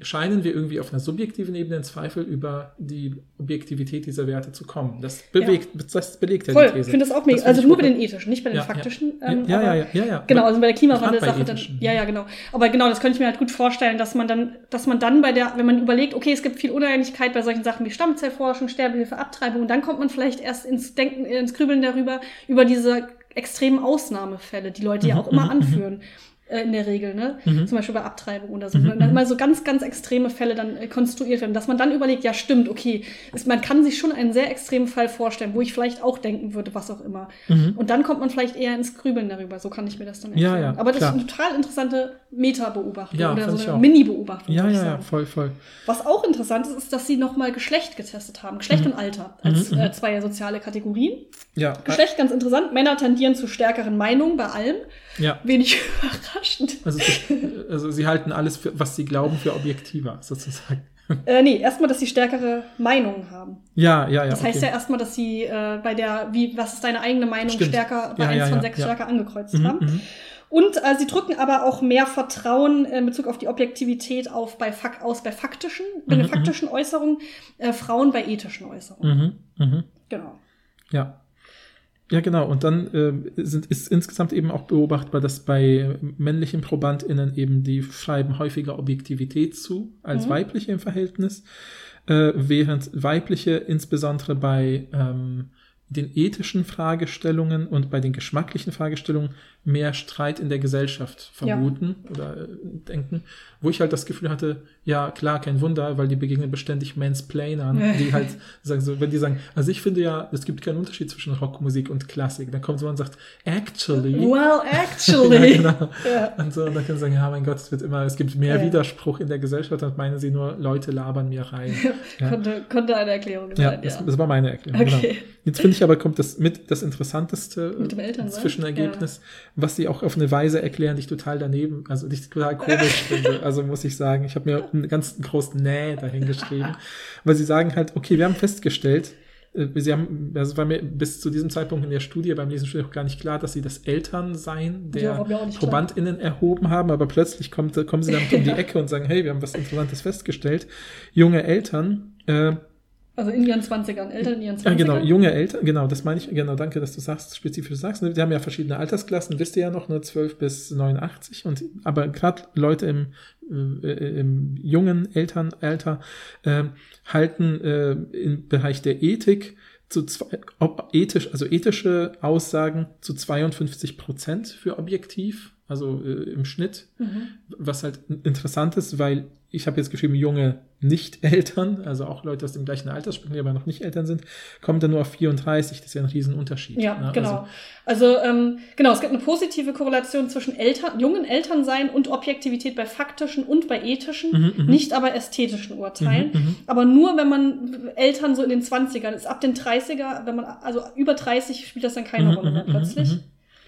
scheinen wir irgendwie auf einer subjektiven Ebene in Zweifel über die Objektivität dieser Werte zu kommen. Das bewegt, das belegt ja Voll, die These. ich finde das auch mega. Also nur bei den ethischen, nicht bei den Ja, faktischen. Ja, ähm, ja, ja, ja, ja, ja. Genau, also bei der Klimawandel-Sache dann. Ja, ja, genau. Aber genau, das könnte ich mir halt gut vorstellen, dass man dann, dass man dann bei der, wenn man überlegt, okay, es gibt viel Uneinigkeit bei solchen Sachen wie Stammzellforschung, Sterbehilfe, Abtreibung, und dann kommt man vielleicht erst ins Denken, ins Grübeln darüber, über diese extremen Ausnahmefälle, die Leute ja Mhm, auch immer mhm, anführen. Äh, In der Regel, ne? Mhm. Zum Beispiel bei Abtreibung oder so. Mhm, Wenn dann mhm. immer so ganz, ganz extreme Fälle dann äh, konstruiert werden, dass man dann überlegt, ja, stimmt, okay, es, man kann sich schon einen sehr extremen Fall vorstellen, wo ich vielleicht auch denken würde, was auch immer. Mhm. Und dann kommt man vielleicht eher ins Grübeln darüber. So kann ich mir das dann Ja, erklären. ja, Aber das klar. ist eine total interessante Meta-Beobachtung Ja, oder so eine. Mini-Beobachtung. Ja, ja, ja, voll, voll. Was auch interessant ist, ist, dass sie nochmal Geschlecht getestet haben. Geschlecht Mhm. und Alter als Mhm, mhm. äh, zwei soziale Kategorien. Ja, Geschlecht ganz interessant. Männer tendieren zu stärkeren Meinungen bei allem. ja. Wenig überraschend. Also, also sie halten alles, für, was sie glauben, für objektiver, sozusagen. Äh, nee, erstmal, dass sie stärkere Meinungen haben. Ja, ja, ja. Das heißt okay. ja erstmal, dass sie äh, bei der, wie, was ist deine eigene Meinung, Stimmt. stärker, bei Ja, 1 ja, von 6 ja. stärker angekreuzt Mhm, haben. Mhm. Und äh, sie drücken aber auch mehr Vertrauen äh, in Bezug auf die Objektivität auf bei Fak aus bei faktischen, bei den Mhm, faktischen Äußerungen, äh, Frauen bei ethischen Äußerungen. Mhm, mhm. Genau. Ja. Ja, genau. Und dann äh, sind, ist insgesamt eben auch beobachtbar, dass bei männlichen ProbandInnen eben die schreiben häufiger Objektivität zu als Mhm. weibliche im Verhältnis, äh, während weibliche insbesondere bei ähm, den ethischen Fragestellungen und bei den geschmacklichen Fragestellungen mehr Streit in der Gesellschaft Ja. vermuten oder äh, denken, wo ich halt das Gefühl hatte, ja klar, kein Wunder, weil die begegnen beständig Mansplainern, die halt sagen so, wenn die sagen, also ich finde ja, es gibt keinen Unterschied zwischen Rockmusik und Klassik, dann kommt jemand und sagt, actually, Well, actually. ja, genau. Ja. Und so, und dann können sie sagen, ja, mein Gott, es wird immer, es gibt mehr Ja. Widerspruch in der Gesellschaft, dann meinen sie nur, Leute labern mir rein. Ja. Konnte, konnte eine Erklärung Ja, sein, das, ja. das war meine Erklärung. Okay. Genau. Jetzt finde ich aber, kommt das mit das Interessanteste Elternsein? Zwischenergebnis, was sie auch auf eine Weise erklären, die ich total daneben, also die ich total komisch finde. Also muss ich sagen, ich habe mir einen ganz großen Näh dahin geschrieben, weil sie sagen halt, okay, wir haben festgestellt, äh, Sie haben, also war mir bis zu diesem Zeitpunkt in der Studie, beim Lesen Studie auch gar nicht klar, dass sie das Elternsein Ja, der auch nicht klar. ProbandInnen erhoben haben, aber plötzlich kommt, kommen sie damit um die Ecke und sagen, hey, wir haben was Interessantes festgestellt. Junge Eltern, äh, Also in ihren 20ern, Eltern in ihren 20ern. ja, genau, junge Eltern, genau, das meine ich, genau, danke, dass du sagst, spezifisch sagst. ne, Wir haben ja verschiedene Altersklassen, wisst ihr ja noch, nur 12 bis 89, und, aber gerade Leute im, äh, im jungen Elternalter äh, halten äh, im Bereich der Ethik zu zwei, ob ethisch, also ethische Aussagen zu 52 Prozent für objektiv. Also äh, im Schnitt, Mhm. was halt interessant ist, weil ich habe jetzt geschrieben, junge Nicht-Eltern, also auch Leute aus dem gleichen Altersspektrum, die aber noch nicht Eltern sind, kommen dann nur auf 34. Das ist ja ein Riesenunterschied. Ja, ne? genau. Also, Also, ähm, genau, es gibt eine positive Korrelation zwischen Eltern, jungen Elternsein und Objektivität bei faktischen und bei ethischen, Mhm, mhm. nicht aber ästhetischen Urteilen. Mhm, mhm. Aber nur, wenn man Eltern so in den 20ern ist. Ab den 30er, wenn man, also über 30 spielt das dann keine Mhm, Rolle mehr plötzlich.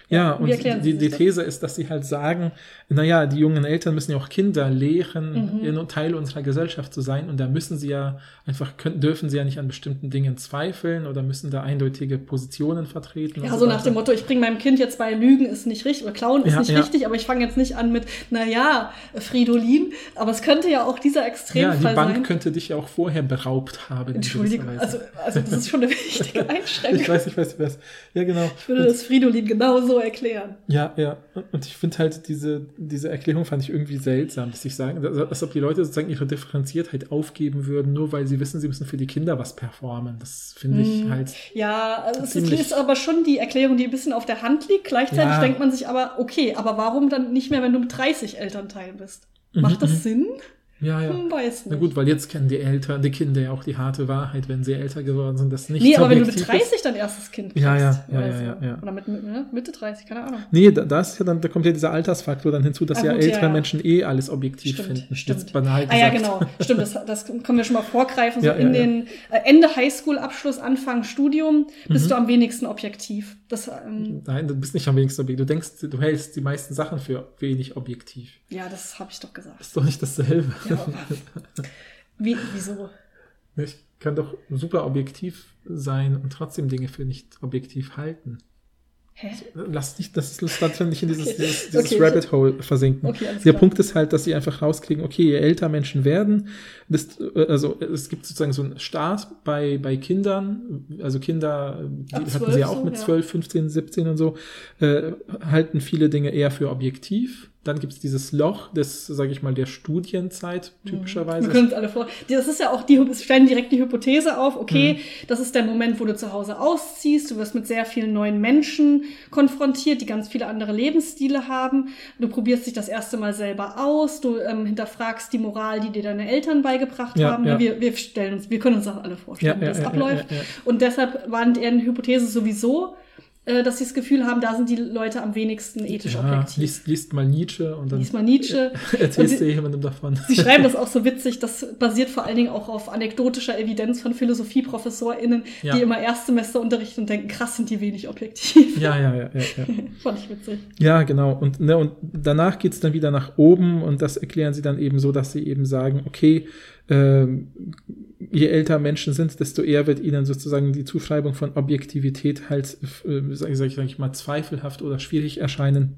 Ja, und die, die das? These ist, dass sie halt sagen, naja, die jungen Eltern müssen ja auch Kinder lehren, Mhm. Teil unserer Gesellschaft zu sein. Und da müssen sie ja einfach, können, dürfen sie ja nicht an bestimmten Dingen zweifeln oder müssen da eindeutige Positionen vertreten. und Ja, so nach weiter. dem Motto, ich bringe meinem Kind jetzt bei Lügen ist nicht richtig oder Klauen ist Ja, nicht ja. richtig, aber ich fange jetzt nicht an mit, naja, Fridolin, aber es könnte ja auch dieser Ja, Extremfall die Bank sein. könnte dich ja auch vorher beraubt haben. Entschuldigung, also, also das ist schon eine wichtige Einschränkung. ich weiß, ich weiß, ich weiß. Ja, genau. Ich würde das Fridolin genau so erklären. Ja, ja. Und ich finde halt diese, diese Erklärung fand ich irgendwie seltsam, dass ich sagen, als ob die Leute sozusagen ihre Differenziertheit aufgeben würden, nur weil sie wissen, sie müssen für die Kinder was performen. Das finde ich Hm. halt. Ja, also es ist aber schon die Erklärung, die ein bisschen auf der Hand liegt. Gleichzeitig Ja. denkt man sich aber, okay, aber warum dann nicht mehr, wenn du mit 30 Elternteilen bist? Macht das mhm. Sinn? Ja, ja. Hm, weiß nicht. Na gut, weil jetzt kennen die Eltern, die Kinder ja auch die harte Wahrheit, wenn sie älter geworden sind, das nicht nee, aber wenn du mit objektiv 30 ist. dein erstes Kind Ja, ja, kriegst ja, oder ja, so. ja, ja. Oder mit, mit ne? Mitte 30, keine Ahnung. Nee, da, da ist ja dann, da kommt ja dieser Altersfaktor dann hinzu, dass Ah, ja gut, ja, ältere ja. Menschen eh alles objektiv Stimmt, finden. stimmt. Jetzt banal Ah ja, gesagt. genau. Stimmt, das, das können wir schon mal vorgreifen. So Ja, in ja, ja. den äh, Ende Highschool-Abschluss, Anfang Studium bist Mhm. du am wenigsten objektiv. Das, ähm, Nein, du bist nicht am wenigsten objektiv. Du denkst, du hältst die meisten Sachen für wenig objektiv. ja, das habe ich doch gesagt. Ist doch nicht dasselbe. Ja, Wie, wieso? Ich kann doch super objektiv sein und trotzdem Dinge für nicht objektiv halten. Hä? Lass nicht, das ist lustig, nicht in dieses, Okay. dieses, dieses Okay. Rabbit Hole versinken. Okay, Der klar. Punkt ist halt, dass sie einfach rauskriegen, okay, je älter Menschen werden, desto, also es gibt sozusagen so einen Start bei, bei Kindern, also Kinder, die Ab hatten 12 sie ja auch so, mit ja. 12, 15, 17 und so, äh, halten viele Dinge eher für objektiv. Dann gibt es dieses Loch des, sage ich mal, der Studienzeit typischerweise. Wir können uns alle vor. Das ist ja auch, die stellen direkt die Hypothese auf, okay, Mhm. das ist der Moment, wo du zu Hause ausziehst, du wirst mit sehr vielen neuen Menschen konfrontiert, die ganz viele andere Lebensstile haben. Du probierst dich das erste Mal selber aus, du ähm, hinterfragst die Moral, die dir deine Eltern beigebracht Ja, haben. ja. Wir, wir stellen uns, wir können uns das alle vorstellen, Ja, wie das abläuft. Und deshalb war deren Hypothese sowieso, äh, dass sie das Gefühl haben, da sind die Leute am wenigsten ethisch ja, objektiv. liest, liest mal Nietzsche und dann Lies mal Nietzsche. Erzählst du jemandem davon. Sie schreiben das auch so witzig, das basiert vor allen Dingen auch auf anekdotischer Evidenz von PhilosophieprofessorInnen, Ja. die immer Erstsemester unterrichten und denken, krass sind die wenig objektiv. ja, ja, ja, ja, ja. Fand ich witzig. Ja, genau. Und, ne, und danach geht's dann wieder nach oben und das erklären sie dann eben so, dass sie eben sagen, okay, ähm, je älter Menschen sind, desto eher wird ihnen sozusagen die Zuschreibung von Objektivität halt, äh, sag, ich- sag, ich- sag ich mal, zweifelhaft oder schwierig erscheinen,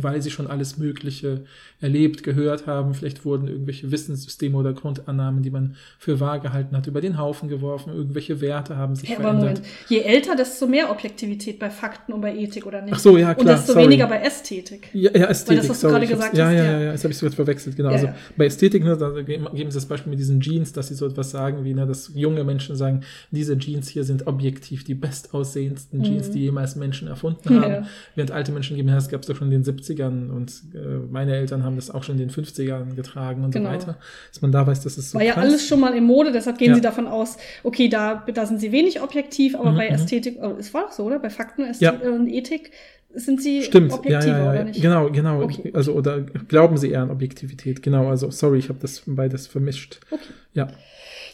weil sie schon alles Mögliche erlebt, gehört haben. Vielleicht wurden irgendwelche Wissenssysteme oder Grundannahmen, die man für wahr gehalten hat, über den Haufen geworfen. Irgendwelche Werte haben sich Ja, aber verändert. Moment, je älter, desto mehr Objektivität bei Fakten und bei Ethik, oder nicht? Ach so, ja, Und klar, desto sorry. weniger bei Ästhetik. Ja, ja, Ästhetik, das, was du sorry, gerade ich hab's- gesagt ja, hast, ja, ja. ja, jetzt habe ich gerade verwechselt, genau. Ja, also bei Ästhetik, ne, da geben sie das Beispiel mit diesen Jeans, dass sie so etwas sagen wie, ne, dass junge Menschen sagen, diese Jeans hier sind objektiv die bestaussehendsten Jeans, die jemals Menschen erfunden Mhm. Haben. Während alte Menschen geben, ja, das gab es doch schon in den 70ern und äh, meine Eltern haben das auch schon in den 50ern getragen und Genau. so weiter. Dass man da weiß, dass es so War ja alles schon mal in Mode, deshalb gehen Ja. sie davon aus, okay, da, da sind sie wenig objektiv, aber Mhm, bei mhm. Ästhetik, oh, es war doch so, oder? Bei Fakten Ästhetik Ja. und Ethik sind sie Stimmt, objektiver, ja, ja, oder ja. nicht? genau, genau. Okay. Also, oder glauben sie eher an Objektivität, genau. Also, sorry, ich habe das beides vermischt. Okay. Ja.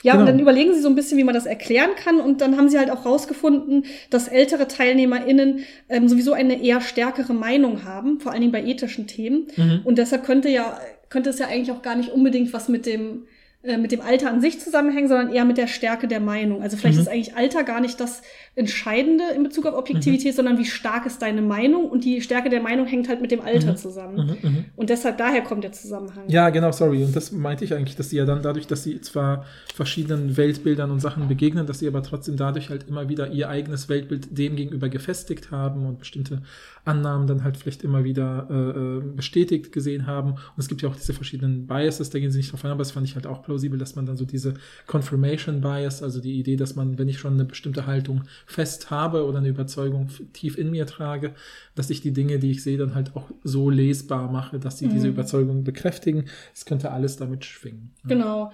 Ja, Genau. und dann überlegen sie so ein bisschen, wie man das erklären kann. Und dann haben sie halt auch rausgefunden, dass ältere TeilnehmerInnen ähm, sowieso eine eher stärkere Meinung haben, vor allen Dingen bei ethischen Themen. Mhm. Und deshalb könnte ja, könnte es ja eigentlich auch gar nicht unbedingt was mit dem, äh, mit dem Alter an sich zusammenhängen, sondern eher mit der Stärke der Meinung. Also vielleicht Mhm. ist eigentlich Alter gar nicht das Entscheidende in Bezug auf Objektivität, Mhm. sondern wie stark ist deine Meinung und die Stärke der Meinung hängt halt mit dem Alter Mhm. zusammen. Mhm, mhm. Und deshalb daher kommt der Zusammenhang. Ja, genau, sorry. Und das meinte ich eigentlich, dass sie ja dann dadurch, dass sie zwar verschiedenen Weltbildern und Sachen begegnen, dass sie aber trotzdem dadurch halt immer wieder ihr eigenes Weltbild dem gegenüber gefestigt haben und bestimmte Annahmen dann halt vielleicht immer wieder äh, äh, bestätigt gesehen haben. Und es gibt ja auch diese verschiedenen Biases, da gehen sie nicht drauf ein, aber das fand ich halt auch plausibel, dass man dann so diese Confirmation Bias, also die Idee, dass man, wenn ich schon eine bestimmte Haltung fest habe oder eine Überzeugung tief in mir trage, dass ich die Dinge, die ich sehe, dann halt auch so lesbar mache, dass sie mhm. diese Überzeugung bekräftigen. Es könnte alles damit schwingen. Genau.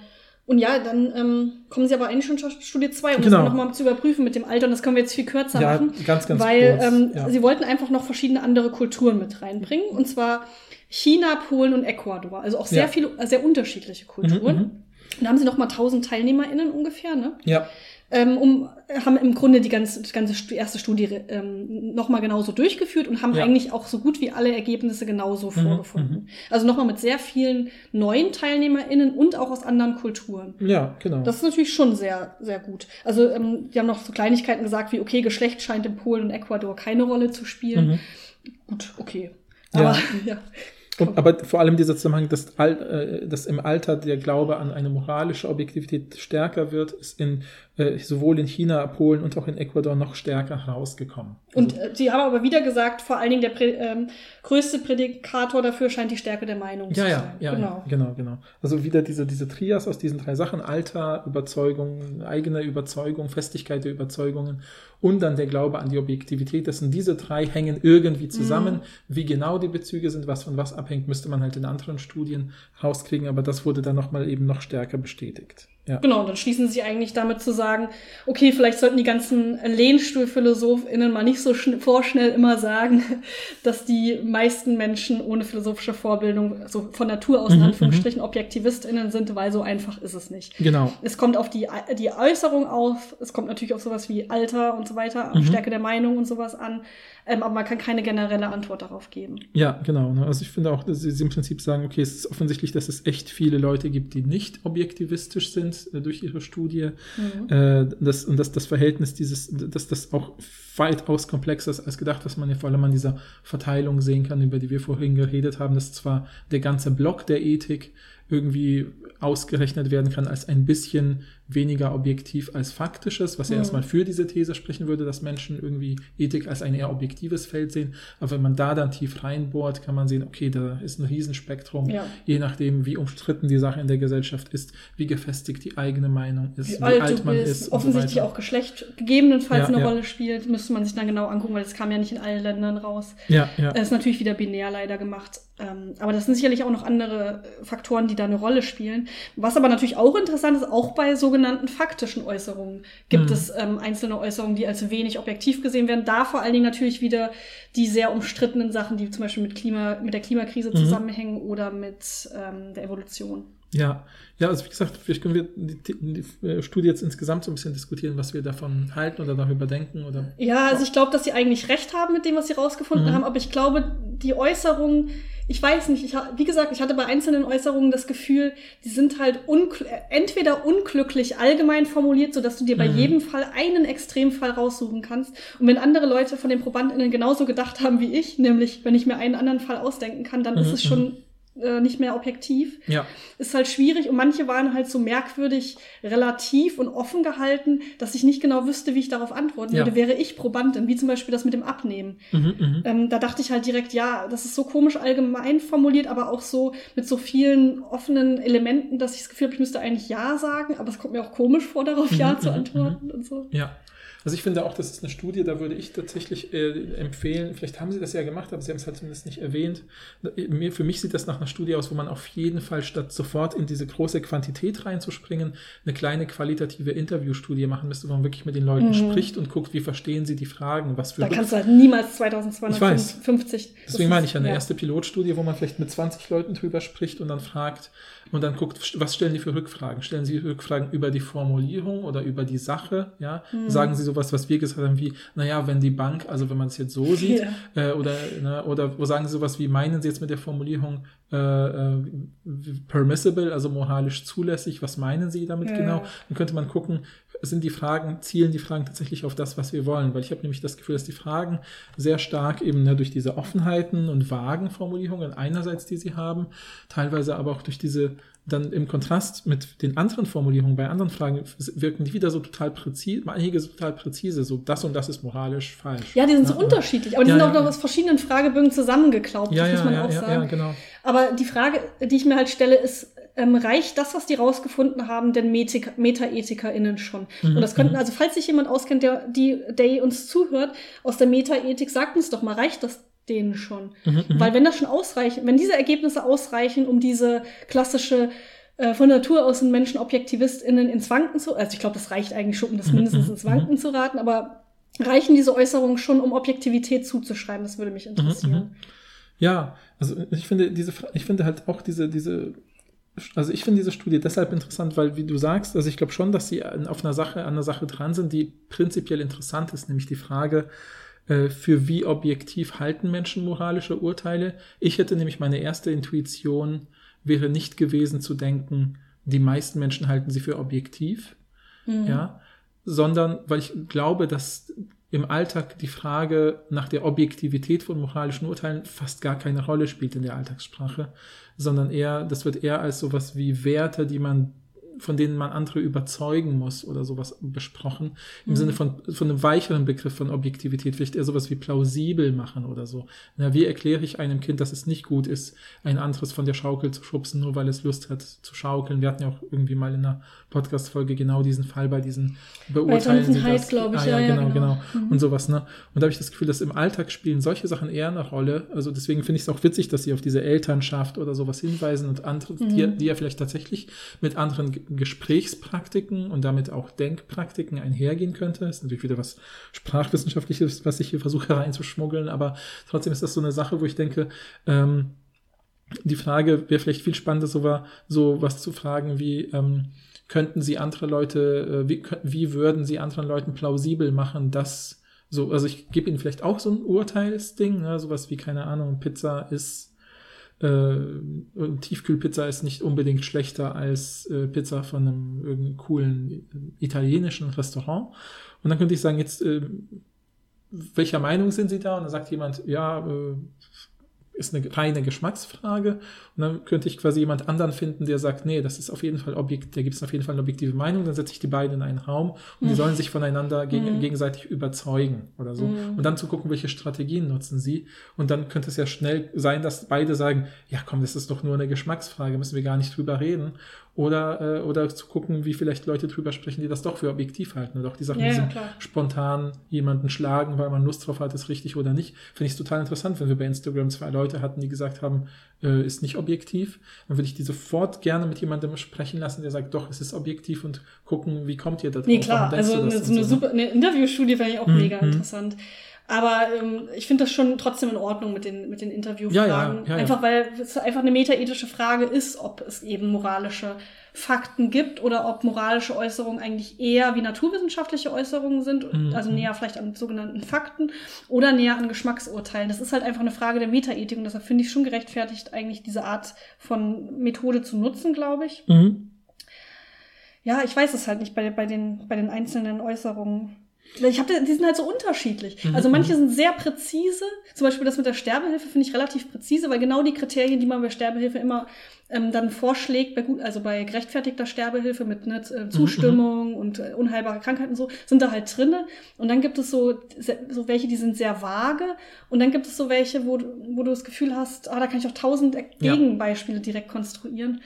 Und ja, dann ähm, kommen sie aber eigentlich schon zur Studie 2, um genau. das nochmal zu überprüfen mit dem Alter. Und das können wir jetzt viel kürzer ja, machen. Ganz, ganz weil kurz, ähm, ja. sie wollten einfach noch verschiedene andere Kulturen mit reinbringen. Und zwar China, Polen und Ecuador. Also auch sehr ja. viele, sehr unterschiedliche Kulturen. Mhm, mhm. da haben sie nochmal 1000 TeilnehmerInnen ungefähr, ne? Ja ähm, um, haben im Grunde die ganze, die ganze erste Studie ähm, nochmal genauso durchgeführt und haben ja. eigentlich auch so gut wie alle Ergebnisse genauso mhm, vorgefunden. Mhm. Also nochmal mit sehr vielen neuen TeilnehmerInnen und auch aus anderen Kulturen. Ja, genau. Das ist natürlich schon sehr, sehr gut. Also ähm, die haben noch so Kleinigkeiten gesagt wie, okay, Geschlecht scheint in Polen und Ecuador keine Rolle zu spielen. Mhm. Gut, okay. Aber, ja. ja. Und, aber vor allem dieser Zusammenhang, dass, äh, dass im Alter der Glaube an eine moralische Objektivität stärker wird, ist in sowohl in China, Polen und auch in Ecuador noch stärker herausgekommen. Und also, äh, Sie haben aber wieder gesagt, vor allen Dingen der Prä ähm, größte Prädikator dafür scheint die Stärke der Meinung ja, zu sein. Ja, genau. ja, genau, genau. Also wieder diese, diese Trias aus diesen drei Sachen, Alter, Überzeugung, eigene Überzeugung, Festigkeit der Überzeugungen und dann der Glaube an die Objektivität. Das sind diese drei hängen irgendwie zusammen. Mhm. Wie genau die Bezüge sind, was von was abhängt, müsste man halt in anderen Studien rauskriegen, aber das wurde dann nochmal eben noch stärker bestätigt. Ja. Genau, und dann schließen sie eigentlich damit zu sagen, okay, vielleicht sollten die ganzen Lehnstuhlphilosophinnen mal nicht so vorschnell immer sagen, dass die meisten Menschen ohne philosophische Vorbildung so von Natur aus in mhm, Anführungsstrichen mhm. ObjektivistInnen sind, weil so einfach ist es nicht. Genau. Es kommt auf die, die Äußerung auf, es kommt natürlich auf sowas wie Alter und so weiter, mhm. Stärke der Meinung und sowas an. Ähm, aber man kann keine generelle Antwort darauf geben. Ja, genau. Ne? Also ich finde auch, dass sie im Prinzip sagen, okay, es ist offensichtlich, dass es echt viele Leute gibt, die nicht objektivistisch sind äh, durch ihre Studie. Mhm. Äh, das, und dass das Verhältnis dieses, dass das auch weitaus komplexer ist als gedacht, was man ja vor allem an dieser Verteilung sehen kann, über die wir vorhin geredet haben, dass zwar der ganze Block der Ethik irgendwie ausgerechnet werden kann als ein bisschen weniger objektiv als faktisches, was ja mhm. erstmal für diese These sprechen würde, dass Menschen irgendwie Ethik als ein eher objektives Feld sehen. Aber wenn man da dann tief reinbohrt, kann man sehen, okay, da ist ein Riesenspektrum, ja. je nachdem, wie umstritten die Sache in der Gesellschaft ist, wie gefestigt die eigene Meinung ist, wie, wie alt, alt man bist, ist. Offensichtlich so auch Geschlecht gegebenenfalls ja, eine ja. Rolle spielt, müsste man sich dann genau angucken, weil das kam ja nicht in allen Ländern raus. Ja, ja. Das ist natürlich wieder binär leider gemacht. Ähm, aber das sind sicherlich auch noch andere Faktoren, die da eine Rolle spielen. Was aber natürlich auch interessant ist, auch bei sogenannten faktischen Äußerungen gibt mhm. es ähm, einzelne Äußerungen, die als wenig objektiv gesehen werden. Da vor allen Dingen natürlich wieder die sehr umstrittenen Sachen, die zum Beispiel mit, Klima, mit der Klimakrise mhm. zusammenhängen oder mit ähm, der Evolution. Ja, ja, also wie gesagt, vielleicht können wir die, die, äh, Studie jetzt insgesamt so ein bisschen diskutieren, was wir davon halten oder darüber denken oder. Ja, also ich glaube, dass sie eigentlich recht haben mit dem, was sie rausgefunden mhm. haben, aber ich glaube, die Äußerungen, ich weiß nicht, ich, wie gesagt, ich hatte bei einzelnen Äußerungen das Gefühl, die sind halt unkl entweder unglücklich allgemein formuliert, sodass du dir bei mhm. jedem Fall einen Extremfall raussuchen kannst. Und wenn andere Leute von den ProbandInnen genauso gedacht haben wie ich, nämlich wenn ich mir einen anderen Fall ausdenken kann, dann mhm. ist es schon mhm äh, nicht mehr objektiv. Ja. Ist halt schwierig und manche waren halt so merkwürdig relativ und offen gehalten, dass ich nicht genau wüsste, wie ich darauf antworten ja. würde, wäre ich Probandin, wie zum Beispiel das mit dem Abnehmen. Mhm, mhm, ähm, da dachte ich halt direkt, ja, das ist so komisch allgemein formuliert, aber auch so mit so vielen offenen Elementen, dass ich das Gefühl habe, ich müsste eigentlich Ja sagen, aber es kommt mir auch komisch vor, darauf mhm, Ja zu mhm, antworten mhm. und so. Ja. Also ich finde auch, das ist eine Studie, da würde ich tatsächlich äh, empfehlen, vielleicht haben sie das ja gemacht, aber sie haben es halt zumindest nicht erwähnt. Mir, für mich sieht das nach einer Studie aus, wo man auf jeden Fall statt sofort in diese große Quantität reinzuspringen, eine kleine qualitative Interviewstudie machen müsste, wo man wirklich mit den Leuten mhm. spricht und guckt, wie verstehen sie die Fragen, was für... Da kannst du halt niemals 2250... Deswegen meine ich ja eine ja. erste Pilotstudie, wo man vielleicht mit 20 Leuten drüber spricht und dann fragt und dann guckt, was stellen die für Rückfragen? Stellen sie Rückfragen über die Formulierung oder über die Sache? Ja, mhm. sagen sie sowas, was wir gesagt haben, wie, naja, wenn die Bank, also wenn man es jetzt so sieht, ja. äh, oder, ne, oder wo sagen sie sowas wie, meinen sie jetzt mit der Formulierung äh, äh, permissible, also moralisch zulässig, was meinen sie damit ja. genau? Dann könnte man gucken, sind die Fragen, zielen die Fragen tatsächlich auf das, was wir wollen? Weil ich habe nämlich das Gefühl, dass die Fragen sehr stark eben ne, durch diese Offenheiten und vagen Formulierungen einerseits, die sie haben, teilweise aber auch durch diese dann im Kontrast mit den anderen Formulierungen bei anderen Fragen wirken die wieder so total präzise, einige so total präzise, so das und das ist moralisch falsch. Ja, die sind so ja, unterschiedlich, aber die ja, sind auch ja, noch aus verschiedenen Fragebögen zusammengeklaubt, das muss man auch sagen. Ja, genau. Aber die Frage, die ich mir halt stelle, ist, ähm, reicht das, was die rausgefunden haben, den Meta- MetaethikerInnen schon? Mhm, Und das könnten, mhm. also falls sich jemand auskennt, der, die, der uns zuhört, aus der Metaethik, sagt uns doch mal, reicht das denen schon? Mhm, mhm. Weil wenn das schon ausreicht, wenn diese Ergebnisse ausreichen, um diese klassische äh, von Natur aus sind Menschen ObjektivistInnen ins Wanken zu, also ich glaube, das reicht eigentlich schon, um das Mhm, mindestens ins Wanken zu raten, aber reichen diese Äußerungen schon, um Objektivität zuzuschreiben? Das würde mich interessieren. Ja, also ich finde diese, ich finde halt auch diese, diese, also ich finde diese Studie deshalb interessant, weil wie du sagst, also ich glaube schon, dass sie auf einer Sache, an einer Sache dran sind, die prinzipiell interessant ist, nämlich die Frage, äh, für wie objektiv halten Menschen moralische Urteile. Ich hätte nämlich meine erste Intuition wäre nicht gewesen zu denken, die meisten Menschen halten sie für objektiv, Mhm. ja, sondern weil ich glaube, dass im Alltag die Frage nach der Objektivität von moralischen Urteilen fast gar keine Rolle spielt in der Alltagssprache, sondern eher, das wird eher als sowas wie Werte, die man von denen man andere überzeugen muss oder sowas besprochen. Im Mhm. Sinne von, von einem weicheren Begriff von Objektivität, vielleicht eher sowas wie plausibel machen oder so. Na, wie erkläre ich einem Kind, dass es nicht gut ist, ein anderes von der Schaukel zu schubsen, nur weil es Lust hat zu schaukeln? Wir hatten ja auch irgendwie mal in einer Podcast-Folge genau diesen Fall bei diesen Beurteilen. Jonathan Sie Haidt, das- glaub ich. Ah, ja, Ja, genau, genau. genau. Mhm. Und sowas, ne? Und da habe ich das Gefühl, dass im Alltag spielen solche Sachen eher eine Rolle. Also deswegen finde ich es auch witzig, dass sie auf diese Elternschaft oder sowas hinweisen und andere, die, Mhm. die ja vielleicht tatsächlich mit anderen G- Gesprächspraktiken und damit auch Denkpraktiken einhergehen könnte. ist natürlich wieder was Sprachwissenschaftliches, was ich hier versuche reinzuschmuggeln, aber trotzdem ist das so eine Sache, wo ich denke, ähm, die Frage wäre vielleicht viel spannender, so, war, so was zu fragen wie, ähm, könnten Sie andere Leute, äh, wie, wie würden Sie anderen Leuten plausibel machen, dass so, also ich gebe Ihnen vielleicht auch so ein Urteilsding, ne, sowas wie, keine Ahnung, Pizza ist, äh, Tiefkühlpizza ist nicht unbedingt schlechter als äh, Pizza von einem irgendeinem coolen äh, italienischen Restaurant. Und dann könnte ich sagen, jetzt, äh, welcher Meinung sind Sie da? Und dann sagt jemand, ja, äh, ist eine reine Geschmacksfrage. Und dann könnte ich quasi jemand anderen finden, der sagt, nee, das ist auf jeden Fall objekt, da gibt es auf jeden Fall eine objektive Meinung. Dann setze ich die beiden in einen Raum und die Mhm. sollen sich voneinander gegen, Mhm. gegenseitig überzeugen oder so. Mhm. Und dann zu gucken, welche Strategien nutzen sie. Und dann könnte es ja schnell sein, dass beide sagen, ja komm, das ist doch nur eine Geschmacksfrage, müssen wir gar nicht drüber reden. Oder, äh, oder zu gucken, wie vielleicht Leute drüber sprechen, die das doch für objektiv halten. Oder auch die Sachen, Ja, die ja, so klar. spontan jemanden schlagen, weil man Lust drauf hat, ist richtig oder nicht. Finde ich es total interessant, wenn wir bei Instagram zwei Leute hatten, die gesagt haben, äh, ist nicht objektiv. Dann würde ich die sofort gerne mit jemandem sprechen lassen, der sagt, doch, es ist objektiv und gucken, wie kommt ihr da drauf? Nee, klar. Also eine, so eine ne? super eine Interviewstudie fände ich auch Mhm, mega mhm. interessant. Aber ähm, ich finde das schon trotzdem in Ordnung mit den, mit den Interviewfragen. Ja, ja, ja. Einfach weil es einfach eine metaethische Frage ist, ob es eben moralische Fakten gibt oder ob moralische Äußerungen eigentlich eher wie naturwissenschaftliche Äußerungen sind, Mhm, also näher vielleicht an sogenannten Fakten oder näher an Geschmacksurteilen. Das ist halt einfach eine Frage der Metaethik und deshalb finde ich schon gerechtfertigt, eigentlich diese Art von Methode zu nutzen, glaube ich. Mhm. Ja, ich weiß es halt nicht bei, bei, den, bei den einzelnen Äußerungen. Ich hab, die sind halt so unterschiedlich. Mhm, Also manche mhm. sind sehr präzise. Zum Beispiel das mit der Sterbehilfe finde ich relativ präzise, weil genau die Kriterien, die man bei Sterbehilfe immer ähm, dann vorschlägt, bei gut, also bei gerechtfertigter Sterbehilfe mit ne, Mhm, äh, Zustimmung und äh, unheilbare Krankheiten und so, sind da halt drinne. Und dann gibt es so, so welche, die sind sehr vage. Und dann gibt es so welche, wo, du- wo du das Gefühl hast, ah, da kann ich auch tausend Ja. Gegenbeispiele direkt konstruieren.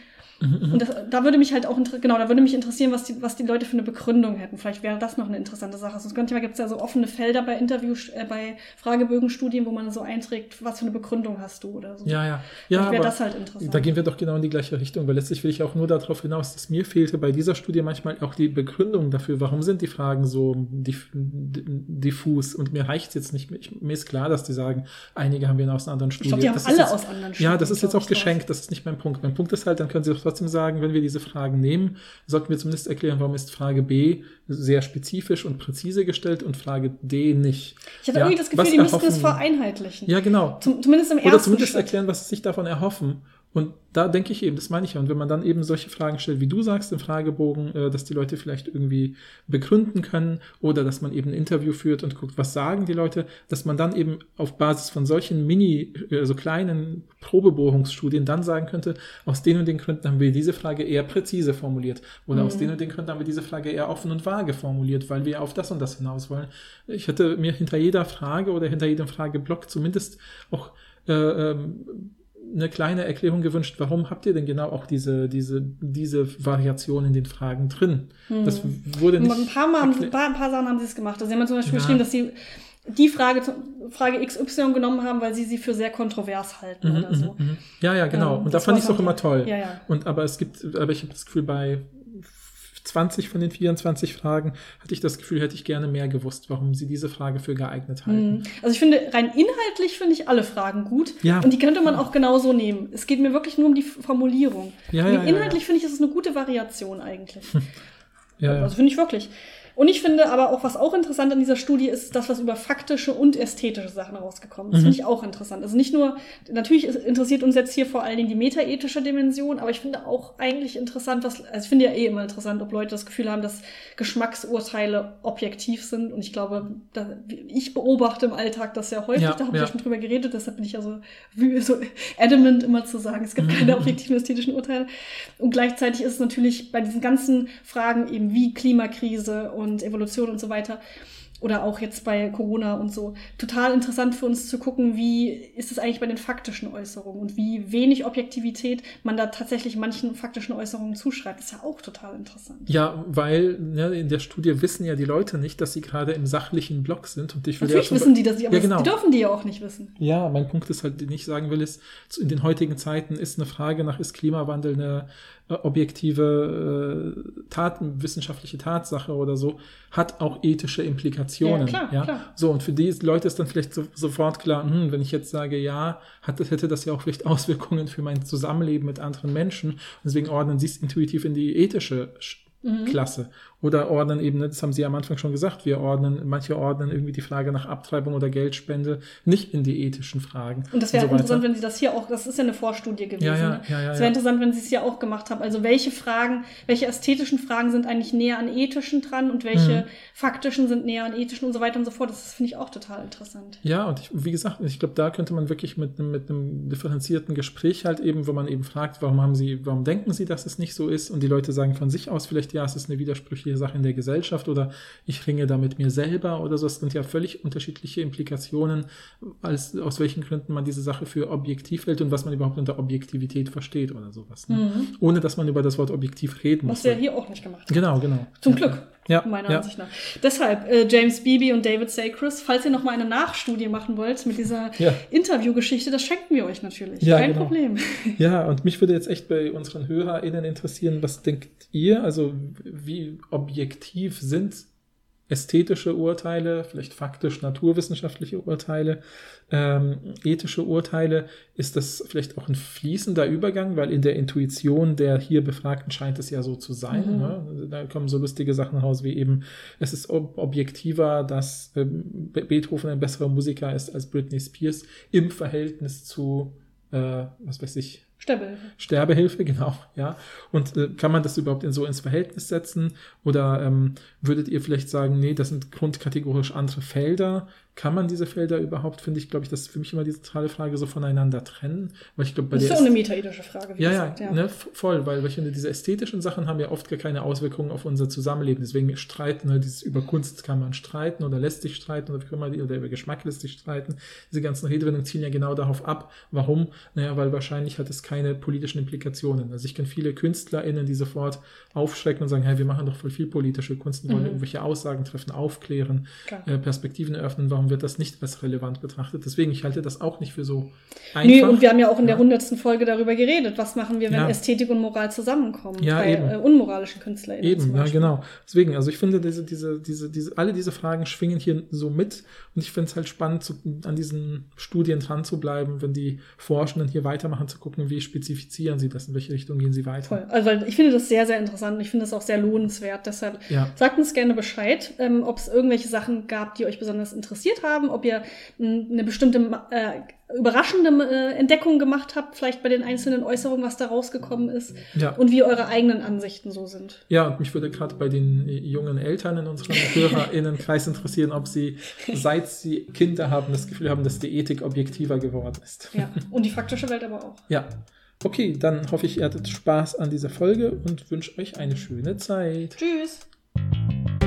Mhm, mhm. Und das, da würde mich halt auch, genau, da würde mich interessieren, was die, was die Leute für eine Begründung hätten. Vielleicht wäre das noch eine interessante Sache. Sonst manchmal gibt es ja so offene Felder bei Interview, äh, bei Fragebögenstudien, wo man so einträgt, was für eine Begründung hast du oder so. Ja, ja. Ja, wäre das halt interessant. da gehen wir doch genau in die gleiche Richtung, weil letztlich will ich auch nur darauf hinaus, dass mir fehlte bei dieser Studie manchmal auch die Begründung dafür, warum sind die Fragen so diff diffus und mir reicht es jetzt nicht. Ich, mir ist klar, dass die sagen, einige haben wir aus einer anderen ich Studie. glaube, die haben Das alle jetzt, aus anderen Ja, das Studien, ist jetzt auch ich, geschenkt, das ist nicht mein Punkt. Mein Punkt ist halt, dann können Sie doch trotzdem sagen, wenn wir diese Fragen nehmen, sollten wir zumindest erklären, warum ist Frage B sehr spezifisch und präzise gestellt und Frage D nicht. Ich hatte Ja, irgendwie das Gefühl, die müssten es vereinheitlichen. Ja, genau. Zum, zumindest im Oder ersten zumindest Schritt. erklären, was sie sich davon erhoffen. Und da denke ich eben, das meine ich ja. Und wenn man dann eben solche Fragen stellt, wie du sagst im Fragebogen, äh, dass die Leute vielleicht irgendwie begründen können oder dass man eben ein Interview führt und guckt, was sagen die Leute, dass man dann eben auf Basis von solchen Mini, äh, so kleinen Probebohrungsstudien dann sagen könnte, aus den und den Gründen haben wir diese Frage eher präzise formuliert oder aus Mhm. den und den Gründen haben wir diese Frage eher offen und vage formuliert, weil wir auf das und das hinaus wollen. Ich hätte mir hinter jeder Frage oder hinter jedem Frageblock zumindest auch äh, ähm, eine kleine Erklärung gewünscht, warum habt ihr denn genau auch diese, diese, diese Variation in den Fragen drin? Hm. Das wurde nicht. Ein paar, Mal haben, erklärt. ein paar, Sachen haben sie es gemacht. Also sie haben zum Beispiel Ja. geschrieben, dass sie die Frage, Frage XY genommen haben, weil sie sie für sehr kontrovers halten Mhm, oder so. mhm, mhm. Ja, ja, genau. Ähm, und da fand ich es auch immer toll. Ja, ja. Und aber es gibt, aber ich habe das Gefühl, bei 20 von den 24 Fragen hatte ich das Gefühl, hätte ich gerne mehr gewusst, warum sie diese Frage für geeignet halten. Mhm. Also ich finde, rein inhaltlich finde ich alle Fragen gut. Ja. Und die könnte man auch genauso nehmen. Es geht mir wirklich nur um die Formulierung. Ja, ja, inhaltlich finde ich, ist es eine gute Variation eigentlich. Ja. Also finde ich wirklich. Und ich finde aber auch, was auch interessant an dieser Studie ist, das, was über faktische und ästhetische Sachen rausgekommen ist. Mhm. Finde ich auch interessant. Also nicht nur, natürlich interessiert uns jetzt hier vor allen Dingen die metaethische Dimension, aber ich finde auch eigentlich interessant, was, also ich finde ja eh immer interessant, ob Leute das Gefühl haben, dass Geschmacksurteile objektiv sind. Und ich glaube, da, ich beobachte im Alltag das sehr häufig, Ja, da habe ich ja. schon drüber geredet, deshalb bin ich ja so, so adamant immer zu sagen, es gibt Mhm. keine objektiven ästhetischen Urteile. Und gleichzeitig ist es natürlich bei diesen ganzen Fragen eben wie Klimakrise und Evolution und so weiter oder auch jetzt bei Corona und so total interessant für uns zu gucken, wie ist es eigentlich bei den faktischen Äußerungen und wie wenig Objektivität man da tatsächlich manchen faktischen Äußerungen zuschreibt. Das ist ja auch total interessant. Ja, weil ne, in der Studie wissen ja die Leute nicht, dass sie gerade im sachlichen Block sind. Und ich will Natürlich ja wissen die das nicht, aber ja, genau. das dürfen die ja auch nicht wissen. Ja, mein Punkt ist halt, den ich sagen will, ist, in den heutigen Zeiten ist eine Frage nach, ist Klimawandel eine objektive äh, Tat, wissenschaftliche Tatsache oder so, hat auch ethische Implikationen. Ja, klar, klar. So, und für die Leute ist dann vielleicht so, sofort klar, hm, wenn ich jetzt sage, ja, hat, das- hätte das ja auch vielleicht Auswirkungen für mein Zusammenleben mit anderen Menschen. Und deswegen ordnen sie es intuitiv in die ethische Sch- Mhm. Klasse. Oder ordnen eben, ne, das haben Sie am Anfang schon gesagt, wir ordnen, manche ordnen irgendwie die Frage nach Abtreibung oder Geldspende nicht in die ethischen Fragen. Und das wäre so weiter. interessant, wenn Sie das hier auch, das ist ja eine Vorstudie gewesen. Ja, ja, ne? ja, ja, Es ja. wäre interessant, wenn Sie es hier auch gemacht haben. Also welche Fragen, welche ästhetischen Fragen sind eigentlich näher an ethischen dran und welche Mhm. faktischen sind näher an ethischen und so weiter und so fort. Das finde ich auch total interessant. Ja, und ich, wie gesagt, ich glaube, da könnte man wirklich mit einem, mit einem differenzierten Gespräch halt eben, wo man eben fragt, warum haben Sie, warum denken Sie, dass es nicht so ist? Und die Leute sagen von sich aus vielleicht, ja, es ist eine widersprüchliche Sache in der Gesellschaft oder ich ringe da mit mir selber oder so. Es sind ja völlig unterschiedliche Implikationen, als, aus welchen Gründen man diese Sache für objektiv hält und was man überhaupt unter Objektivität versteht oder sowas. Ne? Ohne dass man über das Wort objektiv reden Mhm. Was muss. wir hier auch nicht gemacht. Genau, genau. Zum Glück. Ja, meiner ja. Ansicht nach. Deshalb, äh, James Beebe und David Sacris, falls ihr noch mal eine Nachstudie machen wollt mit dieser Ja. Interviewgeschichte, das schenken wir euch natürlich. Ja, Kein genau. Problem. Ja, und mich würde jetzt echt bei unseren HörerInnen interessieren, was denkt ihr? Also, wie objektiv sind ästhetische Urteile, vielleicht faktisch naturwissenschaftliche Urteile, ähm, ethische Urteile? Ist das vielleicht auch ein fließender Übergang? Weil in der Intuition der hier Befragten scheint es ja so zu sein. Mhm. Ne? Da kommen so lustige Sachen raus wie eben, es ist ob objektiver, dass ähm, Be- Beethoven ein besserer Musiker ist als Britney Spears im Verhältnis zu, äh, was weiß ich, Stebbel. Sterbehilfe, genau, ja. Und äh, kann man das überhaupt in so ins Verhältnis setzen? Oder ähm, würdet ihr vielleicht sagen, nee, das sind grundkategorisch andere Felder? Kann man diese Felder überhaupt, finde ich, glaube ich, das ist für mich immer die zentrale Frage, so voneinander trennen? Weil ich glaube, bei Das ist der ja auch eine metaethische Frage, wie ja, gesagt. ja, Ne, f- voll, weil welche diese ästhetischen Sachen haben ja oft gar keine Auswirkungen auf unser Zusammenleben. Deswegen streiten, ne, dieses über Kunst kann man streiten oder lässt sich streiten oder kann man oder über Geschmack lässt sich streiten. Diese ganzen Redewendungen zielen ja genau darauf ab. Warum? Naja, weil wahrscheinlich hat es keine politischen Implikationen. Also ich kenne viele KünstlerInnen, die sofort aufschrecken und sagen, hey, wir machen doch voll viel politische Kunst wollen Mhm. irgendwelche Aussagen treffen, aufklären, äh, Perspektiven eröffnen. Warum wird das nicht als relevant betrachtet? Deswegen, ich halte das auch nicht für so einfach. Nö, und wir haben ja auch in der Ja. hundertsten Folge darüber geredet. Was machen wir, wenn Ja. Ästhetik und Moral zusammenkommen? Ja, bei eben. Äh, unmoralischen KünstlerInnen. Eben, ja, genau. Deswegen, also ich finde, diese, diese, diese, diese, alle diese Fragen schwingen hier so mit und ich finde es halt spannend, zu, an diesen Studien dran zu bleiben, wenn die Forschenden hier weitermachen, zu gucken, wie spezifizieren sie das, in welche Richtung gehen sie weiter. Voll. Also ich finde das sehr, sehr interessant und ich finde das auch sehr lohnenswert. Deshalb Ja. sagt uns gerne Bescheid, ähm, ob es irgendwelche Sachen gab, die euch besonders interessiert haben, ob ihr m, eine bestimmte äh, überraschende äh, Entdeckung gemacht habt, vielleicht bei den einzelnen Äußerungen, was da rausgekommen ist Ja. und wie eure eigenen Ansichten so sind. Ja, und mich würde gerade bei den äh, jungen Eltern in unserem HörerInnenkreis interessieren, ob sie, seit sie Kinder haben, das Gefühl haben, dass die Ethik objektiver geworden ist. Ja, und die faktische Welt aber auch. Ja. Okay, dann hoffe ich, ihr hattet Spaß an dieser Folge und wünsche euch eine schöne Zeit. Tschüss! あ!